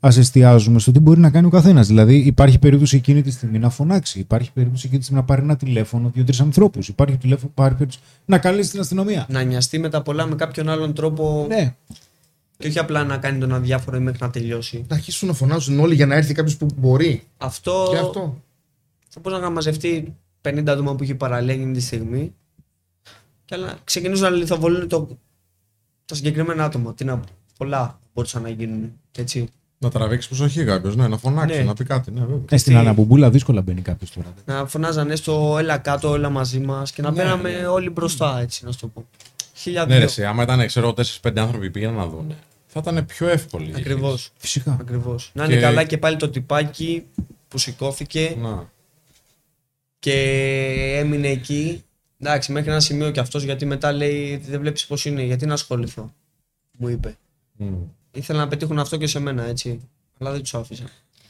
Speaker 5: Α εστιάζουμε στο τι μπορεί να κάνει ο καθένας. Δηλαδή, υπάρχει περίπτωση εκείνη τη στιγμή να φωνάξει, υπάρχει περίπτωση εκείνη τη στιγμή να πάρει ένα τηλέφωνο δύο-τρεις ανθρώπους, υπάρχει, τηλέφωνο, υπάρχει περίπτωση να καλέσει την αστυνομία.
Speaker 3: Να νοιαστεί με τα πολλά με κάποιον άλλον τρόπο
Speaker 5: Ναι,
Speaker 3: και όχι απλά να κάνει τον αδιάφορο μέχρι να τελειώσει.
Speaker 4: Να αρχίσουν να φωνάζουν όλοι για να έρθει κάποιος που μπορεί.
Speaker 3: Αυτό,
Speaker 4: Και αυτό.
Speaker 3: θα μπορούσε να μαζευτεί 50 άτομα που έχει παραλέγει εκείνη τη στιγμή και να ξεκινήσουν να λιθοβολούν το, τα συγκεκριμένα άτομα. Τι να, πολλά μπορούσαν να γίνουν. Έτσι.
Speaker 2: Να τραβήξεις προσοχή κάποιος, ναι, να φωνάξει,
Speaker 3: Ναι.
Speaker 2: να πει κάτι. Ναι, βέβαια.
Speaker 5: ε, στην αναμπομπούλα δύσκολα μπαίνει κάποιος τώρα.
Speaker 3: Να φωνάζανε στο έλα κάτω, έλα μαζί μας και να
Speaker 2: Ναι,
Speaker 3: μπαίναμε
Speaker 2: ναι.
Speaker 3: όλοι μπροστά, έτσι να σου το πω. Χίλια
Speaker 2: Ναι, ρε,
Speaker 3: δυο.
Speaker 2: εσύ, άμα ήταν, ξέρω, 4-5 άνθρωποι που πήγαιναν να δουν, θα ήταν πιο εύκολη. η
Speaker 3: Ακριβώς.
Speaker 2: διαχείριση.
Speaker 5: Φυσικά.
Speaker 3: Ακριβώς. Να
Speaker 2: Και-
Speaker 3: είναι καλά και πάλι το τυπάκι που σηκώθηκε
Speaker 2: Να.
Speaker 3: και έμεινε εκεί. Εντάξει, μέχρι ένα σημείο κι αυτός γιατί μετά λέει δεν βλέπεις πώς είναι, γιατί να ασχοληθώ. Μου είπε.
Speaker 2: Μμ.
Speaker 3: Ήθελα να πετύχουν αυτό και σε μένα, έτσι. Αλλά δεν τους άφησα.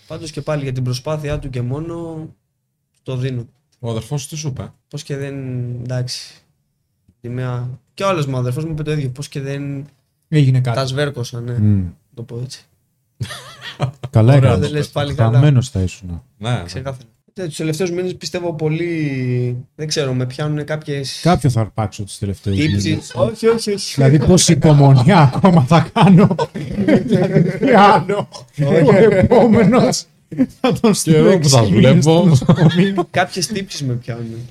Speaker 3: Πάντως και πάλι για την προσπάθειά του και μόνο το δίνω.
Speaker 2: Ο αδερφός τι σου είπε.
Speaker 3: Πώς και δεν. εντάξει. Τη μία... Και ο άλλος μου ο αδερφός μου είπε το ίδιο. Πώς και δεν
Speaker 5: Έγινε
Speaker 3: τα
Speaker 5: κάτι.
Speaker 3: σβέρκωσα, ναι.
Speaker 5: Μμ.
Speaker 3: Το πω έτσι.
Speaker 5: Καλά
Speaker 2: Ωραία,
Speaker 3: Δεν
Speaker 5: έκανες.
Speaker 3: λες πάλι καλά.
Speaker 5: Χαμένος θα ήσουν.
Speaker 2: Ναι, ναι.
Speaker 3: Ξεκάθαρα. Ε, Τους τελευταίους μήνες πιστεύω πολύ. Δεν ξέρω, με πιάνουν κάποιες.
Speaker 5: Κάποιο θα αρπάξω τις τελευταίες
Speaker 3: τύψεις.
Speaker 5: μήνες.
Speaker 3: όχι, όχι, όχι.
Speaker 5: Δηλαδή πόση υπομονή ακόμα θα κάνω. Δηλαδή, Τι άλλο. Ο επόμενος θα τον
Speaker 2: Και
Speaker 5: στείλω
Speaker 2: εγώ που σας
Speaker 5: έξι μήνες
Speaker 2: βλέπω.
Speaker 5: στο νοσοκομείο.
Speaker 3: Κάποιες τύψεις με πιάνουν.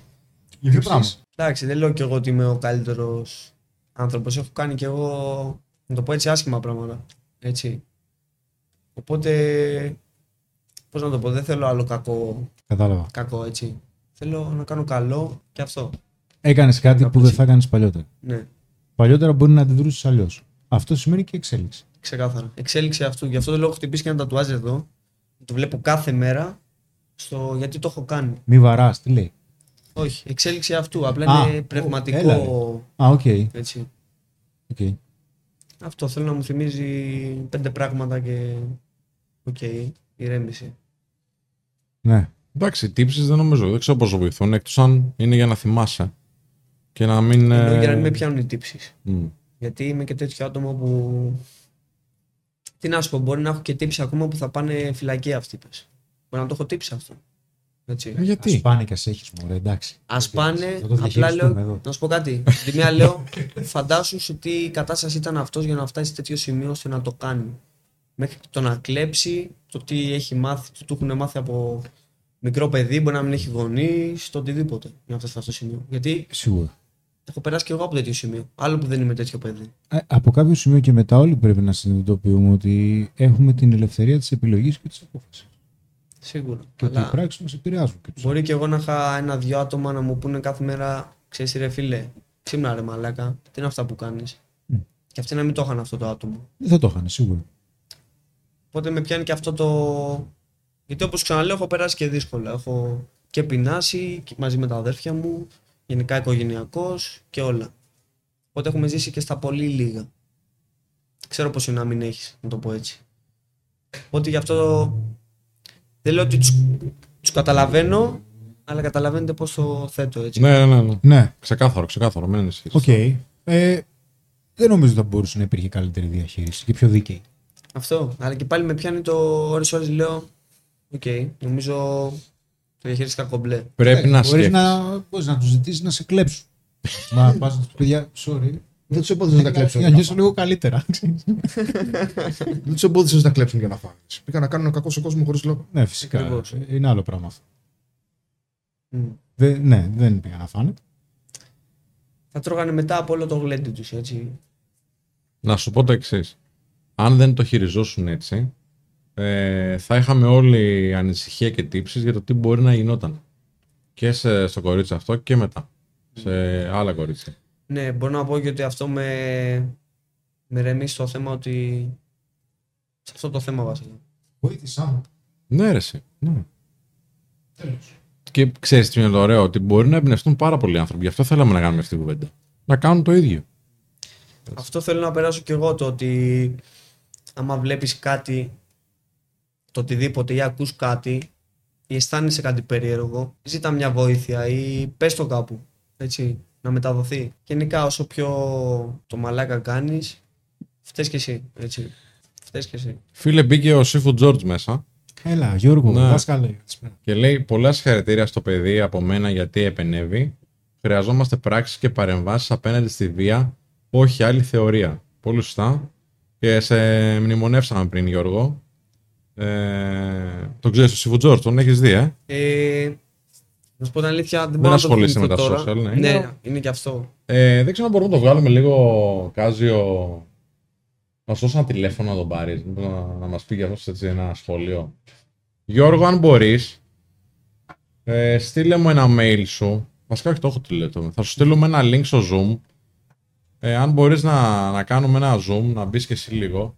Speaker 5: Για ποιο πράγμα;
Speaker 3: Εντάξει, δεν λέω κι εγώ ότι είμαι ο καλύτερος άνθρωπος. Έχω κάνει κι εγώ, να το πω έτσι, άσχημα πράγματα. Έτσι. Οπότε. Πώς να το πω, δεν θέλω άλλο κακό,
Speaker 5: Κατάλαβα.
Speaker 3: κακό έτσι. Θέλω να κάνω καλό και αυτό.
Speaker 5: Έκανες κάτι
Speaker 3: Κάπου
Speaker 5: που δεν
Speaker 3: έτσι.
Speaker 5: θα έκανες παλιότερα.
Speaker 3: Ναι,
Speaker 5: Παλιότερα μπορεί να αντιδρούσεις αλλιώς. Αυτό σημαίνει και εξέλιξη.
Speaker 3: ξεκάθαρα. Εξέλιξη αυτού. Γι' αυτό το λόγο έχω χτυπήσει και ένα τατουάζ εδώ. Το βλέπω κάθε μέρα. Στο... Γιατί το έχω κάνει.
Speaker 5: Μη βαράς, τι λέει.
Speaker 3: Όχι, εξέλιξη αυτού. Απλά
Speaker 5: Α,
Speaker 3: είναι
Speaker 5: ω,
Speaker 3: πνευματικό.
Speaker 5: έλα, ρε. Α, οκ.
Speaker 3: έτσι.
Speaker 5: οκ.
Speaker 3: Αυτό θέλω να μου θυμίζει πέντε πράγματα και. Οκ, ηρέμηση.
Speaker 5: Ναι.
Speaker 2: Εντάξει, οι τύψεις δεν νομίζω. Δεν ξέρω πόσο βοηθούν. Εκτός αν είναι για να θυμάσαι. Και να μην.
Speaker 3: Εννοώ
Speaker 2: ε,
Speaker 3: για να μην με πιάνουν οι τύψεις.
Speaker 2: μ.
Speaker 3: Γιατί είμαι και τέτοιο άτομο που. Τι να σου πω, μπορεί να έχω και τύψεις ακόμα που θα πάνε φυλακή αυτοί πες. Μπορεί να το έχω τύψει αυτό. Έτσι.
Speaker 2: Ε, γιατί;
Speaker 5: Ας πάνε και ας έχεις μωρέ, εντάξει.
Speaker 3: Α πάνε,
Speaker 5: Θα το
Speaker 3: απλά
Speaker 5: διαχειριστούμε
Speaker 3: λέω.
Speaker 5: εδώ.
Speaker 3: Να σου πω κάτι. Τη μία λέω, φαντάσου σε τι κατάσταση ήταν αυτός για να φτάσει σε τέτοιο σημείο ώστε να το κάνει. Μέχρι το να κλέψει, το τι έχει μάθει, το του έχουν μάθει από μικρό παιδί, μπορεί να μην έχει γονεί, το οτιδήποτε για να φτάσει σε αυτό το σημείο. Γιατί
Speaker 5: Σίγουρα.
Speaker 3: έχω περάσει και εγώ από τέτοιο σημείο. Άλλο που δεν είμαι τέτοιο παιδί.
Speaker 5: Ε, από κάποιο σημείο και μετά όλοι πρέπει να συνειδητοποιούμε ότι έχουμε την ελευθερία της επιλογής και της απόφασης.
Speaker 3: Σίγουρα.
Speaker 5: Και ότι οι
Speaker 3: Αλλά
Speaker 5: πράξεις μας επηρεάζουν και τους
Speaker 3: μπορεί και εγώ να είχα ένα-δυο άτομα να μου πούνε κάθε μέρα, ξέρεις ρε φίλε, ξύπνα ρε μαλάκα, τι είναι αυτά που κάνεις;
Speaker 5: Μμ.
Speaker 3: Και αυτοί να μην το είχαν αυτό το άτομο.
Speaker 5: Δεν θα το είχαν, σίγουρα.
Speaker 3: Οπότε με πιάνει και αυτό το. Γιατί όπως ξαναλέω, έχω περάσει και δύσκολα. Έχω και πεινάσει και μαζί με τα αδέρφια μου, γενικά οικογενειακός και όλα. Οπότε έχουμε ζήσει και στα πολύ λίγα. Ξέρω πώς είναι να μην έχεις, να το πω έτσι. Οπότε γι' αυτό δεν λέω ότι του καταλαβαίνω, αλλά καταλαβαίνετε πώς το θέτω έτσι.
Speaker 2: Ναι, ναι, ναι.
Speaker 5: Ναι,
Speaker 2: Ξεκάθαρο, ξεκάθαρο. Μην ανησυχείς.
Speaker 5: οκ. Ε, δεν νομίζω ότι θα μπορούσε να υπήρχε καλύτερη διαχείριση και πιο δίκαιη.
Speaker 3: Αυτό. Αλλά και πάλι με πιάνει το ώρες-ώρες λέω. Οκ, νομίζω το διαχειρίστηκα κομπλέ.
Speaker 2: Πρέπει να
Speaker 5: μπορείς
Speaker 2: σκέφτεσαι.
Speaker 5: να, μπορείς να τους ζητήσεις να σε κλέψουν. Μα πας να τους παιδιά, sorry.
Speaker 4: Δεν τους εμπόδισε να τα
Speaker 5: Για
Speaker 4: κλέψουν.
Speaker 5: να νιώσω λίγο καλύτερα.
Speaker 4: Δεν τους εμπόδισε να τα κλέψουν για να φάνε. Πήγαν να κάνουν κακό σε κόσμο χωρίς λόγο.
Speaker 5: ναι, φυσικά.
Speaker 3: Ακριβώς.
Speaker 5: Είναι άλλο πράγμα αυτό.
Speaker 3: Μμ.
Speaker 5: Δεν, ναι, δεν πήγαν να φάνε.
Speaker 3: Θα τρώγανε μετά από όλο το γλέντι τους, έτσι.
Speaker 2: Να σου πω το εξής. Αν δεν το χειριζόσουν έτσι, ε, θα είχαμε όλοι ανησυχία και τύψεις για το τι μπορεί να γινόταν. Και σε, στο κορίτσι αυτό και μετά. Σε άλλα κορίτσια.
Speaker 3: Ναι, μπορώ να πω και ότι αυτό με, με ρεμεί στο θέμα ότι... Σε αυτό το θέμα βασικά.
Speaker 5: Βοήθησά μου.
Speaker 2: Ναι, ρε, εσύ. Ναι.
Speaker 5: Τέλος.
Speaker 2: Και ξέρεις τι είναι το ωραίο, ότι μπορεί να εμπνευστούν πάρα πολλοί άνθρωποι. Γι' αυτό θέλαμε να κάνουμε αυτή την κουβέντα. Να κάνουν το ίδιο.
Speaker 3: Αυτό θέλω να περάσω κι εγώ το ότι άμα βλέπεις κάτι, το οτιδήποτε ή ακούς κάτι ή αισθάνεσαι κάτι περίεργο, ζήτα μια βοήθεια ή πες το κάπου, έτσι, να μεταδοθεί. Γενικά όσο πιο το μαλάκα κάνεις, φταίς κι εσύ, έτσι. Φταίς κι εσύ.
Speaker 2: Φίλε, μπήκε ο Σίφου Τζόρτζ μέσα
Speaker 5: Έλα, Γιώργο,
Speaker 2: Ναι.
Speaker 5: δάσκαλε. καλησπέρα.
Speaker 2: και λέει: Πολλά συγχαρητήρια στο παιδί από μένα γιατί επενεύει. Χρειαζόμαστε πράξεις και παρεμβάσεις απέναντι στη βία, όχι άλλη θεωρία. Πολύ σωστά. Και σε μνημονεύσαμε πριν, Γιώργο. Ε, τον ξέρεις τον Σίφου Τζόρτζ, τον έχεις δει, ε;
Speaker 3: Ε, να σου πω την αλήθεια, δεν, μπορώ να το
Speaker 2: ασχολείσαι με
Speaker 3: θυμηθώ
Speaker 2: τα
Speaker 3: τώρα.
Speaker 2: social, ναι.
Speaker 3: Ναι,
Speaker 2: Είναι-
Speaker 3: είναι και αυτό.
Speaker 2: Ε, δεν ξέρω αν μπορούμε να το βγάλουμε λίγο κάζιο. Να σου δώσω ένα τηλέφωνο να τον πάρεις, να, να μας πει για αυτός έτσι ένα σχόλιο. Γιώργο, αν μπορείς, ε, στείλε μου ένα mail σου. Βασικά, όχι το έχω τηλέφωνο. Θα σου στείλουμε ένα link στο Zoom. Ε, αν μπορείς να, να κάνουμε ένα Zoom, να μπεις και εσύ λίγο.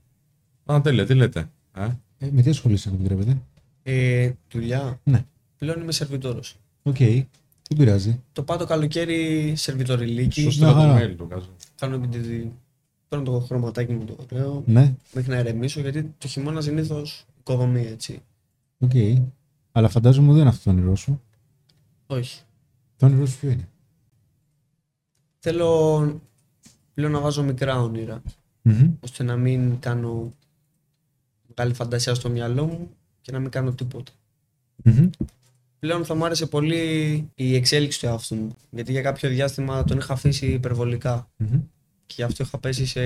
Speaker 2: Α, τέλεια, τι λέτε. Ε;
Speaker 5: Ε, με τι ασχολείσαι, αν επιτρέπετε.
Speaker 3: Ε, δουλειά.
Speaker 5: Ναι.
Speaker 3: Πλέον είμαι σερβιτόρος.
Speaker 5: Οκ. Δεν πειράζει.
Speaker 3: Το πάω το καλοκαίρι σερβιτοριλίκη.
Speaker 2: Σου στείλω το
Speaker 5: χαρά.
Speaker 2: mail του, κάζιο.
Speaker 3: Κάνω επειδή παίρνω το χρωματάκι μου το ωραίο
Speaker 5: Ναι.
Speaker 3: μέχρι να ηρεμήσω γιατί το χειμώνα συνήθως οικοδομή έτσι.
Speaker 5: Οκ. Αλλά φαντάζομαι δεν είναι αυτό το όνειρό σου.
Speaker 3: Όχι.
Speaker 5: Το όνειρό σου ποιο είναι;
Speaker 3: Θέλω πλέον να βάζω μικρά όνειρα,
Speaker 5: Μμμ.
Speaker 3: ώστε να μην κάνω μεγάλη φαντασία στο μυαλό μου και να μην κάνω τίποτα.
Speaker 5: Μμμ.
Speaker 3: Πλέον θα μου άρεσε πολύ η εξέλιξη του εαυτού μου, γιατί για κάποιο διάστημα τον είχα αφήσει υπερβολικά
Speaker 5: Μμμ.
Speaker 3: και γι' αυτό είχα πέσει σε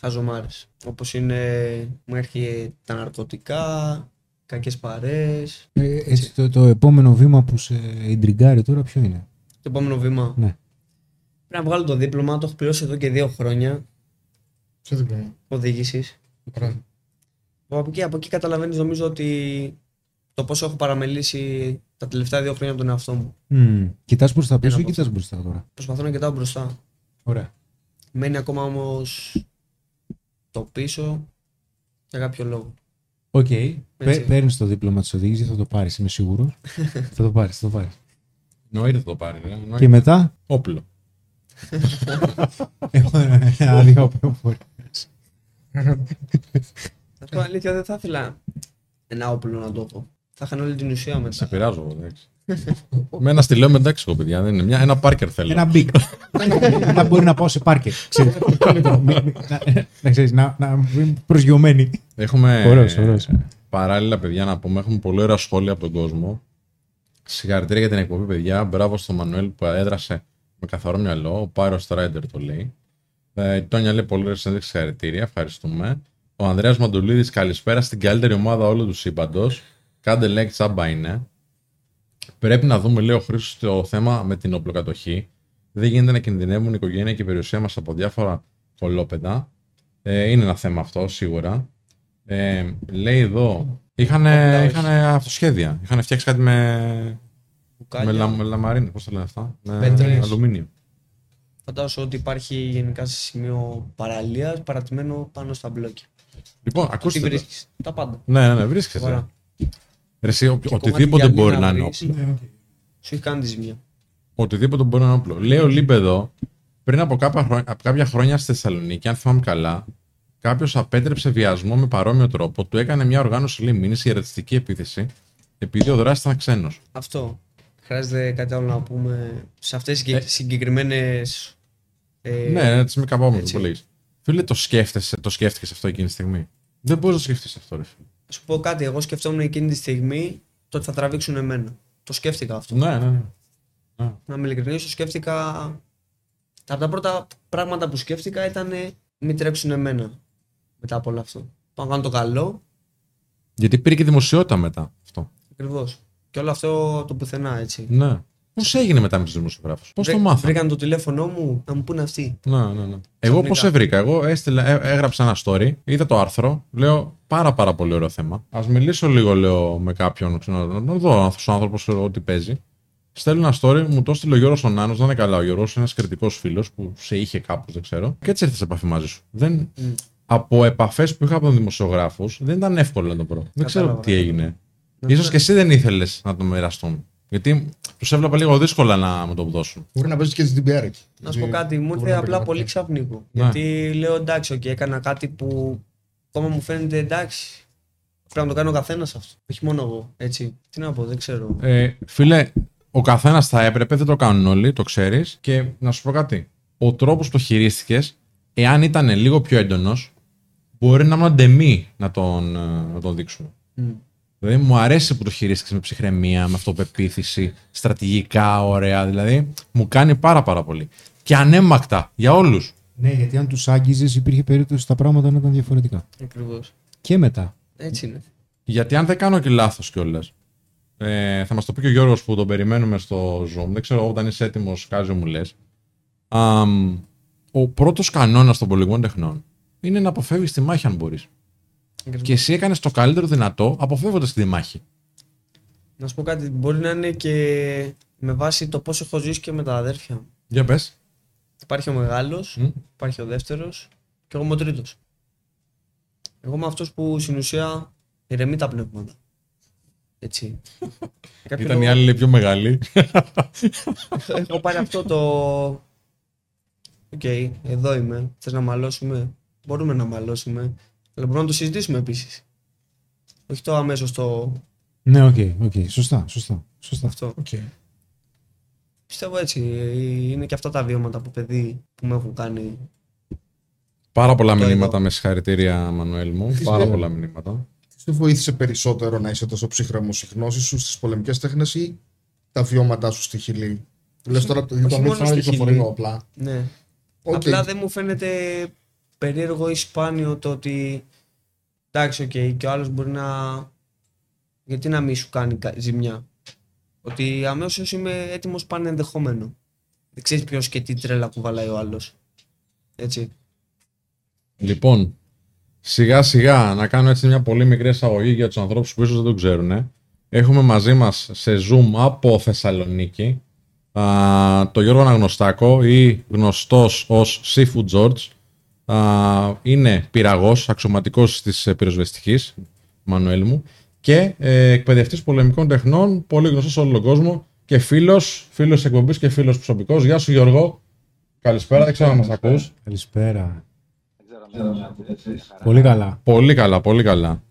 Speaker 3: χαζομάρες. Όπως είναι, μου έρχεται τα ναρκωτικά, κακές παρέες.
Speaker 5: Ε, έτσι, το, το επόμενο βήμα που σε ιντριγκάρει τώρα ποιο είναι;
Speaker 3: Το επόμενο βήμα.
Speaker 5: Ναι.
Speaker 3: Πρέπει να βγάλω το δίπλωμα, το έχω πληρώσει εδώ και δύο χρόνια
Speaker 4: Σε διπλώμα.
Speaker 3: οδήγησης.
Speaker 4: Ωραία.
Speaker 3: Από εκεί, από εκεί καταλαβαίνεις νομίζω ότι το πόσο έχω παραμελήσει τα τελευταία δύο χρόνια τον εαυτό μου.
Speaker 5: Mm. Κοιτάς μπροστά πίσω ή
Speaker 3: από
Speaker 5: κοιτάς μπροστά τώρα.
Speaker 3: Προσπαθώ να κοιτάω μπροστά.
Speaker 5: Ωραία.
Speaker 3: Μένει ακόμα όμως το πίσω για κάποιο λόγο.
Speaker 5: Οκ.
Speaker 3: Έτσι.
Speaker 5: Παίρνεις το δίπλωμα της οδήγησης, θα το πάρεις, είμαι σίγουρος. θα το πάρεις, θα το πάρεις.
Speaker 2: Εννοείται θα το πάρει. ρε. Εννοείται.
Speaker 5: Και μετά;
Speaker 2: Όπλο.
Speaker 5: Έχω ένα άδειο που
Speaker 3: Να σου πω αλήθεια, δεν θα ήθελα ένα όπλο να το έχω. Θα είχαν όλη την ουσία
Speaker 2: Σε
Speaker 3: μετά.
Speaker 2: πειράζω εγώ, εντάξει. Με ένα στυλό με εντάξει, εγώ, παιδιά. Δεν είναι μια, ένα πάρκερ θέλω.
Speaker 5: Ένα μπικ. Να μπορεί να πάω σε πάρκερ. ξέρεις. Μη- μη- να- Να ξέρεις, να να είμαι προσγειωμένη.
Speaker 2: Έχουμε
Speaker 5: Ωραίος, ωραίος.
Speaker 2: παράλληλα, παιδιά, να πούμε. Έχουμε πολύ ωραία σχόλια από τον κόσμο. Συγχαρητήρια για την εκπομπή, παιδιά. Μπράβο στον Μανουέλ που έδρασε με καθαρό μυαλό. Ο Πάρο Στράιντερ το λέει. Ε, η Τόνια λέει πολύ ωραία συνέντευξη. Συγχαρητήρια. Ευχαριστούμε. Ο Ανδρέας Μαντουλίδης, καλησπέρα στην καλύτερη ομάδα όλου του σύμπαντος. Κάντε like, τσάμπα είναι. Πρέπει να δούμε, λέει ο Χρήστος, το θέμα με την οπλοκατοχή. Δεν γίνεται να κινδυνεύουν η οικογένεια και η περιουσία μας από διάφορα κολόπεδα. Ε, είναι ένα θέμα αυτό, σίγουρα. Ε, λέει εδώ. Είχαν,
Speaker 3: όχι.
Speaker 2: είχαν αυτοσχέδια. Είχαν φτιάξει κάτι με, με,
Speaker 3: Μπουκάλια.
Speaker 2: λα, με λαμαρίνη. Πώς το λένε αυτά; Με
Speaker 3: Πέτρες.
Speaker 2: αλουμίνιο.
Speaker 3: Φαντάζομαι ότι υπάρχει γενικά σε σημείο παραλίας παρατημένο πάνω στα μπλόκια.
Speaker 2: Λοιπόν,
Speaker 3: Τι
Speaker 2: ακούστε. το.
Speaker 3: βρίσκεις. Τα πάντα.
Speaker 2: Ναι, ναι, ναι, βρίσκεται.
Speaker 3: Ωραία.
Speaker 2: Ρε, εσύ, ο-
Speaker 3: Και
Speaker 2: οτιδήποτε
Speaker 3: κομμάτι
Speaker 2: μπορεί
Speaker 3: γυαλί
Speaker 2: να είναι
Speaker 3: βρεις,
Speaker 2: όπλο.
Speaker 3: Σου έχει κάνει τη ζημιά.
Speaker 2: Οτιδήποτε μπορεί να είναι όπλο. Λέει ο Λίμπε εδώ, πριν από κάποια, χρόνια, από κάποια χρόνια στη Θεσσαλονίκη, αν θυμάμαι καλά, κάποιος απέτρεψε βιασμό με παρόμοιο τρόπο, του έκανε μια οργάνωση λέει μήνυση για ρατσιστική επίθεση, επειδή ο δράστης ήταν ξένος.
Speaker 3: Αυτό. Χρειάζεται κάτι άλλο να πούμε σε αυτές τις
Speaker 2: Ε.
Speaker 3: συγκεκριμένες... Ε,
Speaker 2: ναι, έτσι με καπάμε
Speaker 3: έτσι.
Speaker 2: που λέει. Φίλε, το σκέφτεσαι, το σκέφτηκες αυτό εκείνη τη στιγμή; Δεν μπορείς να το σκεφτεί αυτό, ρε φίλε.
Speaker 3: Να σου πω κάτι, εγώ σκεφτόμουν εκείνη τη στιγμή το ότι θα τραβήξουν εμένα. Το σκέφτηκα αυτό.
Speaker 2: Ναι, ναι, ναι.
Speaker 3: Να είμαι ειλικρινής, το σκέφτηκα... Τα από τα πρώτα πράγματα που σκέφτηκα ήταν μην τρέξουν εμένα μετά από όλο αυτό. Πάω να κάνω το καλό,
Speaker 2: Γιατί πήρε και δημοσιότητα μετά αυτό.
Speaker 3: ακριβώς. Και όλο αυτό το πουθενά έτσι.
Speaker 2: Ναι. Πώς έγινε μετά με τους δημοσιογράφους, Πώς το
Speaker 3: Βρέ-
Speaker 2: μάθαμε.
Speaker 3: Βρήκαν το τηλέφωνό μου να μου πούνε αυτοί.
Speaker 2: Ναι, ναι, ναι. Εγώ πώς σε βρήκα. Εγώ έστειλα, έ- έγραψα ένα story, είδα το άρθρο, λέω πάρα πάρα πολύ ωραίο θέμα. Α μιλήσω λίγο, λέω, με κάποιον, ξέρω, να δω αυτό ο άνθρωπος ό,τι παίζει. Στέλνω ένα story, μου το έστειλε ο Γιώργος ο Νάνος, δεν είναι καλά. Ο Γιώργος είναι ένας κριτικός φίλος που σε είχε κάπου, δεν ξέρω. Και έτσι ήρθες σε επαφή μαζί σου. Δεν...
Speaker 3: Μμ.
Speaker 2: Από επαφές που είχα από τον δημοσιογράφους, δεν ήταν εύκολο να το βρω. Δεν ξέρω
Speaker 3: Κατάλαβα.
Speaker 2: τι έγινε.
Speaker 3: Να
Speaker 2: σω
Speaker 3: σου-
Speaker 2: και εσύ δεν ήθελες να το μοιραστούν. Γιατί τους έβλεπα λίγο δύσκολα να μου το δώσουν.
Speaker 4: Μπορεί να παίζει και στην DBR εκεί.
Speaker 3: Να σου πω κάτι, μου
Speaker 4: Μπορεί
Speaker 3: ήρθε
Speaker 4: να
Speaker 3: απλά
Speaker 4: παίζει
Speaker 3: πολύ
Speaker 4: κάτι.
Speaker 3: ξαφνικό.
Speaker 2: Ναι.
Speaker 3: Γιατί λέω εντάξει, okay, έκανα κάτι που ακόμα μου φαίνεται εντάξει. Πρέπει να το κάνει ο καθένας αυτό. Όχι μόνο εγώ. Έτσι. Τι να πω, δεν ξέρω.
Speaker 2: Ε, φίλε, ο καθένας θα έπρεπε, δεν το κάνουν όλοι, το ξέρεις. Και να σου πω κάτι. Ο τρόπος που το χειρίστηκες, εάν ήταν λίγο πιο έντονος, μπορεί να είναι ντεμή να τον, ε, να τον δείξουμε.
Speaker 3: Μμ.
Speaker 2: Δηλαδή, μου αρέσει που το χειρίστηκες με ψυχραιμία, με αυτοπεποίθηση, στρατηγικά, ωραία. Δηλαδή, μου κάνει πάρα πάρα πολύ. Και ανέμακτα για όλους.
Speaker 5: Ναι, γιατί αν τους άγγιζες, υπήρχε περίπτωση τα πράγματα να ήταν διαφορετικά.
Speaker 3: Ακριβώς.
Speaker 5: Και μετά.
Speaker 3: Έτσι είναι.
Speaker 2: Γιατί αν δεν κάνω και λάθος κιόλας, ε, θα μας το πει και ο Γιώργος που τον περιμένουμε στο Zoom. Δεν ξέρω όταν είσαι έτοιμος, Κάζιο μου λες. Ο πρώτος κανόνας των πολιτικών τεχνών είναι να αποφεύγεις τη μάχη αν μπορείς.
Speaker 3: Ακριβώς.
Speaker 2: Και εσύ έκανες το καλύτερο δυνατό αποφεύγοντας τη μάχη.
Speaker 3: Να σου πω κάτι, μπορεί να είναι και με βάση το πώς έχω ζήσει και με τα αδέρφια μου.
Speaker 2: Για πες.
Speaker 3: Υπάρχει ο μεγάλος,
Speaker 2: Μμ.
Speaker 3: υπάρχει ο δεύτερος και εγώ είμαι ο τρίτος. Εγώ είμαι αυτός που στην ουσία ηρεμεί τα πνεύματα. Έτσι. Για κάποιο
Speaker 2: Ήταν
Speaker 3: λόγο-
Speaker 2: η άλλη λέει, πιο μεγάλη.
Speaker 3: Έχω πάρει αυτό το. Οκ, εδώ είμαι. Θες να μαλώσουμε; Μπορούμε να μαλώσουμε. Αλλά μπορούμε να το συζητήσουμε επίσης. Όχι το αμέσως το.
Speaker 5: Ναι, οκ, οκ. Σωστά, σωστά. σωστά.
Speaker 3: Αυτό.
Speaker 5: Οκ.
Speaker 3: Πιστεύω έτσι. Είναι και αυτά τα βιώματα που παιδί που με έχουν κάνει.
Speaker 2: Πάρα πολλά
Speaker 3: Το
Speaker 2: μηνύματα
Speaker 3: είδα.
Speaker 2: με συγχαρητήρια, Μανουέλ μου.
Speaker 4: Τι
Speaker 2: Πάρα
Speaker 4: σε-
Speaker 2: πολλά μηνύματα.
Speaker 4: Σε βοήθησε περισσότερο να είσαι τόσο ψύχρεμο στις γνώσεις σου στις πολεμικές τέχνες ή τα βιώματά σου στη χειλή. Λες τώρα το
Speaker 3: όχι
Speaker 4: το
Speaker 3: μόνο
Speaker 4: αμύθι
Speaker 3: στη
Speaker 4: κυκλοφορεί
Speaker 3: Χιλή.
Speaker 4: όπλα.
Speaker 3: Ναι.
Speaker 4: Οκ.
Speaker 3: Απλά δεν μου φαίνεται περίεργο ή σπάνιο το ότι εντάξει, οκ, και ο άλλος μπορεί να. Γιατί να μην σου κάνει κα- ζημιά; Ότι αμέσως είμαι έτοιμος πάνε ενδεχόμενο. Δεν ξέρεις ποιος και τι τρέλα κουβαλάει ο άλλος. Έτσι.
Speaker 2: Λοιπόν, σιγά σιγά να κάνω έτσι μια πολύ μικρή εισαγωγή για τους ανθρώπους που ίσως δεν το ξέρουν. Έχουμε μαζί μας σε Zoom από Θεσσαλονίκη α, το Γιώργο Αναγνωστάκο ή γνωστός ως Seafood George. Α, είναι πυραγός, αξιωματικός της ε, πυροσβεστικής, Μανουέλ μου, και ε, εκπαιδευτής πολεμικών τεχνών, πολύ γνωστός σε όλο τον κόσμο και φίλος, φίλος εκπομπής και φίλος προσωπικός. Γεια σου Γιώργο. Καλησπέρα, δεν ξέρω αν μας ακούς.
Speaker 5: Καλησπέρα. Πολύ καλά.
Speaker 2: Πολύ καλά, πολύ καλά.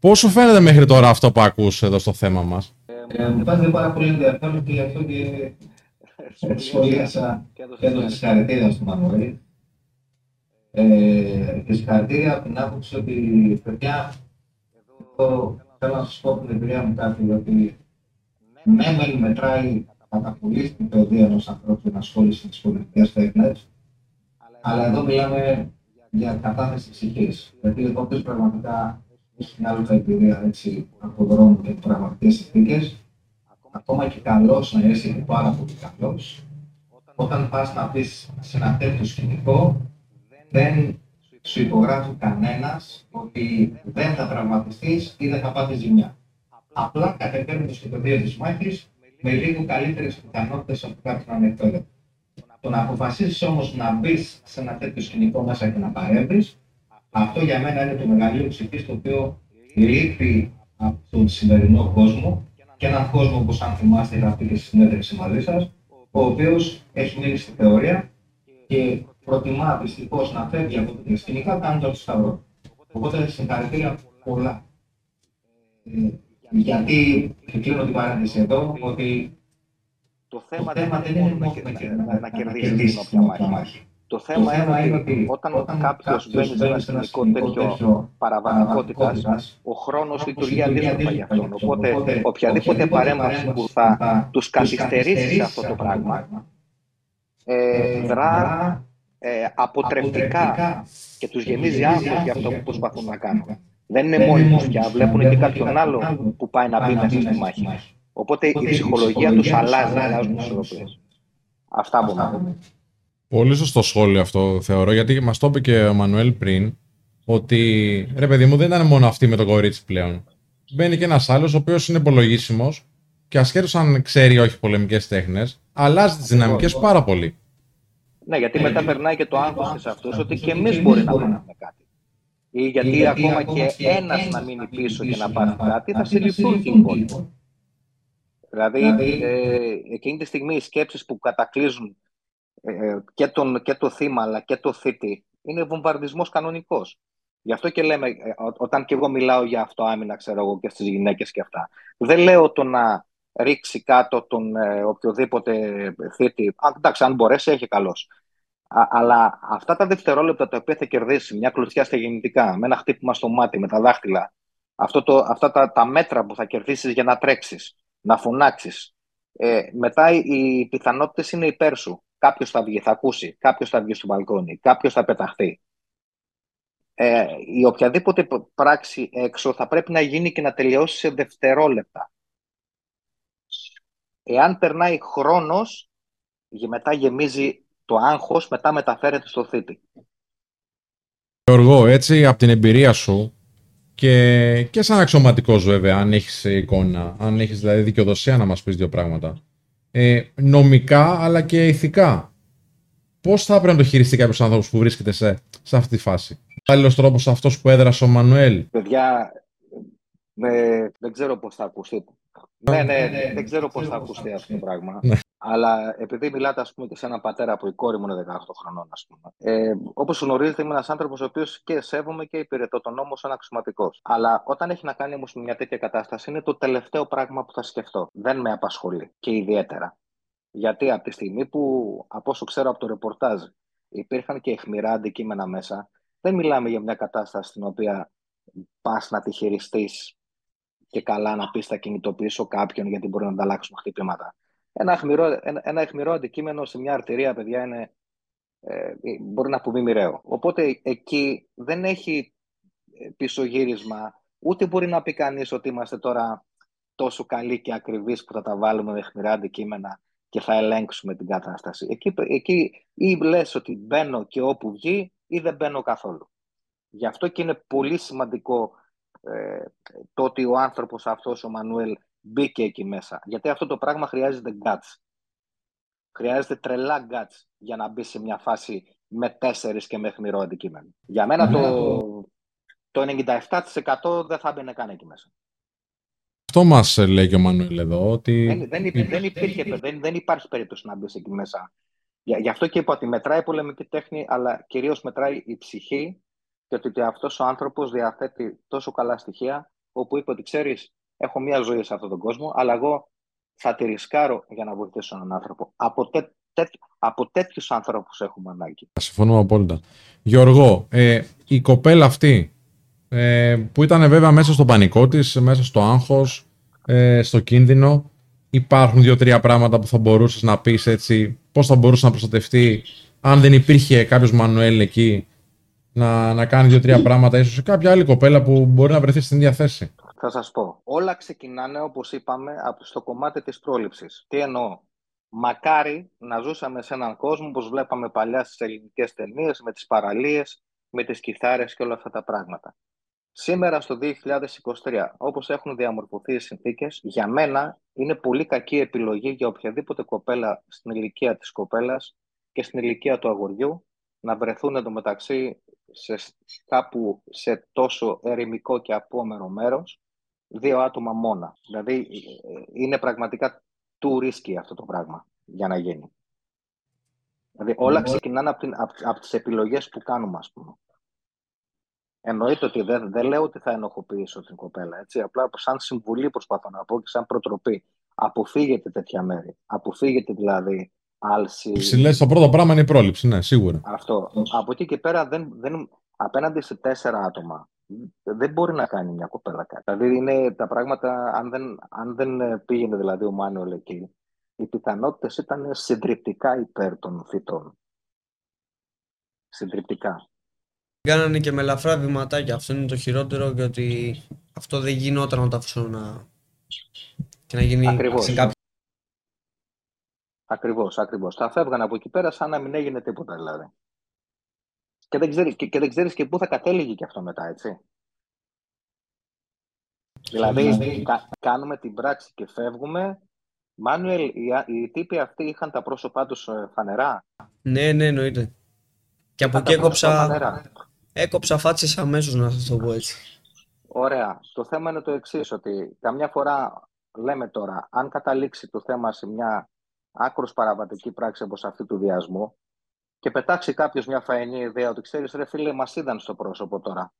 Speaker 2: Πώς σου φαίνεται μέχρι τώρα αυτό που ακούς εδώ στο θέμα μας;
Speaker 6: Ε, μου φαίνεται πάρα πολύ ενδιαφέρον και γι' αυτό και σχολίασα και έδωσα συγχαρητήρια στον Μανουέλ. Ε, και συγχαρητήρια από την άποψη ότι, παιδιά, εδώ θέλω να σας πω από την εμπειρία μου κάτι, ότι ναι, μεν μετράει κατά πολύ στην παιδεία ενός ανθρώπου την ασχόληση με τις πολιτικές τέχνες, αλλά εδώ μιλάμε για κατάθεση ψυχής. Γιατί εδώ όποιος πραγματικά έχει μια άλλη εμπειρία έτσι, από δρόμο και πραγματικές συνθήκες, ακόμα και καλός να είσαι και πάρα πολύ καλός, όταν πας να πεις σε ένα τέτοιο σκηνικό, δεν σου υπογράφει κανένας ότι δεν θα τραυματιστείς ή δεν θα πάθεις ζημιά. Απλά κατεβαίνοντας στο πεδίο της μάχης με λίγο καλύτερες πιθανότητες από κάποιον ανεκπαίδευτο. Το να αποφασίσεις όμως να μπεις σε ένα τέτοιο σκηνικό μέσα και να παρέμβεις, αυτό για μένα είναι το μεγαλύτερο ψυχής το οποίο λείπει από τον σημερινό κόσμο και έναν κόσμο όπως αν θυμάστε είχα πει και στη συνέντευξη μαζί σας, ο οποίος έχει μείνει στη θεωρία και προτιμά δυστυχώς να φεύγει από τέτοια σκηνικά κάνοντας το σταυρό. Οπότε συγχαρητήρια πολλά. Ε, γιατί, και κλείνω την παρένθεση εδώ, ότι
Speaker 7: Το
Speaker 6: το
Speaker 7: θέμα,
Speaker 6: θέμα
Speaker 7: δεν είναι μόνο να,
Speaker 6: να,
Speaker 7: κερδίσεις, να, να κερδίσεις
Speaker 6: κερδίσεις
Speaker 7: την όποια μάχη. Το θέμα, είναι ότι όταν, κάποιος μπαίνει σε ένα σκηνικό τέτοιο παραβατικότητας, ο χρόνος λειτουργεί αντίστοιχα για αυτόν. Οπότε, οποιαδήποτε παρέμβαση που θα τους καθυστερήσει σε αυτό το πράγμα, ε, δρά ε, αποτρεπτικά και τους γεμίζει άγχος για αυτό που προσπαθούν να κάνουν. Δεν είναι μόνοι τους πια, βλέπουν και κάποιον άλλο που πάει να μπει μέσα στη μάχη. Οπότε η ψυχολογία τους αλλάζει, αλλάζουν τις ισορροπίες. Αυτά μπορώ να πω.
Speaker 2: Πολύ σωστό σχόλιο αυτό θεωρώ, γιατί μας το είπε και ο Μανουέλ πριν, ότι ρε παιδί μου δεν ήταν μόνο αυτή με το κορίτσι πλέον. Μπαίνει και ένας άλλος, ο οποίος είναι υπολογίσιμος και ασχέτως αν ξέρει ή όχι πολεμικές τέχνες, αλλάζει τις δυναμικές πάρα πολύ.
Speaker 7: Ναι, γιατί μετά περνάει και το άγχος της αυτούς ότι και εμείς μπορεί να κάνουμε κάτι. Ή γιατί ακόμα και ένας να μείνει πίσω και να πάθει κάτι, θα συλληφθούν και οι υπόλοιποι. Δηλαδή, ε, εκείνη τη στιγμή οι σκέψεις που κατακλείζουν ε, και, τον, και το θύμα αλλά και το θήτη είναι βομβαρδισμός κανονικός. Γι' αυτό και λέμε, ε, ό- όταν και εγώ μιλάω για αυτοάμυνα, ξέρω εγώ, και στις γυναίκες και αυτά, δεν λέω το να ρίξει κάτω τον ε, οποιοδήποτε θήτη. Α, εντάξει, αν μπορέσει, έχει καλός. Α, αλλά αυτά τα δευτερόλεπτα τα οποία θα κερδίσει, μια κλωτσιά στα γεννητικά, με ένα χτύπημα στο μάτι, με τα δάχτυλα, αυτό το, αυτά τα, τα μέτρα που θα κερδίσεις για να τρέξεις, να φωνάξεις, ε, μετά οι, οι πιθανότητες είναι υπέρ σου. Κάποιος θα βγει, θα ακούσει, κάποιος θα βγει στο μπαλκόνι, κάποιος θα πεταχθεί. Ε, η οποιαδήποτε π- πράξη έξω θα πρέπει να γίνει και να τελειώσει σε δευτερόλεπτα. Εάν περνάει χρόνος, γε- μετά γεμίζει το άγχος, μετά μεταφέρεται στο θήτη.
Speaker 2: Γιώργο, έτσι από την εμπειρία σου και, και σαν αξιωματικός βέβαια, αν έχεις εικόνα, αν έχεις δηλαδή δικαιοδοσία να μας πεις δύο πράγματα. Ε, νομικά αλλά και ηθικά. Πώς θα έπρεπε να το χειριστεί κάποιος άνθρωπος που βρίσκεται σε, σε αυτή τη φάση; Άλλο τρόπος αυτός που έδρασε ο Μανουέλ.
Speaker 7: Παιδιά, με, δεν ξέρω πώς θα ακουστεί. Ναι, ναι, δεν ξέρω πώς θα ακουστεί αυτό το πράγμα. Αλλά επειδή μιλάτε, ας πούμε, και σε έναν πατέρα που η κόρη μου είναι 18 χρονών, ας πούμε. Ε, Όπως γνωρίζετε, είμαι ένας άνθρωπος ο οποίος και σέβομαι και υπηρετώ τον νόμο σαν αξιωματικός. Αλλά όταν έχει να κάνει όμως με μια τέτοια κατάσταση, είναι το τελευταίο πράγμα που θα σκεφτώ. Δεν με απασχολεί και ιδιαίτερα. Γιατί από τη στιγμή που, από όσο ξέρω από το ρεπορτάζ, υπήρχαν και αιχμηρά αντικείμενα μέσα, δεν μιλάμε για μια κατάσταση στην οποία πας να τη χειριστείς και καλά να πεις θα κινητοποιήσω κάποιον γιατί μπορεί να ανταλλάξουν χτυπήματα. Ένα αιχμηρό, ένα, ένα αιχμηρό αντικείμενο σε μια αρτηρία, παιδιά, είναι, ε, μπορεί να αποβεί μοιραίο. Οπότε εκεί δεν έχει πίσω γύρισμα, ούτε μπορεί να πει κανείς ότι είμαστε τώρα τόσο καλοί και ακριβείς που θα τα βάλουμε με αιχμηρά αντικείμενα και θα ελέγξουμε την κατάσταση. Εκεί, εκεί ή λες ότι μπαίνω και όπου βγει ή δεν μπαίνω καθόλου. Γι' αυτό και είναι πολύ σημαντικό ε, το ότι ο άνθρωπος αυτός, ο Μανουέλ, μπήκε εκεί μέσα. Γιατί αυτό το πράγμα χρειάζεται guts. Χρειάζεται τρελά guts για να μπει σε μια φάση με τέσσερις και με αιχμηρό αντικείμενο. Για μένα το, το 97% δεν θα μπαινε καν εκεί μέσα.
Speaker 2: Αυτό μας λέει και ο Μανουέλ εδώ. Ότι...
Speaker 7: Δεν, δεν, υπήρχε, δεν, υπήρχε, δεν, δεν υπάρχει περίπτωση να μπεις εκεί μέσα. Γι' αυτό και είπα ότι μετράει η πολεμική τέχνη, αλλά κυρίως μετράει η ψυχή και ότι αυτός ο άνθρωπος διαθέτει τόσο καλά στοιχεία, όπου είπε ότι ξέρεις, έχω μία ζωή σε αυτόν τον κόσμο, αλλά εγώ θα τη ρισκάρω για να βοηθήσω έναν άνθρωπο. Από, τέ, τέ, από τέτοιους ανθρώπους έχουμε ανάγκη.
Speaker 2: Συμφωνώ απόλυτα. Γιώργο, ε, η κοπέλα αυτή ε, που ήταν βέβαια μέσα στο πανικό της, μέσα στο άγχος, ε, στο κίνδυνο, υπάρχουν δύο-τρία πράγματα που θα μπορούσες να πεις έτσι, πώς θα μπορούσε να προστατευτεί αν δεν υπήρχε κάποιος Μανουέλ εκεί να, να κάνει δύο-τρία πράγματα, ίσως σε κάποια άλλη κοπέλα που μπορεί να βρεθεί στην ίδια θέση.
Speaker 7: Θα σας πω. Όλα ξεκινάνε, όπως είπαμε, από στο κομμάτι της πρόληψης. Τι εννοώ; Μακάρι να ζούσαμε σε έναν κόσμο όπως βλέπαμε παλιά στις ελληνικές ταινίες, με τις παραλίες, με τις κιθάρες και όλα αυτά τα πράγματα. Σήμερα στο 2023, όπως έχουν διαμορφωθεί οι συνθήκες, για μένα είναι πολύ κακή επιλογή για οποιαδήποτε κοπέλα στην ηλικία της κοπέλας και στην ηλικία του αγοριού να βρεθούν εντωμεταξύ σε, κάπου σε τόσο ερημικό και απόμερο μέρος δύο άτομα μόνα. Δηλαδή είναι πραγματικά too risky αυτό το πράγμα για να γίνει. Δηλαδή όλα ξεκινάνε από, την, από, από τις επιλογές που κάνουμε, ας πούμε. Εννοείται ότι δεν, δεν λέω ότι θα ενοχοποιήσω την κοπέλα. Έτσι. Απλά σαν συμβουλή προσπαθώ να πω και σαν προτροπή. Αποφύγετε τέτοια μέρη. Αποφύγετε δηλαδή άλση.
Speaker 2: Ψηλέ, το πρώτο πράγμα είναι η πρόληψη, ναι, σίγουρα.
Speaker 7: Αυτό. Από εκεί και πέρα, δεν, δεν, απέναντι σε τέσσερα άτομα, δεν μπορεί να κάνει μια κοπέλα κάτι. Δηλαδή, είναι τα πράγματα, αν δεν, αν δεν πήγαινε δηλαδή ο Μάνουελ εκεί, οι πιθανότητες ήταν συντριπτικά υπέρ των φυτών. Συντριπτικά.
Speaker 3: Κάνανε και με ελαφρά βηματάκια. Αυτό είναι το χειρότερο και ότι αυτό δεν γινόταν να το αφήσω να... και να γίνει
Speaker 7: Ακριβώς.
Speaker 3: σε κάποιο...
Speaker 7: Ακριβώς, ακριβώς. Θα φεύγαν από εκεί πέρα σαν να μην έγινε τίποτα δηλαδή. Και δεν ξέρεις και, και, δεν ξέρεις και πού θα κατέληγε και αυτό μετά, έτσι. Δηλαδή, κα, κάνουμε την πράξη και φεύγουμε. Μάνουελ, οι, οι τύποι αυτοί είχαν τα πρόσωπά τους ε, φανερά;
Speaker 3: Ναι, ναι, εννοείται. Και από
Speaker 7: Είχαν
Speaker 3: εκεί
Speaker 7: τα πρόσωπα
Speaker 3: έκοψα,
Speaker 7: φανερά;
Speaker 3: έκοψα φάτσες αμέσως να σας το πω έτσι.
Speaker 7: Ωραία. Το θέμα είναι το εξής, ότι καμιά φορά λέμε τώρα, αν καταλήξει το θέμα σε μια άκρος παραβατική πράξη όπως αυτή του διασμού και πετάξει κάποιος μια φαϊνή ιδέα ότι ξέρεις ρε φίλε μας είδαν στο πρόσωπο τώρα.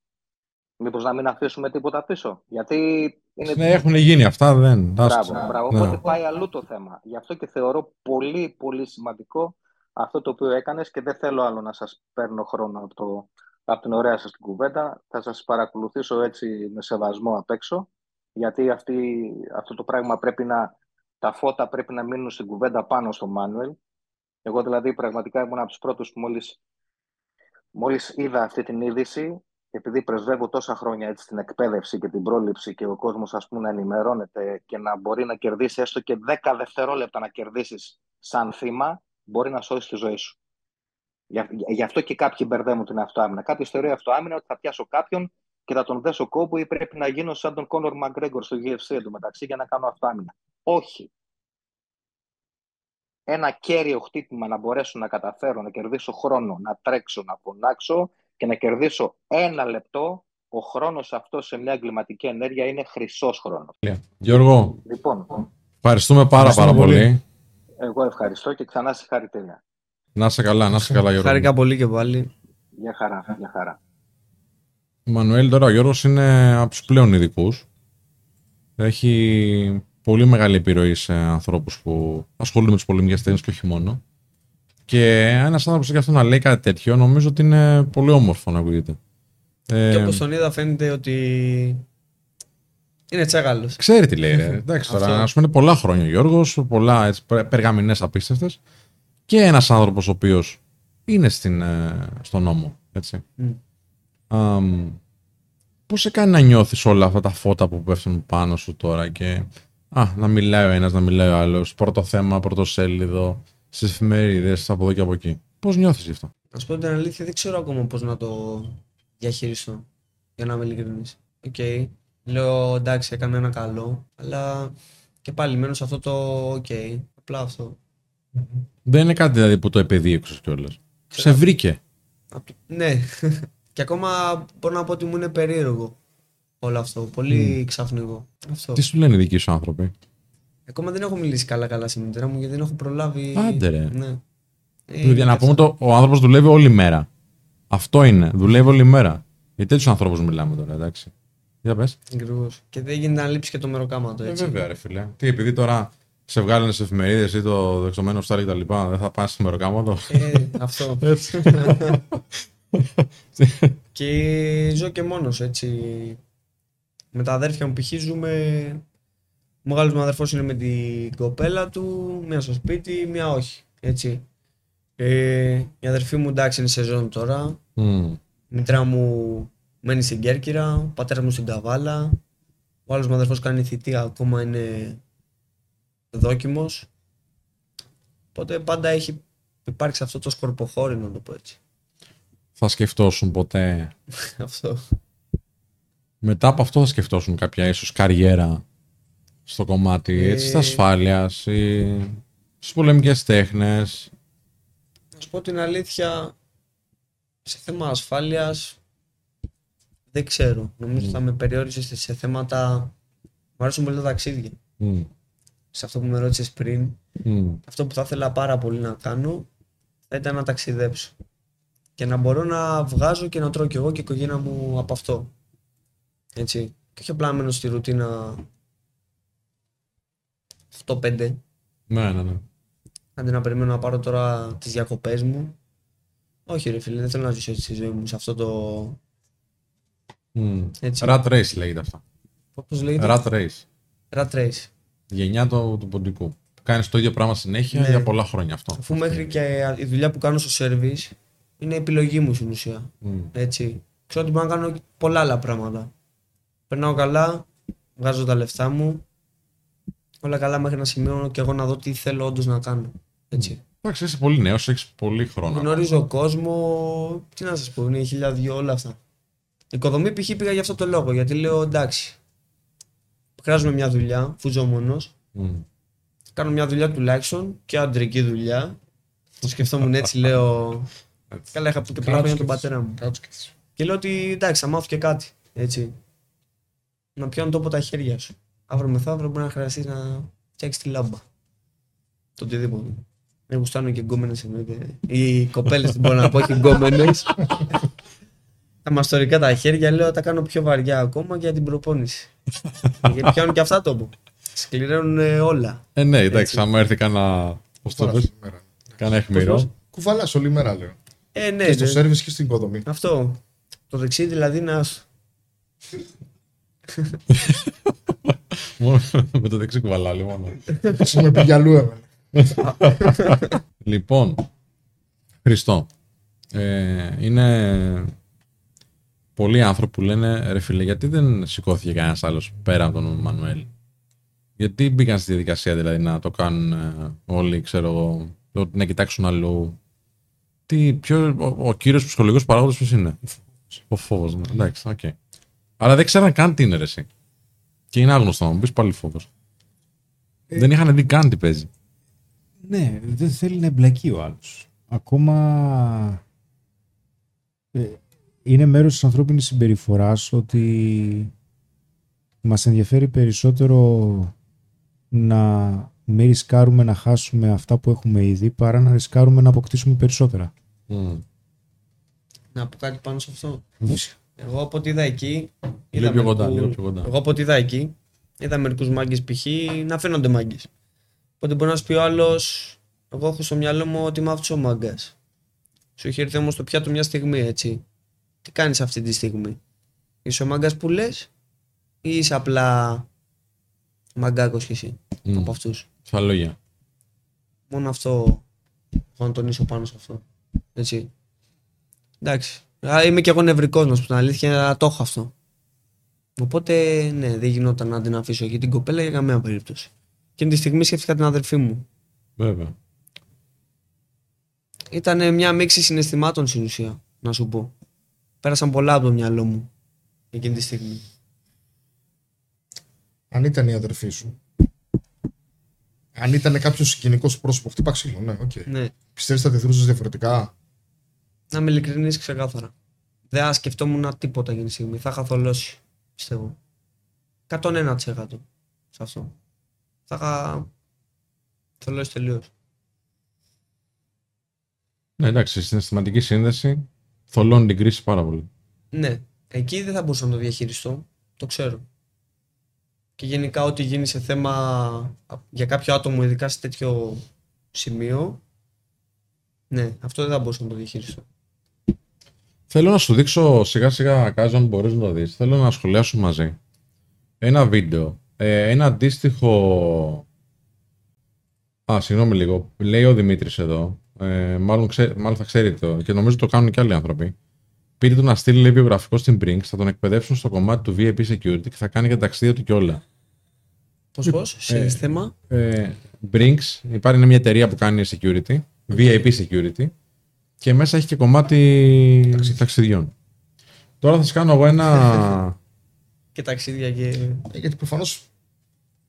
Speaker 7: Μήπως να μην αφήσουμε τίποτα πίσω. Γιατί είναι...
Speaker 2: Ναι, έχουν γίνει αυτά, δεν.
Speaker 7: Μπράβο,
Speaker 2: άστο.
Speaker 7: μπράβο.
Speaker 2: Ναι.
Speaker 7: Οπότε πάει αλλού το θέμα. Γι' αυτό και θεωρώ πολύ πολύ σημαντικό αυτό το οποίο έκανες και δεν θέλω άλλο να σας παίρνω χρόνο από, το, από την ωραία σας την κουβέντα. Θα σας παρακολουθήσω έτσι με σεβασμό απ' έξω γιατί αυτή, αυτό το πράγμα πρέπει να, τα φώτα πρέπει να μείνουν στην κουβέντα πάνω στο Μάνουελ. Εγώ δηλαδή πραγματικά ήμουν από τους πρώτους που μόλις, μόλις είδα αυτή την είδηση επειδή πρεσβεύω τόσα χρόνια έτσι, την εκπαίδευση και την πρόληψη και ο κόσμος ας πούμε να ενημερώνεται και να μπορεί να κερδίσει έστω και 10 δευτερόλεπτα να κερδίσεις σαν θύμα, μπορεί να σώσει τη ζωή σου. Γι' γι' αυτό και κάποιοι μπερδεύουν την αυτοάμυνα. Κάποιο θεωρεί αυτοάμυνα ότι θα πιάσω κάποιον και θα τον δέσω κόμπο ή πρέπει να γίνω σαν τον Κόνορ Μαγκρέγκορ στο UFC εντωμεταξύ για να κάνω αυτοάμυνα. Όχι. Ένα κέριο χτύπημα να μπορέσω να καταφέρω να κερδίσω χρόνο, να τρέξω, να φωνάξω και να κερδίσω ένα λεπτό ο χρόνος αυτός σε μια εγκληματική ενέργεια είναι χρυσός χρόνος.
Speaker 2: Γιώργο,
Speaker 7: Λοιπόν,
Speaker 2: ευχαριστούμε πάρα πάρα
Speaker 5: Ευχαριστούμε
Speaker 2: πολύ.
Speaker 5: πολύ.
Speaker 7: εγώ ευχαριστώ και ξανά συγχαρητήρια.
Speaker 2: Να είσαι καλά, να είσαι καλά Γιώργο.
Speaker 3: Χάρηκα πολύ και πάλι.
Speaker 7: Για χαρά, για χαρά.
Speaker 2: Ο Μανουέλ τώρα, ο Γιώργος είναι από τους πλέον ειδικούς. Έχει πολύ μεγάλη επιρροή σε ανθρώπους που ασχολούνται με τις πολεμικές τέχνες και όχι μόνο. Και ένας άνθρωπος και αυτό να λέει κάτι τέτοιο, νομίζω ότι είναι πολύ όμορφο να ακούγεται. Ε,
Speaker 3: Και όπως τον είδα φαίνεται ότι είναι τσάγαλος.
Speaker 2: Ξέρει τι λέει, ρε. Εντάξει τώρα,
Speaker 3: Αυτό.
Speaker 2: ας πούμε είναι πολλά χρόνια ο Γιώργος, πολλά έτσι, περγαμηνές απίστευτες. Και ένας άνθρωπος ο οποίος είναι στην, ε, στον νόμο. Έτσι.
Speaker 3: Μμ.
Speaker 2: Αμ, πώς σε κάνει να νιώθεις όλα αυτά τα φώτα που πέφτουν πάνω σου τώρα και α, να μιλάει ο ένας, να μιλάει ο άλλος, πρώτο θέμα, πρώτο σέλιδο, στις εφημερίδες, από εδώ και από εκεί. Πώς νιώθεις γι' αυτό;
Speaker 3: Να σου πω την αλήθεια, δεν ξέρω ακόμα πώς να το διαχειριστώ. Για να είμαι ειλικρινής. Οκ. Λέω εντάξει, έκανα ένα καλό, αλλά και πάλι μένω σε αυτό το οκ. Απλά αυτό.
Speaker 2: Δεν είναι κάτι δηλαδή που το επεδίωξες κιόλας. Σε βρήκε.
Speaker 3: Απ- Ναι. και ακόμα μπορώ να πω ότι μου είναι περίεργο όλο αυτό. Πολύ ξαφνικό. Αυτό.
Speaker 2: Τι σου λένε οι δικοί σου άνθρωποι;
Speaker 3: Ακόμα δεν έχω μιλήσει καλά-καλά στη μητέρα μου γιατί δεν έχω προλάβει.
Speaker 2: Άντε, ρε.
Speaker 3: Ναι. Ε,
Speaker 2: Δηλαδή, να
Speaker 3: είναι
Speaker 2: πούμε το, ο άνθρωπος δουλεύει όλη μέρα. Αυτό είναι. Δουλεύει όλη μέρα. Για τέτοιους ανθρώπους μιλάμε τώρα, εντάξει. Για πες.
Speaker 3: Ακριβώς. Και δεν γίνεται να λείψει και το μεροκάματο
Speaker 2: Ε,
Speaker 3: έτσι.
Speaker 2: βέβαια, ρε φίλε. Τι, επειδή τώρα σε βγάλανε σε εφημερίδες ή το δεξωμένο στάρι κτλ. Δεν θα πας στο μεροκάματο;
Speaker 3: Ε, αυτό.
Speaker 2: Έτσι.
Speaker 3: και ζω και μόνος έτσι. Με τα αδέρφια μου π.χ. ζούμε. Ο μεγάλος μου αδερφός είναι με την κοπέλα του, μία στο σπίτι, μία όχι. Έτσι. Ε, η αδερφή μου εντάξει είναι σεζόν τώρα.
Speaker 2: Μμμ.
Speaker 3: Η μητέρα μου μένει στην Κέρκυρα, ο πατέρας μου στην Καβάλα. Ο άλλος μου αδερφός κάνει θητεία, ακόμα είναι δόκιμος. Οπότε πάντα έχει υπάρξει αυτό το σκορποχώρι, να το πω έτσι.
Speaker 2: Θα σκεφτόσουν ποτέ.
Speaker 3: αυτό.
Speaker 2: Μετά από αυτό θα σκεφτόσουν κάποια ίσως καριέρα στο κομμάτι
Speaker 3: Ε,
Speaker 2: έτσι, της ασφάλειας ή στις πολεμικές τέχνες.
Speaker 3: Να σου πω την αλήθεια, σε θέμα ασφάλειας δεν ξέρω. Νομίζω θα με περιόρισε σε- σε θέματα... Μου αρέσουν πολύ τα ταξίδια.
Speaker 2: Μμ.
Speaker 3: Σε αυτό που με ρώτησες πριν,
Speaker 2: Μμ.
Speaker 3: αυτό που θα ήθελα πάρα πολύ να κάνω θα ήταν να ταξιδέψω. Και να μπορώ να βγάζω και να τρώω κι εγώ και η οικογένεια μου από αυτό. Έτσι. Και όχι απλά να μένω στη ρουτίνα 8-5.
Speaker 2: Ναι, ναι, ναι.
Speaker 3: Αντί να περιμένω να πάρω τώρα τις διακοπές μου. Όχι ρε φίλε, δεν θέλω να ζήσω έτσι τη ζωή μου σε αυτό το...
Speaker 2: Μμ.
Speaker 3: Έτσι.
Speaker 2: Rat race λέγεται αυτό.
Speaker 3: Πώς λέγεται;
Speaker 2: Rat race.
Speaker 3: Rat race.
Speaker 2: Γενιά του, του ποντικού. Κάνεις το ίδιο πράγμα συνέχεια
Speaker 3: Ναι.
Speaker 2: για πολλά χρόνια αυτό.
Speaker 3: Αφού μέχρι και η δουλειά που κάνω στο service είναι επιλογή μου στην ουσία.
Speaker 2: Μμ.
Speaker 3: Έτσι. Ξέρω ότι μπορώ να κάνω πολλά άλλα πράγματα. Περνάω καλά, βγάζω τα λεφτά μου. Όλα καλά μέχρι ένα σημείο και εγώ να δω τι θέλω όντως να κάνω. Έτσι.
Speaker 2: Εντάξει, είσαι πολύ νέος, έχεις πολύ χρόνο.
Speaker 3: Γνωρίζω κόσμο. Τι να σας πω, είναι χίλια δυο όλα αυτά. Οικοδομή π.χ. πήγα για αυτό το λόγο. Γιατί λέω εντάξει. Χρειάζομαι μια δουλειά, αφού ζω μόνος.
Speaker 2: Μμ.
Speaker 3: Κάνω μια δουλειά τουλάχιστον και αντρική δουλειά. Το σκεφτόμουν έτσι, λέω. Καλά, είχα πει και πολλά χρόνια τον πατέρα μου.
Speaker 4: Κάτσε και έτσι.
Speaker 3: Και λέω ότι εντάξει, θα μάθω και κάτι. Έτσι. Να πιάνω τόπο τα χέρια σου. Αύριο μεθαύριο μπορεί να χρειαστείς να φτιάξεις τη λάμπα. Το οτιδήποτε. Δεν γουστάνω και γκόμενες εννοείται. Οι κοπέλες δεν μπορώ να πω, όχι γκόμενες. τα μαστορικά τα χέρια λέω τα κάνω πιο βαριά ακόμα για την προπόνηση. Γιατί πιάνουν και αυτά τόπο. Σκληραίνουν ε, όλα.
Speaker 2: Ε, ναι, εντάξει,
Speaker 3: Έτσι.
Speaker 2: άμα έρθει κανένα. Πώς το
Speaker 4: Φοράς
Speaker 2: πες,
Speaker 4: όλη μέρα.
Speaker 2: κανένα αιχμηρό.
Speaker 4: Κουβαλάς όλη μέρα, λέω.
Speaker 3: Ε, ναι,
Speaker 4: Και στο
Speaker 3: ναι.
Speaker 4: σερβις και στην οικοδομή.
Speaker 3: Αυτό. Το δεξί δηλαδή να.
Speaker 2: Μόνο με το δεξί κουβαλάλι μόνο.
Speaker 4: Σου με πήγε αλλού έμενε.
Speaker 2: Λοιπόν, Χριστό. Ε, είναι πολλοί άνθρωποι που λένε ρε φίλε, γιατί δεν σηκώθηκε κανένας άλλος πέρα από τον Μανουέλ; Γιατί μπήκαν στη διαδικασία δηλαδή να το κάνουν ε, όλοι, ξέρω εγώ, το- να κοιτάξουν αλλού; Τι, ποιο, ο, ο κύριος ψυχολογικός παράγοντας ποιος είναι; Ο φόβος, ναι. εντάξει, οκ. Αλλά δεν ξέραν καν τι είναι ρε εσύ. Και είναι άγνωστο να μου πεις πάλι φόβος. δεν είχαν δει καν τι παίζει.
Speaker 5: Ναι, δεν θέλει να εμπλακεί ο άλλος. Ακόμα ε, είναι μέρος της ανθρώπινης συμπεριφοράς ότι μας ενδιαφέρει περισσότερο να μην ρισκάρουμε να χάσουμε αυτά που έχουμε ήδη παρά να ρισκάρουμε να αποκτήσουμε περισσότερα.
Speaker 3: Να πω κάτι πάνω σε αυτό. Εγώ από ό,τι είδα εκεί.
Speaker 2: Λίγο πιο κοντά,
Speaker 3: μερικούς-
Speaker 2: λίγο πιο κοντά.
Speaker 3: Εγώ από ό,τι είδα εκεί, είδα μερικούς μάγκες π.χ. να φαίνονται μάγκες. Οπότε μπορεί να σου πει ο άλλος, εγώ έχω στο μυαλό μου ότι είμαι αυτό ο μάγκας. Σου έχει έρθει όμως το πιάτο μια στιγμή, έτσι. Τι κάνεις αυτή τη στιγμή; Είσαι ο μάγκας που λες, ή είσαι απλά μαγκάκος κι εσύ
Speaker 2: Μμ.
Speaker 3: από αυτούς;
Speaker 2: Στα λόγια.
Speaker 3: Μόνο αυτό έχω να τονίσω πάνω σε αυτό. Έτσι. Εντάξει. Α, Είμαι κι εγώ νευρικός, να σου πω την αλήθεια, αλλά το έχω αυτό. Οπότε, ναι, δεν γινόταν να την αφήσω εκεί την κοπέλα για καμία περίπτωση. Εκείνη τη στιγμή σκέφτηκα την αδερφή μου.
Speaker 2: Βέβαια.
Speaker 3: Ήταν μια μίξη συναισθημάτων στην ουσία, να σου πω. Πέρασαν πολλά από το μυαλό μου εκείνη τη στιγμή.
Speaker 4: Αν ήταν η αδερφή σου. Αν ήταν κάποιος συγγενικό σου πρόσωπος, χτύπα ξύλο, ναι, οκ.
Speaker 3: Ναι,
Speaker 4: Πιστεύεις θα αντιδρούσε διαφορετικά;
Speaker 3: Να είμαι ειλικρινής ξεκάθαρα. Δεν θα σκεφτόμουν τίποτα εκείνη τη στιγμή. Θα είχα θολώσει, πιστεύω. 101% σε αυτό. Θα είχα θολώσει τελείως.
Speaker 2: Ναι, εντάξει, η συναισθηματική σύνδεση θολώνει την κρίση πάρα πολύ.
Speaker 3: Ναι, εκεί δεν θα μπορούσα να το διαχειριστώ. Το ξέρω. Και γενικά ό,τι γίνει σε θέμα α- για κάποιο άτομο, ειδικά σε τέτοιο σημείο, ναι, αυτό δεν θα μπορούσα να το διαχειριστώ.
Speaker 2: Θέλω να σου δείξω σιγά σιγά, Κάζο, αν μπορείς να το δεις. Θέλω να σχολιάσουμε μαζί. Ένα βίντεο. Ε, ένα αντίστοιχο... Α, συγγνώμη λίγο. Λέει ο Δημήτρης εδώ. Ε, μάλλον, ξέ, μάλλον θα ξέρετε το και νομίζω το κάνουν και άλλοι άνθρωποι. Πήρε του να στείλει λέει, βιογραφικό στην Brinks, θα τον εκπαιδεύσουν στο κομμάτι του VIP Security και θα κάνει και τα ταξίδια του και όλα.
Speaker 3: Πώς, πώς, σε θέμα.
Speaker 2: Ε, Brinks, υπάρχει μια εταιρεία που κάνει security, VIP security, και μέσα έχει και κομμάτι ταξιδιών. Τώρα θα σας κάνω εγώ ένα...
Speaker 3: Και ταξίδια και.
Speaker 4: Ε, Γιατί προφανώς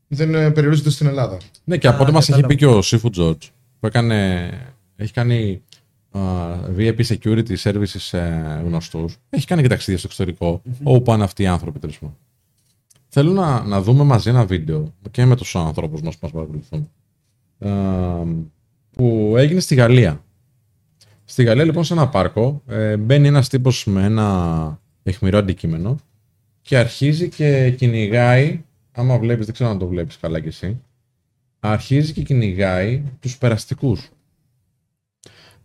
Speaker 4: δεν ε, περιορίζονται στην Ελλάδα.
Speaker 2: ναι, και από
Speaker 3: Α,
Speaker 2: ό,τι μας έχει
Speaker 3: κατάλαβα.
Speaker 2: πει και ο Seafood George, που έκανε, έχει κάνει α, VIP security services ε, γνωστούς, έχει κάνει και ταξίδια στο εξωτερικό, όπου πάνε αυτοί οι άνθρωποι τέλος πάντων. Θέλω να, να δούμε μαζί ένα βίντεο και με τους ανθρώπους μας που μας παρακολουθούν. Α, που έγινε στη Γαλλία. Στη Γαλλία λοιπόν σε ένα πάρκο ε, μπαίνει ένας τύπος με ένα αιχμηρό αντικείμενο και αρχίζει και κυνηγάει, άμα βλέπεις, δεν ξέρω αν το βλέπεις καλά κι εσύ, αρχίζει και κυνηγάει τους περαστικούς.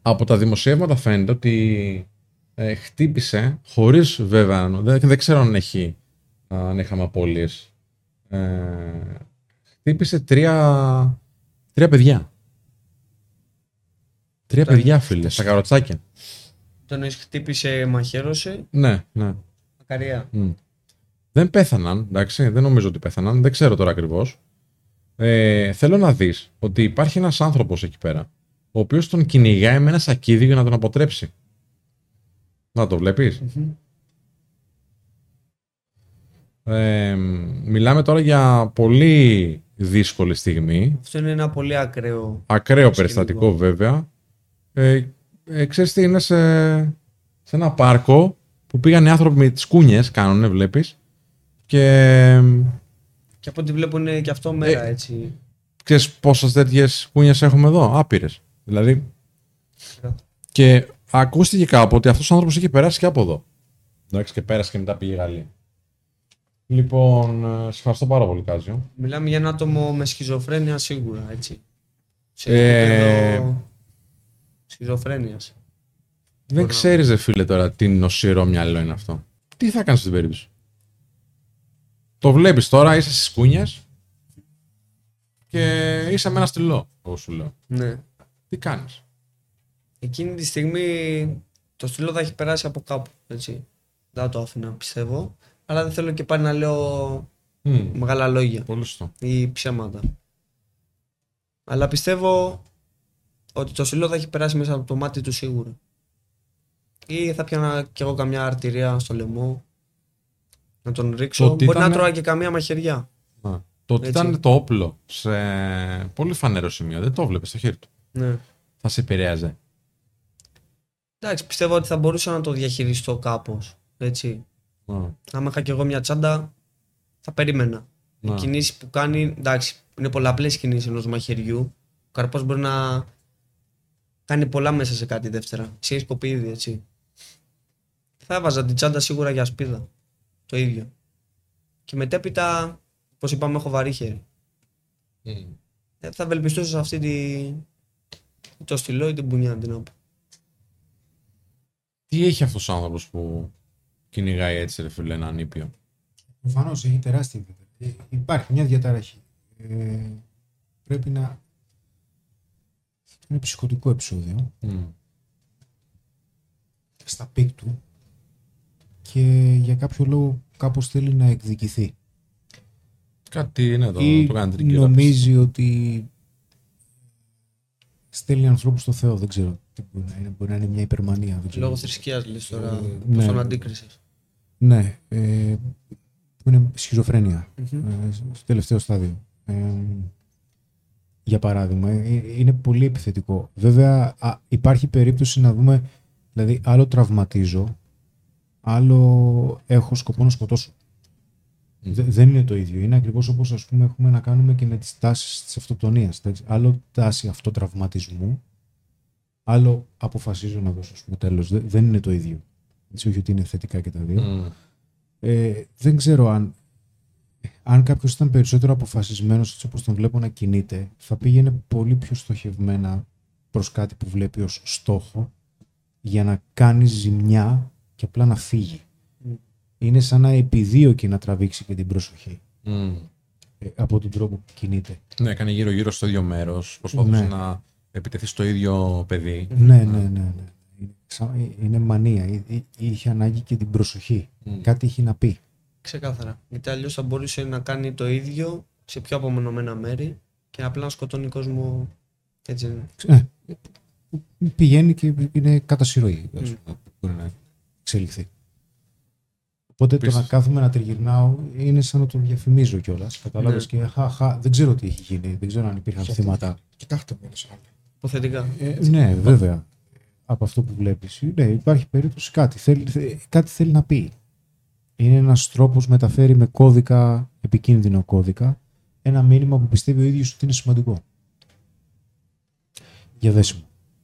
Speaker 2: Από τα δημοσιεύματα φαίνεται ότι ε, χτύπησε, χωρίς βέβαια, δεν, δεν ξέρω αν έχει αν είχαμε απώλειες, ε, χτύπησε τρία, τρία παιδιά. Τρία παιδιά, φίλε, στα καροτσάκια.
Speaker 3: Τον εννοείς χτύπησε, μαχαίρωσε;
Speaker 2: Ναι, ναι.
Speaker 3: Μακαριά.
Speaker 2: Μμ. Δεν πέθαναν, εντάξει, δεν νομίζω ότι πέθαναν, δεν ξέρω τώρα ακριβώς. Ε, θέλω να δεις ότι υπάρχει ένας άνθρωπος εκεί πέρα, ο οποίος τον κυνηγάει με ένα σακίδι για να τον αποτρέψει. Να το βλέπεις; Ε, μιλάμε τώρα για πολύ δύσκολη στιγμή.
Speaker 3: Αυτό είναι ένα πολύ ακραίο.
Speaker 2: Ακραίο
Speaker 3: Σκηνικό.
Speaker 2: περιστατικό βέβαια. Ε, ε, ξέρεις τι, είναι σε, σε ένα πάρκο που πήγαν οι άνθρωποι με τις κούνιες, κάνουνε, βλέπεις. Και
Speaker 3: Και από ό,τι βλέπω είναι και αυτό μέρα
Speaker 2: Ε,
Speaker 3: έτσι.
Speaker 2: ξέρεις πόσες τέτοιες κούνιες έχουμε εδώ, άπειρες. Δηλαδή, και ακούστηκε κάπου ότι αυτός ο άνθρωπος είχε περάσει και από εδώ. Εντάξει, και πέρασε και μετά πήγε η Γαλλία. Λοιπόν, ε, σε ευχαριστώ πάρα πολύ, Κάζιο.
Speaker 3: Μιλάμε για ένα άτομο με σχιζοφρένεια σίγουρα, έτσι. Σε
Speaker 2: Ε,
Speaker 3: επίπεδο σχιζοφρένειας.
Speaker 2: Δεν ξέρεις, ρε φίλε, τώρα τι νοσηρό μυαλό είναι αυτό. Τι θα κάνεις στην περίπτωση; Το βλέπεις τώρα, είσαι στις κούνιες και είσαι με ένα στυλό, εγώ σου λέω.
Speaker 3: Ναι.
Speaker 2: Τι κάνεις;
Speaker 3: Εκείνη τη στιγμή το στυλό θα έχει περάσει από κάπου, έτσι. Δεν θα το άφηνα, πιστεύω. Αλλά δεν θέλω και πάλι να λέω
Speaker 2: Μμμ,
Speaker 3: μεγάλα λόγια
Speaker 2: πολύ σωστό.
Speaker 3: ή ψέματα. Αλλά πιστεύω ότι το στυλό θα έχει περάσει μέσα από το μάτι του σίγουρα. Ή θα πιάνα κι εγώ καμιά αρτηρία στο λαιμό. Να τον ρίξω.
Speaker 2: ότι
Speaker 3: Μπορεί να
Speaker 2: ήτανε-
Speaker 3: τρώω και καμία μαχαιριά.
Speaker 2: Α, Το ότι
Speaker 3: Έτσι.
Speaker 2: ήταν το όπλο σε πολύ φανερό σημείο, δεν το βλέπεις στο χέρι του.
Speaker 3: Ναι.
Speaker 2: Θα σε επηρέαζε.
Speaker 3: Εντάξει, πιστεύω ότι θα μπορούσα να το διαχειριστώ κάπως. Έτσι.
Speaker 2: Ναι.
Speaker 3: Άμα είχα κι εγώ μια τσάντα, θα περίμενα. Οι
Speaker 2: Ναι.
Speaker 3: κινήσεις που κάνει, εντάξει, είναι πολλαπλές κινήσεις ενός μαχαιριού. Ο καρπός μπορεί να κάνει πολλά μέσα σε κάτι δεύτερα. Εσύ έχεις κοπεί ήδη, έτσι. Θα έβαζα την τσάντα σίγουρα για σπίδα. Το ίδιο. Και μετέπειτα, όπως είπαμε, έχω βαρύ χέρι.
Speaker 2: Μμ.
Speaker 3: Ε, θα ευελπιστούσα σε αυτή τη... το στυλό ή την πουνιά, τι να πω.
Speaker 2: Τι έχει αυτός ο άνθρωπος που κυνηγάει έτσι ρε φίλε έναν ήπιο;
Speaker 5: Προφανώς έχει τεράστια ιδιαιτερότητα. Ε, Υπάρχει μια διαταραχή. Ε, πρέπει να. Είναι ψυχοτικό επεισόδιο
Speaker 2: Μμ.
Speaker 5: στα πικ του και για κάποιο λόγο κάπως θέλει να εκδικηθεί.
Speaker 2: Κάτι είναι εδώ,
Speaker 5: ή
Speaker 2: το κάνει τρικύρα.
Speaker 5: νομίζει ότι στέλνει ανθρώπους στο Θεό. Δεν ξέρω τι μπορεί να είναι. Μπορεί να είναι μια υπερμανία. Δεν ξέρω.
Speaker 3: Λόγω θρησκείας λες τώρα,
Speaker 5: Ε,
Speaker 3: πώς
Speaker 5: ναι.
Speaker 3: τον αντίκρισες.
Speaker 5: Ναι. Ε, που είναι σχιζοφρένεια.
Speaker 3: Μμμ.
Speaker 5: ε, στο τελευταίο στάδιο. Ε, για παράδειγμα, ε, είναι πολύ επιθετικό. Βέβαια, α, υπάρχει περίπτωση να δούμε, δηλαδή, άλλο τραυματίζω, άλλο έχω σκοπό να σκοτώσω.
Speaker 2: Μμ.
Speaker 5: Δε- δεν είναι το ίδιο. Είναι ακριβώς όπως ας πούμε έχουμε να κάνουμε και με τις τάσεις της αυτοκτονίας. έτσι. Άλλο τάση αυτοτραυματισμού, άλλο αποφασίζω να δώσω στο τέλος. Δε- δεν είναι το ίδιο. Έτσι, όχι ότι είναι θετικά και τα δύο.
Speaker 2: Μμ.
Speaker 5: Ε, δεν ξέρω αν, αν κάποιος ήταν περισσότερο αποφασισμένος έτσι όπως τον βλέπω να κινείται, θα πήγαινε πολύ πιο στοχευμένα προς κάτι που βλέπει ως στόχο για να κάνει ζημιά και απλά να φύγει.
Speaker 3: Μμ.
Speaker 5: Είναι σαν να επιδίωκε να τραβήξει και την προσοχή
Speaker 2: Μμ.
Speaker 5: ε, από τον τρόπο που κινείται.
Speaker 2: Ναι, έκανε γύρω-γύρω στο ίδιο μέρος. Προσπαθούσε
Speaker 5: Ναι.
Speaker 2: να επιτεθεί στο ίδιο παιδί.
Speaker 5: Ναι, ναι, ναι. ναι. Είναι, σαν- είναι μανία. Εί- εί- Είχε ανάγκη και την προσοχή.
Speaker 2: Μμ.
Speaker 5: Κάτι έχει να πει.
Speaker 3: Ξεκάθαρα. Γιατί αλλιώς θα μπορούσε να κάνει το ίδιο σε πιο απομονωμένα μέρη και απλά να σκοτώνει κόσμο. Έτσι είναι.
Speaker 5: Ε, πηγαίνει και είναι κατά συρροή. ας
Speaker 3: Μμ.
Speaker 5: πούμε, Μπορεί να εξελιχθεί. Οπότε το
Speaker 2: Επίσης-
Speaker 5: να κάθομαι να τριγυρνάω είναι σαν να το διαφημίζω κιόλας. Κατάλαβες
Speaker 3: Ναι.
Speaker 5: και χα, χα, δεν ξέρω τι έχει γίνει. Δεν ξέρω αν υπήρχαν
Speaker 4: Γιατί-
Speaker 5: θύματα.
Speaker 4: Κοιτάξτε μόνο σε άλλο.
Speaker 3: Υποθετικά.
Speaker 5: Ε, ναι, βέβαια. Από αυτό που βλέπεις. Ναι, υπάρχει περίπτωση κάτι. Θέλει, θε- κάτι θέλει να πει. Είναι ένας τρόπος μεταφέρει με κώδικα, επικίνδυνο κώδικα, ένα μήνυμα που πιστεύει ο ίδιος ότι είναι σημαντικό. Για δέσιμο.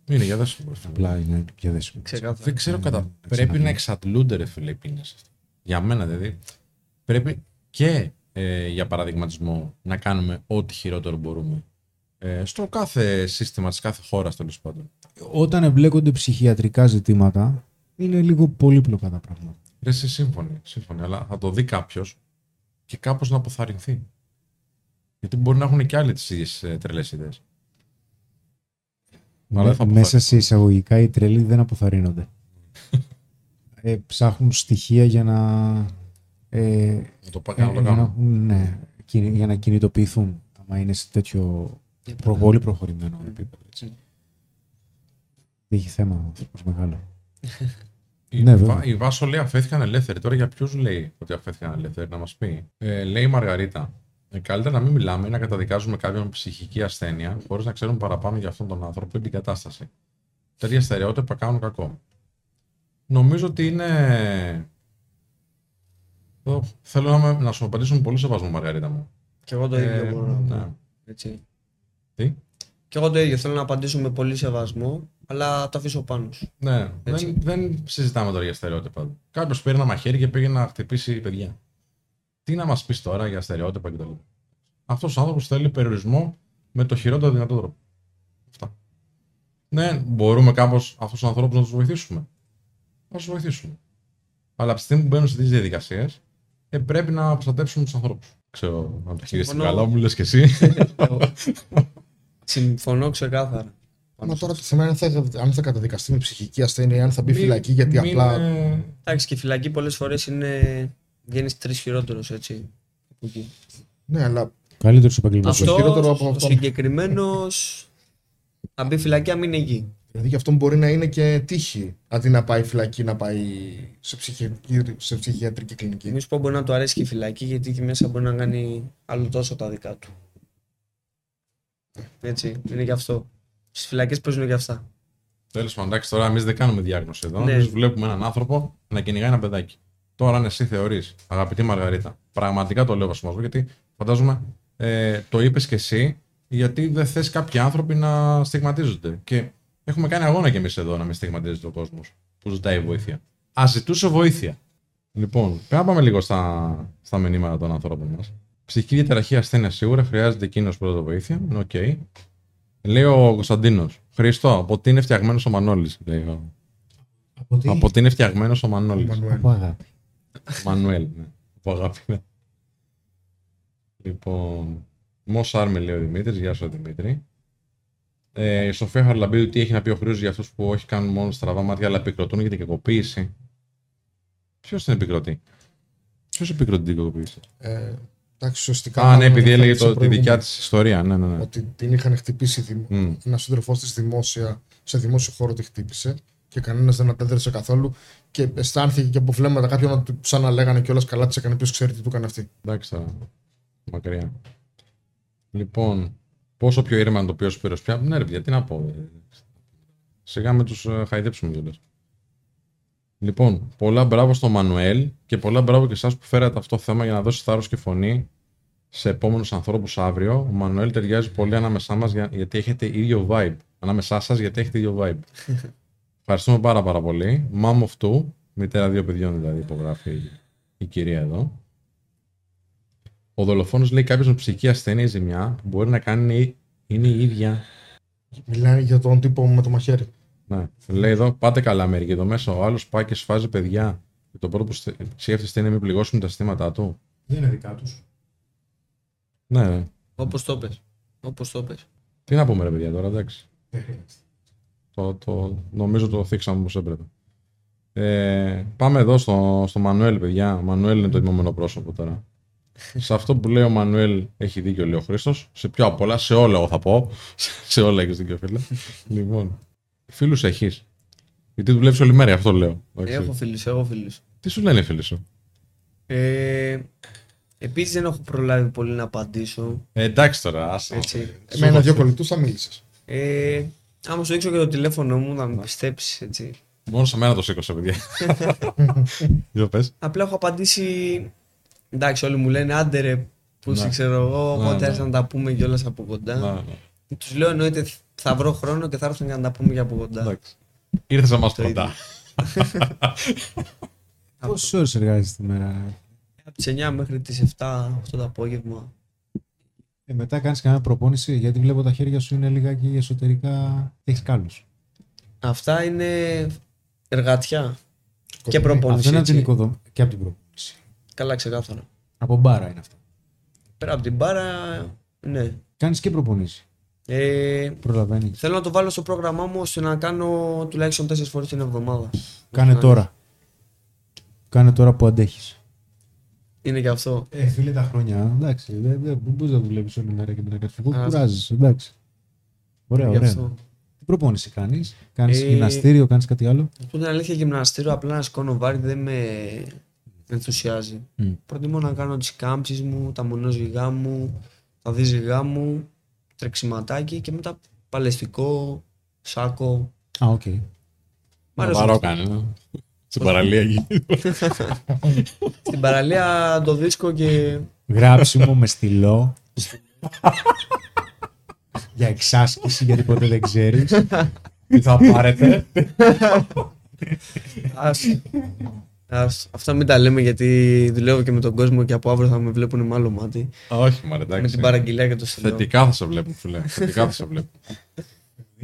Speaker 2: Είναι για δέσιμο.
Speaker 5: Απλά είναι για δέσιμο.
Speaker 3: Ξεκάθαρα.
Speaker 2: Δεν ξέρω
Speaker 5: Ναι,
Speaker 2: κατά.
Speaker 5: ναι,
Speaker 2: Πρέπει
Speaker 5: ξαναπεί.
Speaker 2: να εξαντλούνται ρε φίλε οι πίνες αυτοί. Για μένα δηλαδή. Πρέπει και ε, για παραδειγματισμό να κάνουμε ό,τι χειρότερο μπορούμε. Ε, στο κάθε σύστημα της κάθε χώρας τέλος πάντων.
Speaker 5: Όταν εμπλέκονται ψυχιατρικά ζητήματα, είναι λίγο πολύπλοκα τα πράγματα.
Speaker 2: Ρε, εσύ σύμφωνοι, σύμφωνοι, αλλά θα το δει κάποιος και κάπως να αποθαρρυνθεί. Γιατί μπορεί να έχουν και άλλοι τις ίδιες ε, τρελές ιδέες. Αλλά δεν θα
Speaker 5: Με- μέσα
Speaker 2: αποθαρρυνθούν.
Speaker 5: σε εισαγωγικά οι τρελοί δεν αποθαρρύνονται. ε, ψάχνουν στοιχεία για να, ε,
Speaker 2: Να το πάω
Speaker 5: ε,
Speaker 2: να το
Speaker 5: για, να,
Speaker 2: κάνω.
Speaker 5: έχουν, ναι, κινη- για να κινητοποιηθούν. Άμα είναι σε τέτοιο προ, πολύ προχωρημένο επίπεδο. Έτσι. Έχει θέμα ο άνθρωπος μεγάλο.
Speaker 2: Η,
Speaker 5: Ναι,
Speaker 2: Βα-
Speaker 5: βέβαια.
Speaker 2: η Βάσο λέει αφέθηκαν ελεύθεροι. Τώρα για ποιους λέει ότι αφέθηκαν ελεύθεροι, να μας πει; Ε, λέει η Μαργαρίτα. Ε, καλύτερα να μην μιλάμε ή να καταδικάζουμε κάποιον με ψυχική ασθένεια χωρίς να ξέρουμε παραπάνω για αυτόν τον άνθρωπο ή την κατάσταση. Τέτοια στερεότυπα κάνουν κακό. Νομίζω ότι είναι. Εδώ Θέλω να, με- να σου απαντήσω με πολύ σεβασμό, Μαργαρίτα μου.
Speaker 3: Και εγώ το
Speaker 2: Ε,
Speaker 3: ίδιο μπορώ να πω.
Speaker 2: ναι.
Speaker 3: Έτσι.
Speaker 2: Τι;
Speaker 3: Και εγώ το ίδιο. Θέλω να απαντήσω με πολύ σεβασμό, αλλά το αφήσω πάνω σου.
Speaker 2: Ναι,
Speaker 3: Έτσι.
Speaker 2: δεν, δεν συζητάμε τώρα για στερεότυπα. Κάποιος πήρε ένα μαχαίρι και πήγε να χτυπήσει παιδιά. Τι να μας πεις τώρα για στερεότυπα κτλ. Αυτός ο άνθρωπος θέλει περιορισμό με το χειρότερο δυνατό τρόπο. Αυτά. Ναι, μπορούμε κάπως αυτούς τους ανθρώπους να τους βοηθήσουμε. Να τους βοηθήσουμε. Αλλά από τη στιγμή που μπαίνουν σε τέτοιες διαδικασίες, ε, πρέπει να προστατεύσουμε τους ανθρώπους. Ξέρω, να το χειρίσει
Speaker 3: Συμφωνώ.
Speaker 2: καλά μου, λες και εσύ.
Speaker 3: Συμφωνώ ξεκάθαρα.
Speaker 4: Μα τώρα το θέμα είναι αν θα, αν θα καταδικαστεί με ψυχική ασθένεια ή αν θα μπει
Speaker 2: Μην-
Speaker 4: φυλακή γιατί
Speaker 2: μην,
Speaker 4: απλά.
Speaker 2: ε,
Speaker 3: Εντάξει, και η φυλακή πολλές φορές είναι. Βγαίνεις τρεις χειρότερος έτσι. από εκεί.
Speaker 4: Ναι, αλλά
Speaker 5: Καλύτερος επαγγελματίας.
Speaker 3: Αυτό
Speaker 4: χειρότερο από
Speaker 3: ο
Speaker 4: αυτό.
Speaker 3: συγκεκριμένος. Αν μπει φυλακή, αν μην είναι εκεί.
Speaker 4: δηλαδή γι' αυτό μπορεί να είναι και τύχη. Αντί να πάει φυλακή, να πάει σε, ψυχιατρική, σε ψυχιατρική κλινική.
Speaker 3: Μη σου πω μπορεί να του αρέσει και η φυλακή, γιατί εκεί μέσα μπορεί να κάνει άλλο τόσο τα δικά του. Έτσι, είναι γι' αυτό. Στις φυλακές παίζουν γι' αυτά.
Speaker 2: Τέλος πάντων, εντάξει, τώρα εμείς δεν κάνουμε διάγνωση εδώ.
Speaker 3: Ναι.
Speaker 2: Εμείς βλέπουμε έναν άνθρωπο να κυνηγάει ένα παιδάκι. Τώρα, αν εσύ θεωρείς, αγαπητή Μαργαρίτα, πραγματικά το λέω βασιμασμό, γιατί φαντάζομαι ε, το είπες και εσύ, γιατί δεν θες κάποιοι άνθρωποι να στιγματίζονται. Και έχουμε κάνει αγώνα κι εμείς εδώ να μην στιγματίζεται ο κόσμος που ζητάει βοήθεια. Α ζητούσε βοήθεια. Λοιπόν, πρέπει να πάμε λίγο στα, στα μηνύματα των ανθρώπων μας. Ψυχική διαταραχή ασθένειας σίγουρα χρειάζεται εκείνος πρώτα βοήθεια. Είναι οκ. Λέει ο Κωνσταντίνος. Χριστό, από τι είναι φτιαγμένος ο Μανώλης. Λέει ο...
Speaker 5: Από τι;
Speaker 2: Από τι είναι φτιαγμένος ο Μανώλης.
Speaker 4: Μανουέλ.
Speaker 5: Από αγάπη.
Speaker 2: Μανουέλ, ναι. Από αγάπη. ναι. Λοιπόν. Μό Άρμη λέει ο Δημήτρης. Γεια σου, Δημήτρη. Ε, η Σοφία Χαρλαμπίδου, τι έχει να πει ο Χρήο για αυτούς που όχι κάνουν μόνο στραβά μάτια, αλλά επικροτούν για την κακοποίηση. Ποιος την επικροτεί; Ποιος επικροτεί την κακοποίηση.
Speaker 4: Ε, εντάξει, ουσιαστικά.
Speaker 2: Α, ναι,
Speaker 4: μάλλον
Speaker 2: επειδή έλεγε
Speaker 4: αναφέρεται
Speaker 2: το,
Speaker 4: σε
Speaker 2: τη δικιά
Speaker 4: προηγούμενο.
Speaker 2: της ιστορία. Ναι, ναι, ναι.
Speaker 4: Ότι την είχαν χτυπήσει δημο...
Speaker 2: Μμ.
Speaker 4: ένα σύντροφός της δημόσια, σε δημόσιο χώρο τη χτύπησε και κανένας δεν αντέδρασε καθόλου. Και αισθάνθηκε και από βλέμματα κάποιον ότι σαν να λέγανε κιόλας καλά της έκανε. Ποιος ξέρει τι του έκανε αυτή.
Speaker 2: Εντάξει τώρα. Μακριά. Λοιπόν, πόσο πιο ήρεμα να το πει ο Σπύρος πια. Ναι, ρε παιδιά, τι να πω. ε. Σιγά με τους ε, χαϊδέψουμε κιόλας. Λοιπόν, πολλά μπράβο στο Μανουέλ και πολλά μπράβο και εσάς που φέρατε αυτό το θέμα για να δώσει θάρρος και φωνή σε επόμενους ανθρώπους αύριο. Ο Μανουέλ ταιριάζει πολύ ανάμεσά μας γιατί έχετε ίδιο vibe. Ανάμεσά σας γιατί έχετε ίδιο vibe. Ευχαριστούμε πάρα πάρα πολύ. Mom of two, μητέρα δύο παιδιών δηλαδή υπογράφει η, η κυρία εδώ. Ο δολοφόνος λέει κάποιος με ψυχική ασθένεια ή ζημιά που μπορεί να κάνει είναι η- είναι η ίδια.
Speaker 4: Μιλάει για τον τύπο με το μαχαίρι.
Speaker 2: Ναι. Λέει εδώ, πάτε καλά μερικοί. Εδώ μέσα ο άλλος πάει και σφάζει παιδιά. Και το πρώτο που στε- σκέφτεστε είναι μην πληγώσουν τα αισθήματά του.
Speaker 5: Δεν είναι δικά τους.
Speaker 2: Ναι, ναι.
Speaker 3: Όπως το πες. Όπως το πες.
Speaker 2: Τι να πούμε, ρε παιδιά, τώρα εντάξει. Το, το, νομίζω το θίξαμε όπως έπρεπε. Ε, πάμε εδώ στο, στο Μανουέλ, παιδιά. Ο Μανουέλ είναι το τιμωμένο πρόσωπο τώρα. σε αυτό που λέει ο Μανουέλ έχει δίκιο, λέει ο Χρήστος. Σε πιο απ' όλα, σε όλα εγώ θα πω. σε όλα έχεις δίκιο, φίλε. λοιπόν, φίλους έχεις; Γιατί δουλεύεις όλη μέρα, αυτό λέω. Εντάξει.
Speaker 3: Έχω φίλους, έχω φίλους.
Speaker 2: Τι σου λένε οι φίλοι σου;
Speaker 3: Ε, Επίσης δεν έχω προλάβει πολύ να απαντήσω.
Speaker 2: Ε, εντάξει τώρα, άσε.
Speaker 3: Έτσι.
Speaker 4: Με ένα-δυο κολλητούς θα μίλησες.
Speaker 3: Ε, άμα σου δείξω και το τηλέφωνο μου, θα με πιστέψεις. Έτσι.
Speaker 2: Μόνο σε μένα το σήκωσε, παιδιά. Για πες.
Speaker 3: Απλά έχω απαντήσει. Εντάξει, όλοι μου λένε άντε ρε, που
Speaker 2: Ναι.
Speaker 3: σε ξέρω εγώ.
Speaker 2: Ναι,
Speaker 3: Οπότε
Speaker 2: ναι.
Speaker 3: έρθει να τα πούμε κιόλας από κοντά.
Speaker 2: Να, ναι.
Speaker 3: Τους λέω εννοείται θα βρω χρόνο και θα έρθουν για να τα πούμε και από κοντά.
Speaker 2: Εντάξει. Ήρθες να μας
Speaker 3: Το
Speaker 2: κοντά.
Speaker 5: Πόσες ώρες εργάζεσαι τη μέρα;
Speaker 3: Από τις 9 μέχρι τις 7 αυτό το απόγευμα.
Speaker 5: Ε, μετά κάνεις κανένα προπόνηση, γιατί βλέπω τα χέρια σου είναι λιγάκι εσωτερικά. Έχεις κάλους.
Speaker 3: Αυτά είναι εργατιά και
Speaker 4: Κοντινή.
Speaker 3: προπόνηση.
Speaker 5: Αυτό είναι από την
Speaker 3: έτσι.
Speaker 5: οικοδομή και από την προπόνηση.
Speaker 3: Καλά, ξεκάθαρα.
Speaker 5: Από μπάρα είναι αυτά.
Speaker 3: Πέρα από την μπάρα, ναι.
Speaker 5: Κάνεις και προπονήσει.
Speaker 3: Ε,
Speaker 5: Προλαβαίνει.
Speaker 3: θέλω να το βάλω στο πρόγραμμά μου ώστε να κάνω τουλάχιστον 4 φορές την εβδομάδα.
Speaker 5: Κάνε
Speaker 3: Να-
Speaker 5: τώρα. Κάνε τώρα που αντέχεις.
Speaker 3: Είναι και αυτό.
Speaker 5: Ε, φίλε τα χρόνια. Εντάξει, δεν δεν μπορεί να δουλεύει όλη μέρα και μετά κάτι φύγει.
Speaker 3: Α,
Speaker 5: Κουράζει. Εντάξει. Ωραία,
Speaker 3: Γι'
Speaker 5: ωραία.
Speaker 3: αυτό.
Speaker 5: Τι προπόνηση κάνεις; Κάνεις
Speaker 3: Ε,
Speaker 5: γυμναστήριο, κάνεις κάτι άλλο;
Speaker 3: Να πω την αλήθεια, γυμναστήριο απλά να σηκώνω βάρη δεν με ενθουσιάζει.
Speaker 5: Μμ.
Speaker 3: Προτιμώ να κάνω τις κάμψεις μου, τα μονόζυγά μου, τα δίζυγά μου, τρεξιματάκι και μετά παλαιστικό, σάκο.
Speaker 5: Α, οκ.
Speaker 3: Μ' αρέσουν
Speaker 2: Βαρό
Speaker 3: αυτά.
Speaker 2: κάνει. ναι. Στην παραλία εκεί.
Speaker 3: Στην παραλία το δίσκο και
Speaker 5: Γράψιμο με στυλό. Για εξάσκηση, γιατί ποτέ δεν ξέρεις.
Speaker 2: Τι θα πάρετε;
Speaker 3: Ας, ας, αυτά μην τα λέμε γιατί δουλεύω και με τον κόσμο και από αύριο θα με βλέπουν με άλλο μάτι.
Speaker 2: Όχι, μα
Speaker 3: με
Speaker 2: εντάξει.
Speaker 3: την παραγγελία και το στυλό.
Speaker 2: Θετικά θα σε βλέπουν, φίλε. Θετικά θα σε βλέπουν.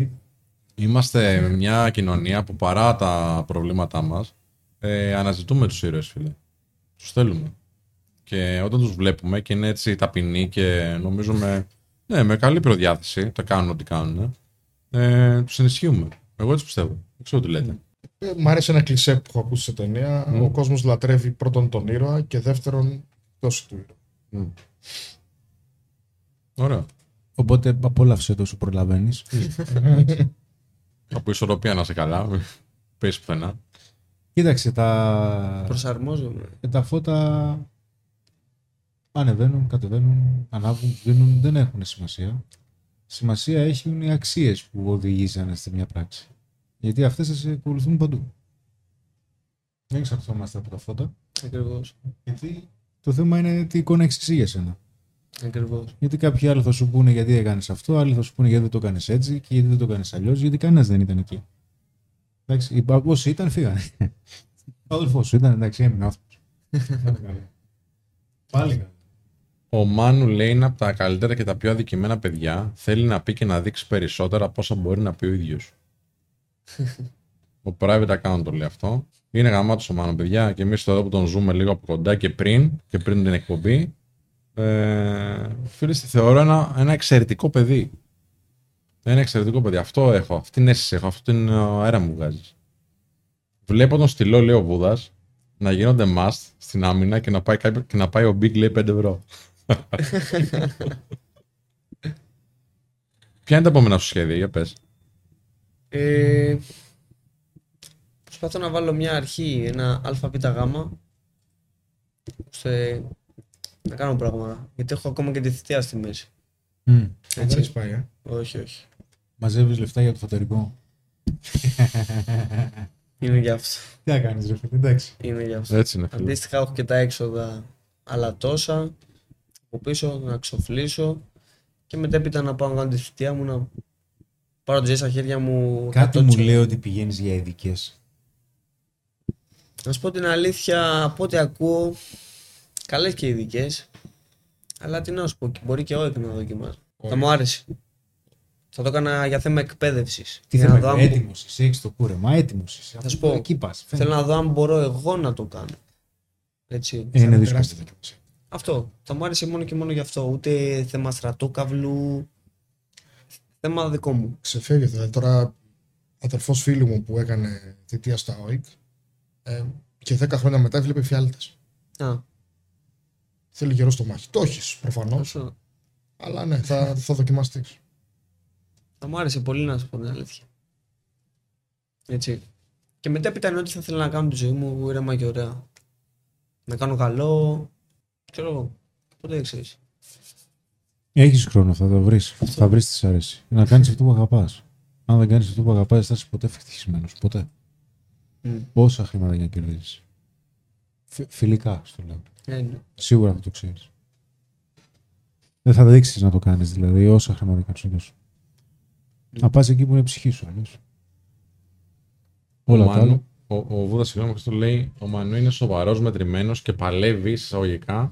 Speaker 2: Είμαστε μια κοινωνία που παρά τα προβλήματά μας ε, αναζητούμε τους ήρωες, φίλε. Τους θέλουμε. Και όταν τους βλέπουμε και είναι έτσι ταπεινοί και νομίζουμε ναι, με καλή προδιάθεση, τα κάνουν ό,τι κάνουν, ε, τους ενισχύουμε. Εγώ έτσι πιστεύω. Δεν ξέρω τι λέτε.
Speaker 4: Ε, μ' αρέσει ένα κλισέ που έχω ακούσει σε ταινία.
Speaker 2: Μμ.
Speaker 4: Ο κόσμος λατρεύει πρώτον τον ήρωα και δεύτερον δόση του ήρωα.
Speaker 2: Μμ. Ωραία.
Speaker 5: Οπότε απόλαυσε το σου προλαβαίνεις.
Speaker 2: Από ισορροπία να είσαι καλά. μην Πες πουθενά.
Speaker 5: Κοίταξε, τα,
Speaker 3: Προσαρμόζομαι.
Speaker 5: και τα φώτα ανεβαίνουν, κατεβαίνουν, ανάβουν, σβήνουν, δεν έχουν σημασία. Σημασία έχουν οι αξίες που οδηγήσανε σε μια πράξη. Γιατί αυτές σα ακολουθούν παντού. Δεν εξαρτώμαστε από τα φώτα.
Speaker 3: Ακριβώς.
Speaker 5: Γιατί το θέμα είναι τι εικόνα έχεις εσύ για σένα.
Speaker 3: Ακριβώς.
Speaker 5: Γιατί κάποιοι άλλοι θα σου πούνε γιατί έκανες αυτό, άλλοι θα σου πούνε γιατί δεν το έκανες έτσι και γιατί δεν το έκανες αλλιώς, γιατί κανένας δεν ήταν εκεί. Εντάξει, οι όσοι ήταν, φύγανε. Ο αδελφός σου ήταν, εντάξει, έμεινε άνθρωπος. Πάλι καλά.
Speaker 2: Ο Μάνου λέει είναι από τα καλύτερα και τα πιο αδικημένα παιδιά. Θέλει να πει και να δείξει περισσότερα από όσα μπορεί να πει ο ίδιος. Ο private account το λέει αυτό. Είναι γαμάτο ο Μάνου, παιδιά. Και εμείς εδώ που τον ζούμε λίγο από κοντά και πριν, και πριν την εκπομπή. Ε, φίλε, τη θεωρώ ένα, ένα εξαιρετικό παιδί. Ένα εξαιρετικό παιδί. Αυτό έχω. Αυτή την αίσθηση έχω. Αυτό την αέρα μου βγάζεις. Βλέπω τον στυλό, λέει ο Βούδας, να γίνονται must στην άμυνα και να πάει, κάποιο- και να πάει ο Big λέει 5 ευρώ. Ποια είναι τα επόμενα σου σχέδια, για πες.
Speaker 3: Ε, προσπαθώ να βάλω μια αρχή, ένα ΑΒΓ, ώστε να κάνω πράγματα. Γιατί έχω ακόμα και τη θητεία στη μέση.
Speaker 5: Μμ.
Speaker 4: Δεν έχεις πάει, ε;
Speaker 3: Όχι, όχι.
Speaker 5: Μαζεύεις λεφτά για το φωτερικό.
Speaker 3: Είναι για αυτό.
Speaker 5: Τι να κάνεις, ρε φίλε, εντάξει.
Speaker 3: Είναι για αυτό.
Speaker 2: Έτσι είναι, φίλε.
Speaker 3: Αντίστοιχα έχω και τα έξοδα άλλα τόσα. Από πίσω να ξοφλήσω και μετέπειτα να πάω να κάνω τη θητεία μου να πάρω το ζωή στα χέρια μου.
Speaker 5: Κάτι μου
Speaker 3: 100%.
Speaker 5: λέει ότι πηγαίνεις για ειδικές.
Speaker 3: Να σου πω την αλήθεια, από ό,τι ακούω, καλές και ειδικές. Αλλά τι να σου πω, μπορεί και όχι να δοκιμάσω. Θα μου άρεσε. Θα το έκανα για θέμα εκπαίδευσης.
Speaker 5: Τι
Speaker 3: να
Speaker 5: θέμα,
Speaker 3: δω αν
Speaker 5: έτοιμος είσαι, έχεις το κούρεμα, έτοιμος είσαι.
Speaker 3: Θα σου πω,
Speaker 5: Εκεί πας.
Speaker 3: Θέλω να δω αν μπορώ εγώ να το κάνω. Έτσι.
Speaker 5: Ε, είναι
Speaker 4: Θα
Speaker 5: δύσκολο.
Speaker 4: τεράστια δοκιμασία.
Speaker 3: Αυτό. Θα μου άρεσε μόνο και μόνο γι' αυτό. Ούτε θέμα στρατόκαυλου. Θέμα δικό μου.
Speaker 4: Ξεφεύγει αυτό. Δηλαδή, τώρα, αδερφός φίλου μου που έκανε θητεία στα ΟΙΚ ε, και 10 χρόνια μετά έβλεπε φιάλτε.
Speaker 3: Α,
Speaker 4: Θέλει καιρό στο μάχη. Το έχεις προφανώς.
Speaker 3: αυτό.
Speaker 4: Αλλά ναι, θα, θα δοκιμαστείς.
Speaker 3: Θα μου άρεσε πολύ να σου πω την αλήθεια. Έτσι. Και μετέπειτα είναι ότι θα ήθελα να κάνω τη ζωή μου ήρεμα και ωραία. Να κάνω καλό. Ξέρω εγώ. Ποτέ δεν ξέρεις.
Speaker 5: Έχεις χρόνο, θα το βρεις. Θα βρεις τι σ' αρέσει. Να κάνεις αυτό που αγαπάς. Αν δεν κάνεις αυτό που αγαπάς, δεν θα είσαι ποτέ ευτυχισμένος. Ποτέ.
Speaker 3: Μμ.
Speaker 5: Πόσα χρήματα για να κερδίσει. Φιλικά, στο λέω.
Speaker 3: Ε, ναι.
Speaker 5: Σίγουρα θα το ξέρεις. Δεν θα δείξεις να το κάνεις, δηλαδή, όσα χρήματα και να σου δώσουν. Να πας εκεί που είναι η ψυχή σου, αλλιώς. Όλα
Speaker 2: ο
Speaker 5: τα άλλα.
Speaker 2: Μάνου, ο, ο Βούδας, συγγνώμη, αυτό λέει: Ο Μανού είναι σοβαρός, μετρημένος και παλεύει εισαγωγικά
Speaker 5: Μμ.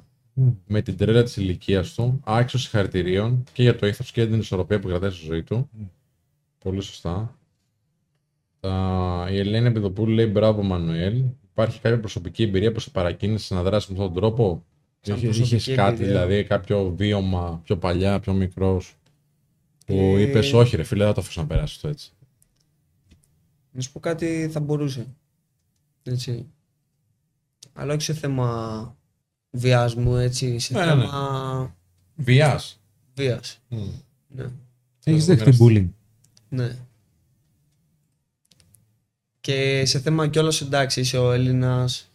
Speaker 2: Με την τρέλα της ηλικίας του, άξιο συγχαρητηρίων και για το ήθος και για την ισορροπία που κρατάει στη ζωή του.
Speaker 5: Μμ.
Speaker 2: Πολύ σωστά. Τα... Η Ελένη Επιδοπούλου λέει: Μπράβο, Μανουέλ. Υπάρχει κάποια προσωπική εμπειρία που σε παρακίνησε να δράσεις με αυτόν τον τρόπο;
Speaker 3: Σαν
Speaker 2: Είχες
Speaker 3: προσωπική
Speaker 2: κάτι,
Speaker 3: εμπειρία.
Speaker 2: δηλαδή κάποιο βίωμα πιο παλιά, πιο μικρός. Που
Speaker 3: Ε,
Speaker 2: είπες είπε: Όχι, ρε φίλε, δεν θα το αφήσω να περάσει αυτό έτσι.
Speaker 3: Να σου πω κάτι θα μπορούσε. Έτσι. Αλλά όχι σε θέμα βιασμού, έτσι. Σε
Speaker 2: Ναι, ναι, ναι.
Speaker 3: θέμα
Speaker 2: Βιάς.
Speaker 3: βίας. Ναι.
Speaker 2: Έχεις
Speaker 5: δεχτεί
Speaker 2: το
Speaker 5: bullying.
Speaker 3: Ναι. Και σε θέμα κιόλας εντάξει, είσαι ο Έλληνας.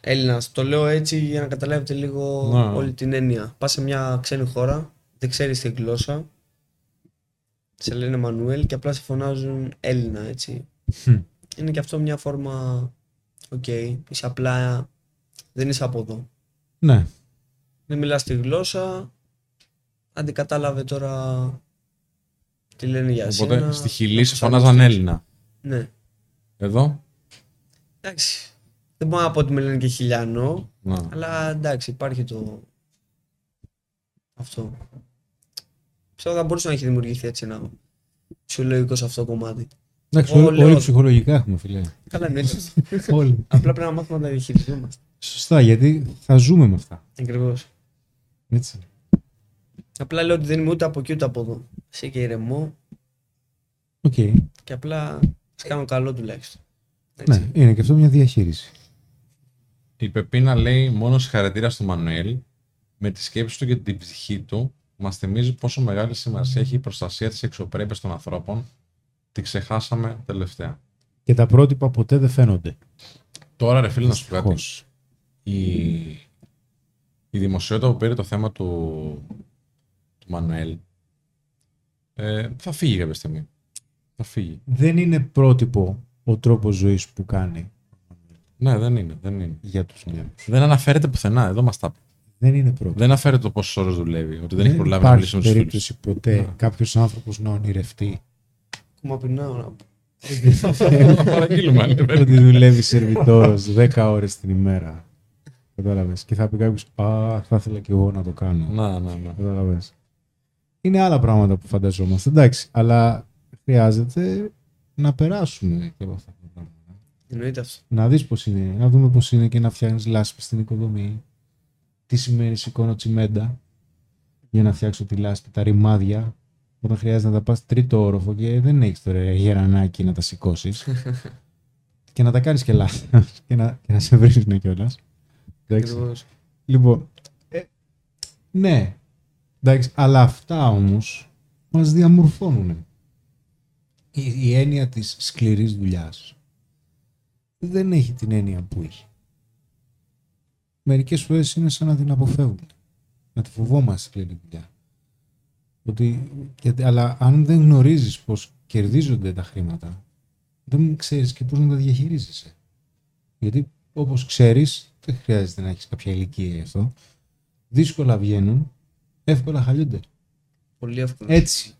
Speaker 3: Έλληνας. Το λέω έτσι για να καταλάβετε λίγο
Speaker 2: Ναι.
Speaker 3: όλη την έννοια. Πας σε μια ξένη χώρα, δεν ξέρεις τη γλώσσα. Σε λένε Μανουέλ και απλά σε φωνάζουν Έλληνα, έτσι.
Speaker 5: Χμ.
Speaker 3: Είναι και αυτό μια φόρμα, οκ, είσαι απλά, δεν είσαι από εδώ.
Speaker 5: Ναι.
Speaker 3: Δεν μιλάς τη γλώσσα, αντικατάλαβε τώρα τι λένε για
Speaker 2: Οπότε
Speaker 3: σένα.
Speaker 2: στη Χιλή σε
Speaker 3: πώς
Speaker 2: φωνάζαν
Speaker 3: ακουστείς.
Speaker 2: Έλληνα.
Speaker 3: Ναι.
Speaker 2: Εδώ.
Speaker 3: Εντάξει. Δεν μπορώ να πω ότι με λένε και χιλιανό,
Speaker 2: Να.
Speaker 3: αλλά εντάξει, υπάρχει το. Αυτό. Πιστεύω θα μπορούσε να έχει δημιουργηθεί έτσι ένα ψυχολογικό σε αυτό το κομμάτι.
Speaker 5: Εντάξει,
Speaker 3: Εγώ
Speaker 5: όλοι,
Speaker 3: λέω-
Speaker 5: όλοι ψυχολογικά έχουμε, φίλε.
Speaker 3: Καλά, εννοείται.
Speaker 5: όλοι.
Speaker 3: Απλά πρέπει να μάθουμε να τα διαχειριζόμαστε.
Speaker 5: Σωστά, γιατί θα ζούμε με αυτά.
Speaker 3: Ακριβώς.
Speaker 5: Έτσι.
Speaker 3: Απλά λέω ότι δεν είμαι ούτε από εκεί ούτε από εδώ. Εσύ και ηρεμό
Speaker 5: Οκ.
Speaker 3: και απλά σε κάνω καλό τουλάχιστον. Έτσι.
Speaker 5: Ναι, είναι και αυτό μια διαχείριση.
Speaker 2: Η Πεπίνα λέει μόνο συγχαρητήρια στο Μανουέλ. Με τη σκέψη του και την ψυχή του, μας θυμίζει πόσο μεγάλη σημασία έχει η προστασία της αξιοπρέπειας των ανθρώπων. Τη ξεχάσαμε τελευταία.
Speaker 5: Και τα πρότυπα ποτέ δεν φαίνονται.
Speaker 2: Τώρα, ρε φίλε, να σου πω κάτι.
Speaker 5: Δυστυχώς.
Speaker 2: Η, η δημοσιότητα που πήρε το θέμα του, του Μανουέλ ε, θα φύγει κάποια στιγμή. Θα φύγει.
Speaker 5: Δεν είναι πρότυπο ο τρόπος ζωής που κάνει
Speaker 2: Ναι, δεν είναι. Δεν, είναι.
Speaker 5: για τους νέους.
Speaker 2: δεν αναφέρεται πουθενά. Εδώ μας τα είπε.
Speaker 5: Δεν είναι πρότυπο.
Speaker 2: Δεν αναφέρεται το πόσες ώρες δουλεύει. Ότι δεν, έχει προλάβει να μιλήσει
Speaker 5: υπάρχει
Speaker 2: με τους φίλους.
Speaker 5: περίπτωση ποτέ
Speaker 2: Ναι.
Speaker 5: κάποιος άνθρωπος να ονειρευτεί
Speaker 3: Ακόμα πεινάω να πω.
Speaker 2: Να παραγγείλουμε. αν είναι.
Speaker 5: ότι δουλεύει σερβιτόρος 10 ώρες την ημέρα. Κατάλαβες. Και θα πει κάποιος, α, θα ήθελα και εγώ να το κάνω.
Speaker 2: Να, να, να.
Speaker 5: Κατάλαβες. Είναι άλλα πράγματα που φανταζόμαστε, εντάξει, αλλά χρειάζεται να περάσουμε και από αυτά τα πράγματα.
Speaker 3: Εννοείται αυτό.
Speaker 5: Να δεις πώς είναι, να δούμε πώς είναι και να φτιάχνεις λάσπη στην οικοδομή. Τι σημαίνει σηκώνω τσιμέντα για να φτιάξω τη λάσπη, τα ρημάδια, όταν χρειάζεται να τα πας τρίτο όροφο και δεν έχεις τώρα γερανάκι να τα σηκώσεις. και να τα κάνεις και λάθος και να, και να σε βρίζουν κιόλας. Εντάξει.
Speaker 3: Ακριβώς.
Speaker 5: Λοιπόν, ε, ναι, εντάξει, αλλά αυτά όμως μας διαμορφώνουν. Η, η έννοια της σκληρής δουλειάς δεν έχει την έννοια που έχει. Μερικές φορές είναι σαν να την αποφεύγουμε. Να τη φοβόμαστε σκληρή δουλειά. Ότι, γιατί, αλλά αν δεν γνωρίζεις πώς κερδίζονται τα χρήματα, δεν ξέρεις και πώς να τα διαχειρίζεσαι. Γιατί όπως ξέρεις, δεν χρειάζεται να έχεις κάποια ηλικία γι' αυτό, δύσκολα βγαίνουν, εύκολα χαλιούνται.
Speaker 3: Πολύ εύκολο.
Speaker 5: Έτσι.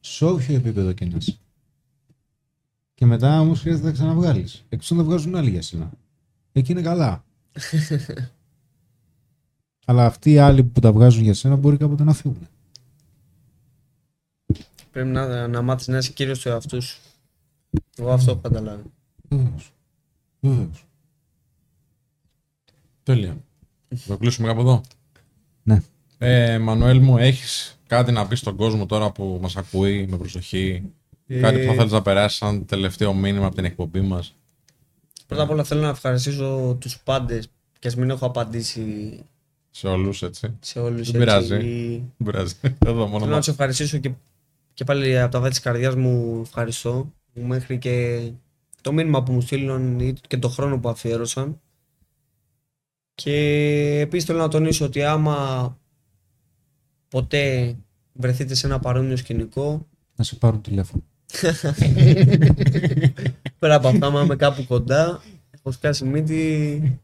Speaker 5: Σε όποιο επίπεδο και να είσαι. Και μετά όμως χρειάζεται να τα ξαναβγάλεις. Εκτός αν τα βγάζουν άλλοι για σένα. Εκεί είναι καλά. Αλλά αυτοί οι άλλοι που τα βγάζουν για σένα μπορεί κάποτε να φύγουν.
Speaker 3: Πρέπει να, να μάθεις να είσαι κύριος του εαυτού σου. Εγώ αυτό έχω καταλάβει.
Speaker 5: Βεβαίως. Βεβαίως.
Speaker 2: Τέλεια. Θα κλείσουμε κάπου εδώ.
Speaker 5: Ναι.
Speaker 2: Ε, Μανουέλ μου, έχεις κάτι να πεις στον κόσμο τώρα που μας ακούει με προσοχή; Κάτι που θα
Speaker 3: Ε,
Speaker 2: θέλεις να περάσεις σαν τελευταίο μήνυμα από την εκπομπή μας;
Speaker 3: Πρώτα απ' όλα θέλω να ευχαριστήσω τους πάντες και ας μην έχω απαντήσει
Speaker 2: Σε όλους, έτσι.
Speaker 3: σε όλους.
Speaker 2: Δεν πειράζει.
Speaker 3: έτσι.
Speaker 2: Δεν πειράζει. Εδώ μόνο
Speaker 3: Θέλω να
Speaker 2: μας.
Speaker 3: τους ευχαριστήσω και, και πάλι από τα βάθη της καρδιάς μου ευχαριστώ μέχρι και το μήνυμα που μου στείλουν ή και το χρόνο που αφιέρωσαν. Και επίσης θέλω να τονίσω ότι άμα ποτέ βρεθείτε σε ένα παρόμοιο σκηνικό,
Speaker 5: Να σε πάρουν τηλέφωνο.
Speaker 3: πέρα από αυτά, άμα είμαι κάπου κοντά, έχω σκάσει μύτη,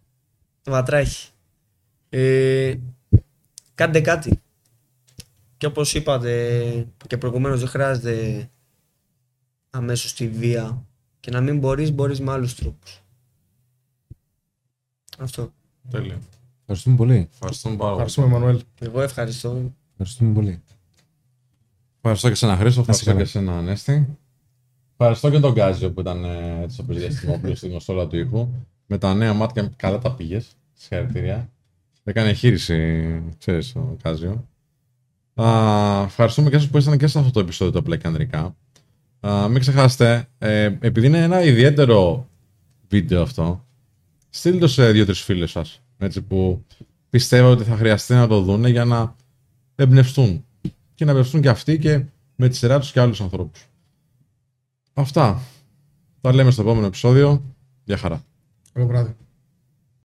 Speaker 3: βατράχει. Ε, κάντε κάτι. Και όπως είπατε και προηγουμένως δεν χρειάζεται αμέσως τη βία και να μην μπορείς, μπορείς με άλλους τρόπους. Αυτό.
Speaker 2: Τέλεια.
Speaker 5: Ευχαριστούμε πολύ.
Speaker 2: Ευχαριστούμε πάρα πολύ.
Speaker 4: Ευχαριστούμε, Μανουέλ.
Speaker 3: Εγώ ευχαριστώ.
Speaker 5: Ευχαριστούμε πολύ.
Speaker 2: Ευχαριστώ και εσένα Χρήστο,
Speaker 5: Να είσαι
Speaker 2: ευχαριστώ και
Speaker 5: καλά.
Speaker 2: εσένα Ανέστη. Ευχαριστώ και τον Γκάζιο που ήταν ε, έτσι στο διαστημόπλαιο στην γνωστόλα του ήχου. Με τα νέα μάτια καλά τα πήγες. Συγχαρητήρια. Έκανε χείριση, ξέρεις, ο Γκάζιο. Α, ευχαριστούμε και εσάς που ήσασταν και σε αυτό το επεισόδιο το απλά και ανδρικά. Α, μην ξεχάσετε, ε, επειδή είναι ένα ιδιαίτερο βίντεο αυτό, στείλτε το σε δύο-τρεις φίλες σας. Έτσι που πιστεύω ότι θα χρειαστεί να το δούνε για να εμπνευστούν και να εμπνευστούν και αυτοί και με τη σειρά τους και άλλους ανθρώπους. Αυτά. Τα λέμε στο επόμενο επεισόδιο. Γεια χαρά.
Speaker 4: Καλό βράδυ.